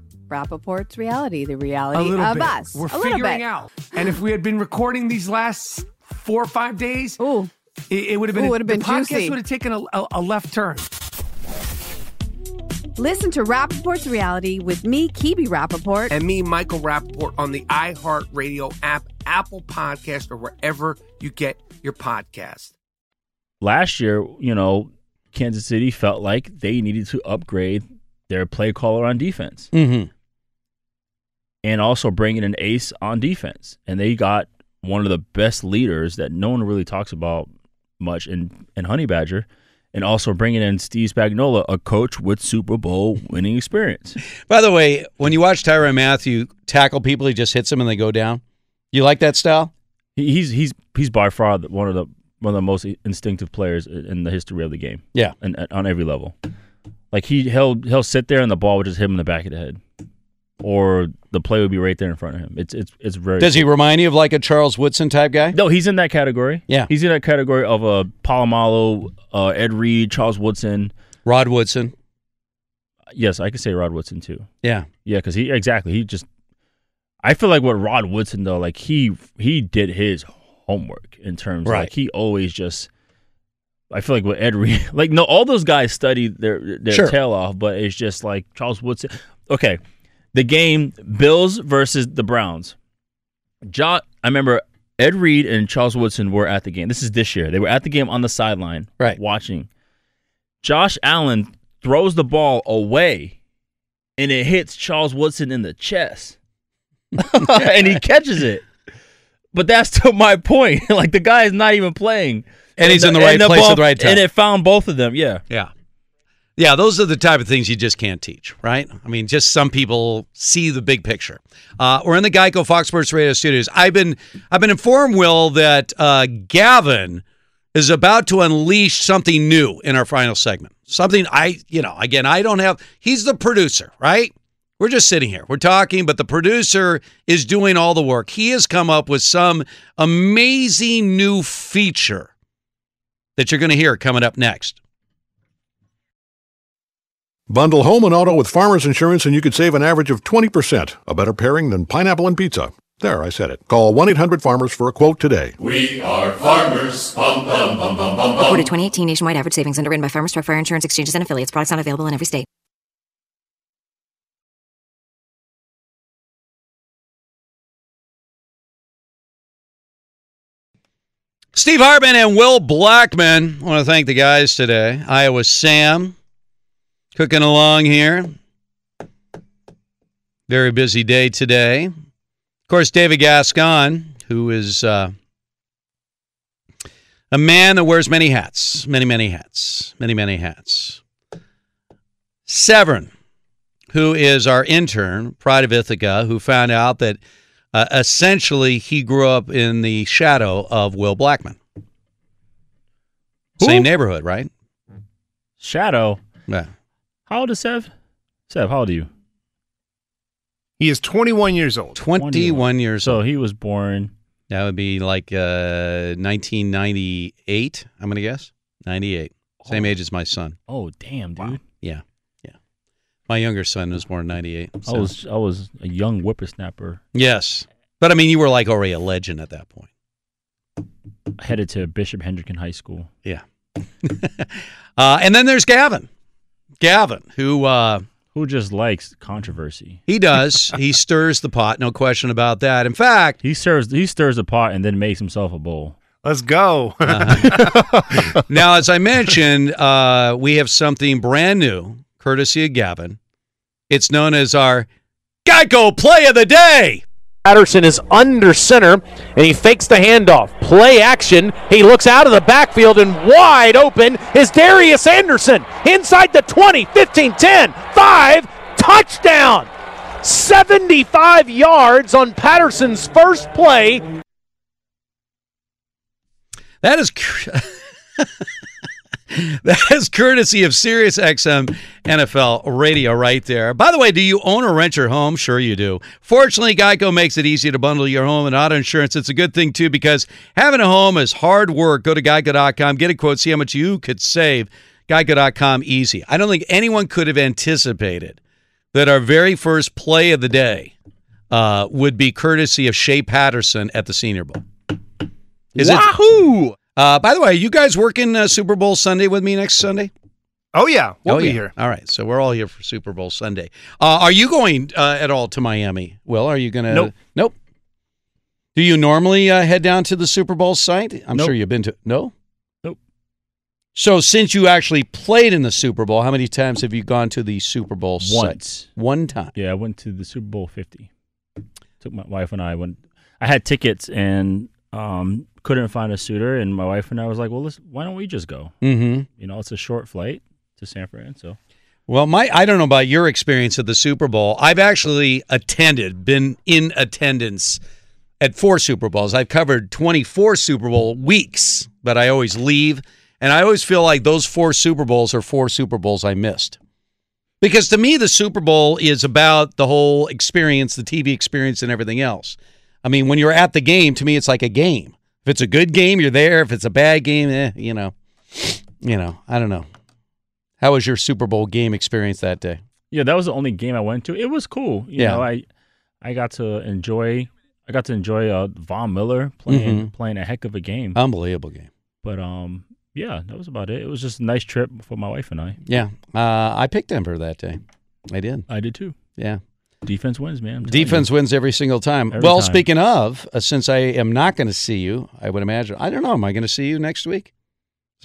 Rapaport's reality, the a reality little of bit. us. We're a little figuring bit. out. And if we had been recording these last four or five days, Ooh. it, it would have been, Ooh, would have the been podcast juicy. would have taken a, a, a left turn. Listen to Rapaport's reality with me, Kebe Rapaport. And me, Michael Rapaport, on the iHeartRadio app, Apple Podcast, or wherever you get your podcast. last year, you know, Kansas City felt like they needed to upgrade their play caller on defense Mm-hmm. And also bringing an ace on defense. And they got one of the best leaders that no one really talks about much in, in Honey Badger. And also bringing in Steve Spagnuolo, a coach with Super Bowl winning experience. By the way, when you watch Tyrann Mathieu tackle people, he just hits them and they go down. You like that style? He's he's he's by far one of the one of the most instinctive players in in the history of the game. Yeah. and, and on every level. Like he he'll he'll sit there and the ball would just hit him in the back of the head, or the play would be right there in front of him. It's it's it's very. Does he remind you of like a Charles Woodson type guy? No, he's in that category. Yeah. he's in that category of a Polamalu, uh, Ed Reed, Charles Woodson, Rod Woodson. Yes, I could say Rod Woodson too. Yeah. Yeah, because he exactly he just. I feel like what Rod Woodson though, like he he did his homework in terms of Right. like he always just I feel like with Ed Reed, like no, all those guys studied their their Sure. tail off, but it's just like Charles Woodson. Okay, the game Bills versus the Browns. Jo- I remember Ed Reed and Charles Woodson were at the game. This is this year. They were at the game on the sideline, right, watching. Josh Allen throws the ball away, and it hits Charles Woodson in the chest, and he catches it. But that's to my point. like the guy is not even playing, And he's in the right place at the right time. and it found both of them. Yeah, Yeah. Yeah, those are the type of things you just can't teach, right? I mean, just some people see the big picture. Uh, we're in the Geico Fox Sports Radio studios. I've been I've been informed, Will, that uh, Gavin is about to unleash something new in our final segment. Something I, you know, again, I don't have. He's the producer, right? We're just sitting here. We're talking, but the producer is doing all the work. He has come up with some amazing new feature that you're going to hear coming up next. Bundle home and auto with Farmers Insurance and you could save an average of 20%, a better pairing than pineapple and pizza. There, I said it. Call 1 800 Farmers for a quote today. We are farmers. Bum, bum, bum, bum, bum, bum. Reported 2018 nationwide average savings underwritten by Farmers Truck Fire Insurance Exchanges and Affiliates. Products not available in every state. Steve Hartman and Will Blackmon. I want to thank the guys today. Iowa Sam cooking along here. Very busy day today. Of course, David Gascon, who is uh, a man that wears many hats, many, many hats, many, many hats. Severn, who is our intern, Pride of Ithaca, who found out that uh, essentially he grew up in the shadow of Will Blackmon. Same neighborhood, right? Shadow. Yeah. How old is Sev? Sev, how old are you? He is 21 years old. 21 years old. So he was born. That would be like uh, 1998, I'm going to guess. 98. Same age as my son. Oh, damn, dude. Yeah. Yeah. My younger son was born in 98. I was I was a young whippersnapper Yes. But I mean, you were like already a legend at that point. headed to Bishop Hendricken High School. Yeah. uh, and then there's Gavin. Gavin, who uh, Who just likes controversy? he does. he stirs the pot, no question about that. In fact, He stirs he stirs a pot and then makes himself a bowl. Let's go. Uh-huh. now, as I mentioned, uh, we have something brand new, courtesy of Gavin. It's known as our Geico Play of the Day. Patterson is under center and he fakes the handoff. Play action. He looks out of the backfield and wide open is Darius Anderson inside the 20, 15, 10, 5. Touchdown! 75 yards on Patterson's first play. That is that is courtesy of SiriusXM NFL Radio right there. By the way, do you own or rent your home? Sure you do. Fortunately, Geico makes it easy to bundle your home and auto insurance. It's a good thing too because having a home is hard work. Go to geico.com, get a quote, see how much you could save. Geico.com easy. I don't think anyone could have anticipated that our very first play of the day uh, would be courtesy of Shea Patterson at the Senior Bowl. Is it- Wahoo! Uh, by the way, are you guys working uh, Super Bowl Sunday with me next Sunday? Oh yeah, we'll oh, be yeah. here. All right, so we're all here for Super Bowl Sunday. Uh, are you going uh, at all to Miami? Will, are you going to? Nope. Nope. Do you normally uh, head down to the Super Bowl site? I'm Nope. sure you've been to. No. Nope. So since you actually played in the Super Bowl, how many times have you gone to the Super Bowl site? Once. One time. Yeah, I went to the Super Bowl 50. Took my wife and I went. I had tickets and um, couldn't find a suitor, and my wife and I was like, "Well, let's, why don't we just go? Mm-hmm. You know, it's a short flight to San Fran, so Well, my I don't know about your experience at the Super Bowl. I've actually attended, been in attendance at four Super Bowls. I've covered 24 Super Bowl weeks, but I always leave and I always feel like those four Super Bowls are four Super Bowls I missed. Because to me the Super Bowl is about the whole experience, the TV experience and everything else. I mean, when you're at the game, to me it's like a game. If it's a good game, you're there. If it's a bad game, eh, you know. You know, I don't know. How was your Super Bowl game experience that day? yeah, that was the only game I went to. It was cool. You Yeah. know, I I got to enjoy. I got to enjoy uh, Von Miller playing Mhm. playing a heck of a game. Unbelievable game. But um, Yeah, that was about it. It was just a nice trip for my wife and I. Yeah, uh, I picked Denver that day. I did. I did too. Yeah. Defense wins, man. Defense you. wins every single time. Every well, time. speaking of, uh, since I am not going to see you, I would imagine. I don't know. Am I going to see you next week?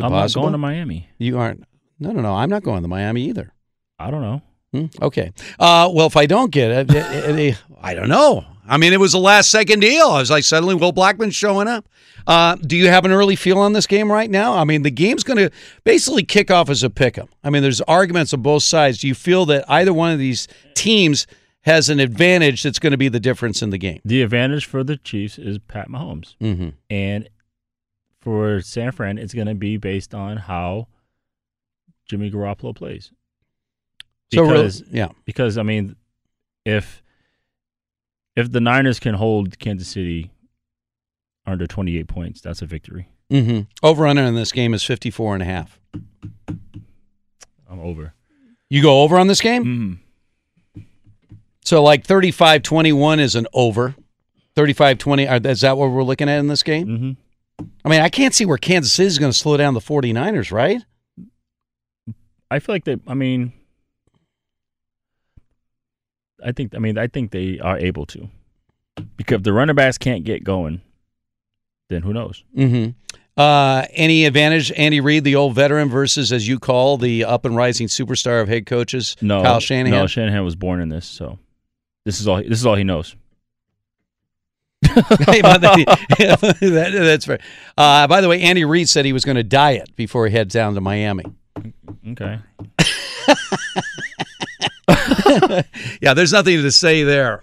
I'm not going to Miami. You aren't. No, no, no. I'm not going to Miami either. I don't know. Hmm? Okay. Uh, well, if I don't get it, it- it- I don't know. I mean, it was a last second deal. I was like, suddenly Will Blackmon's showing up. Uh, do you have an early feel on this game right now? I mean, the game's going to basically kick off as a pick 'em. I mean, there's arguments on both sides. Do you feel that either one of these teams has an advantage that's going to be the difference in the game? The advantage for the Chiefs is Pat Mahomes, Mhm. and for San Fran, it's going to be based on how Jimmy Garoppolo plays. So really- Because yeah. because I mean, if if the Niners can hold Kansas City under 28 points, that's a victory. Mm-hmm. Over under in this game is 54 and a half. I'm over. You go over on this game? Mm-hmm. So like 35-21 is an over. 35-20, are- is that what we're looking at in this game? Mm-hmm. I mean, I can't see where Kansas City is going to slow down the 49ers, right? I feel like they. I mean, I think. I mean, I think they are able to, because if the running backs can't get going, then who knows? Mm-hmm. Uh, any advantage, Andy Reid, the old veteran, versus, as you call, the up and rising superstar of head coaches, No, Kyle Shanahan? No, Shanahan was born in this, so this is all. This is all he knows. That- that's fair. Uh, by the way, Andy Reid said he was going to diet before he heads down to Miami. Okay. yeah, there's nothing to say there.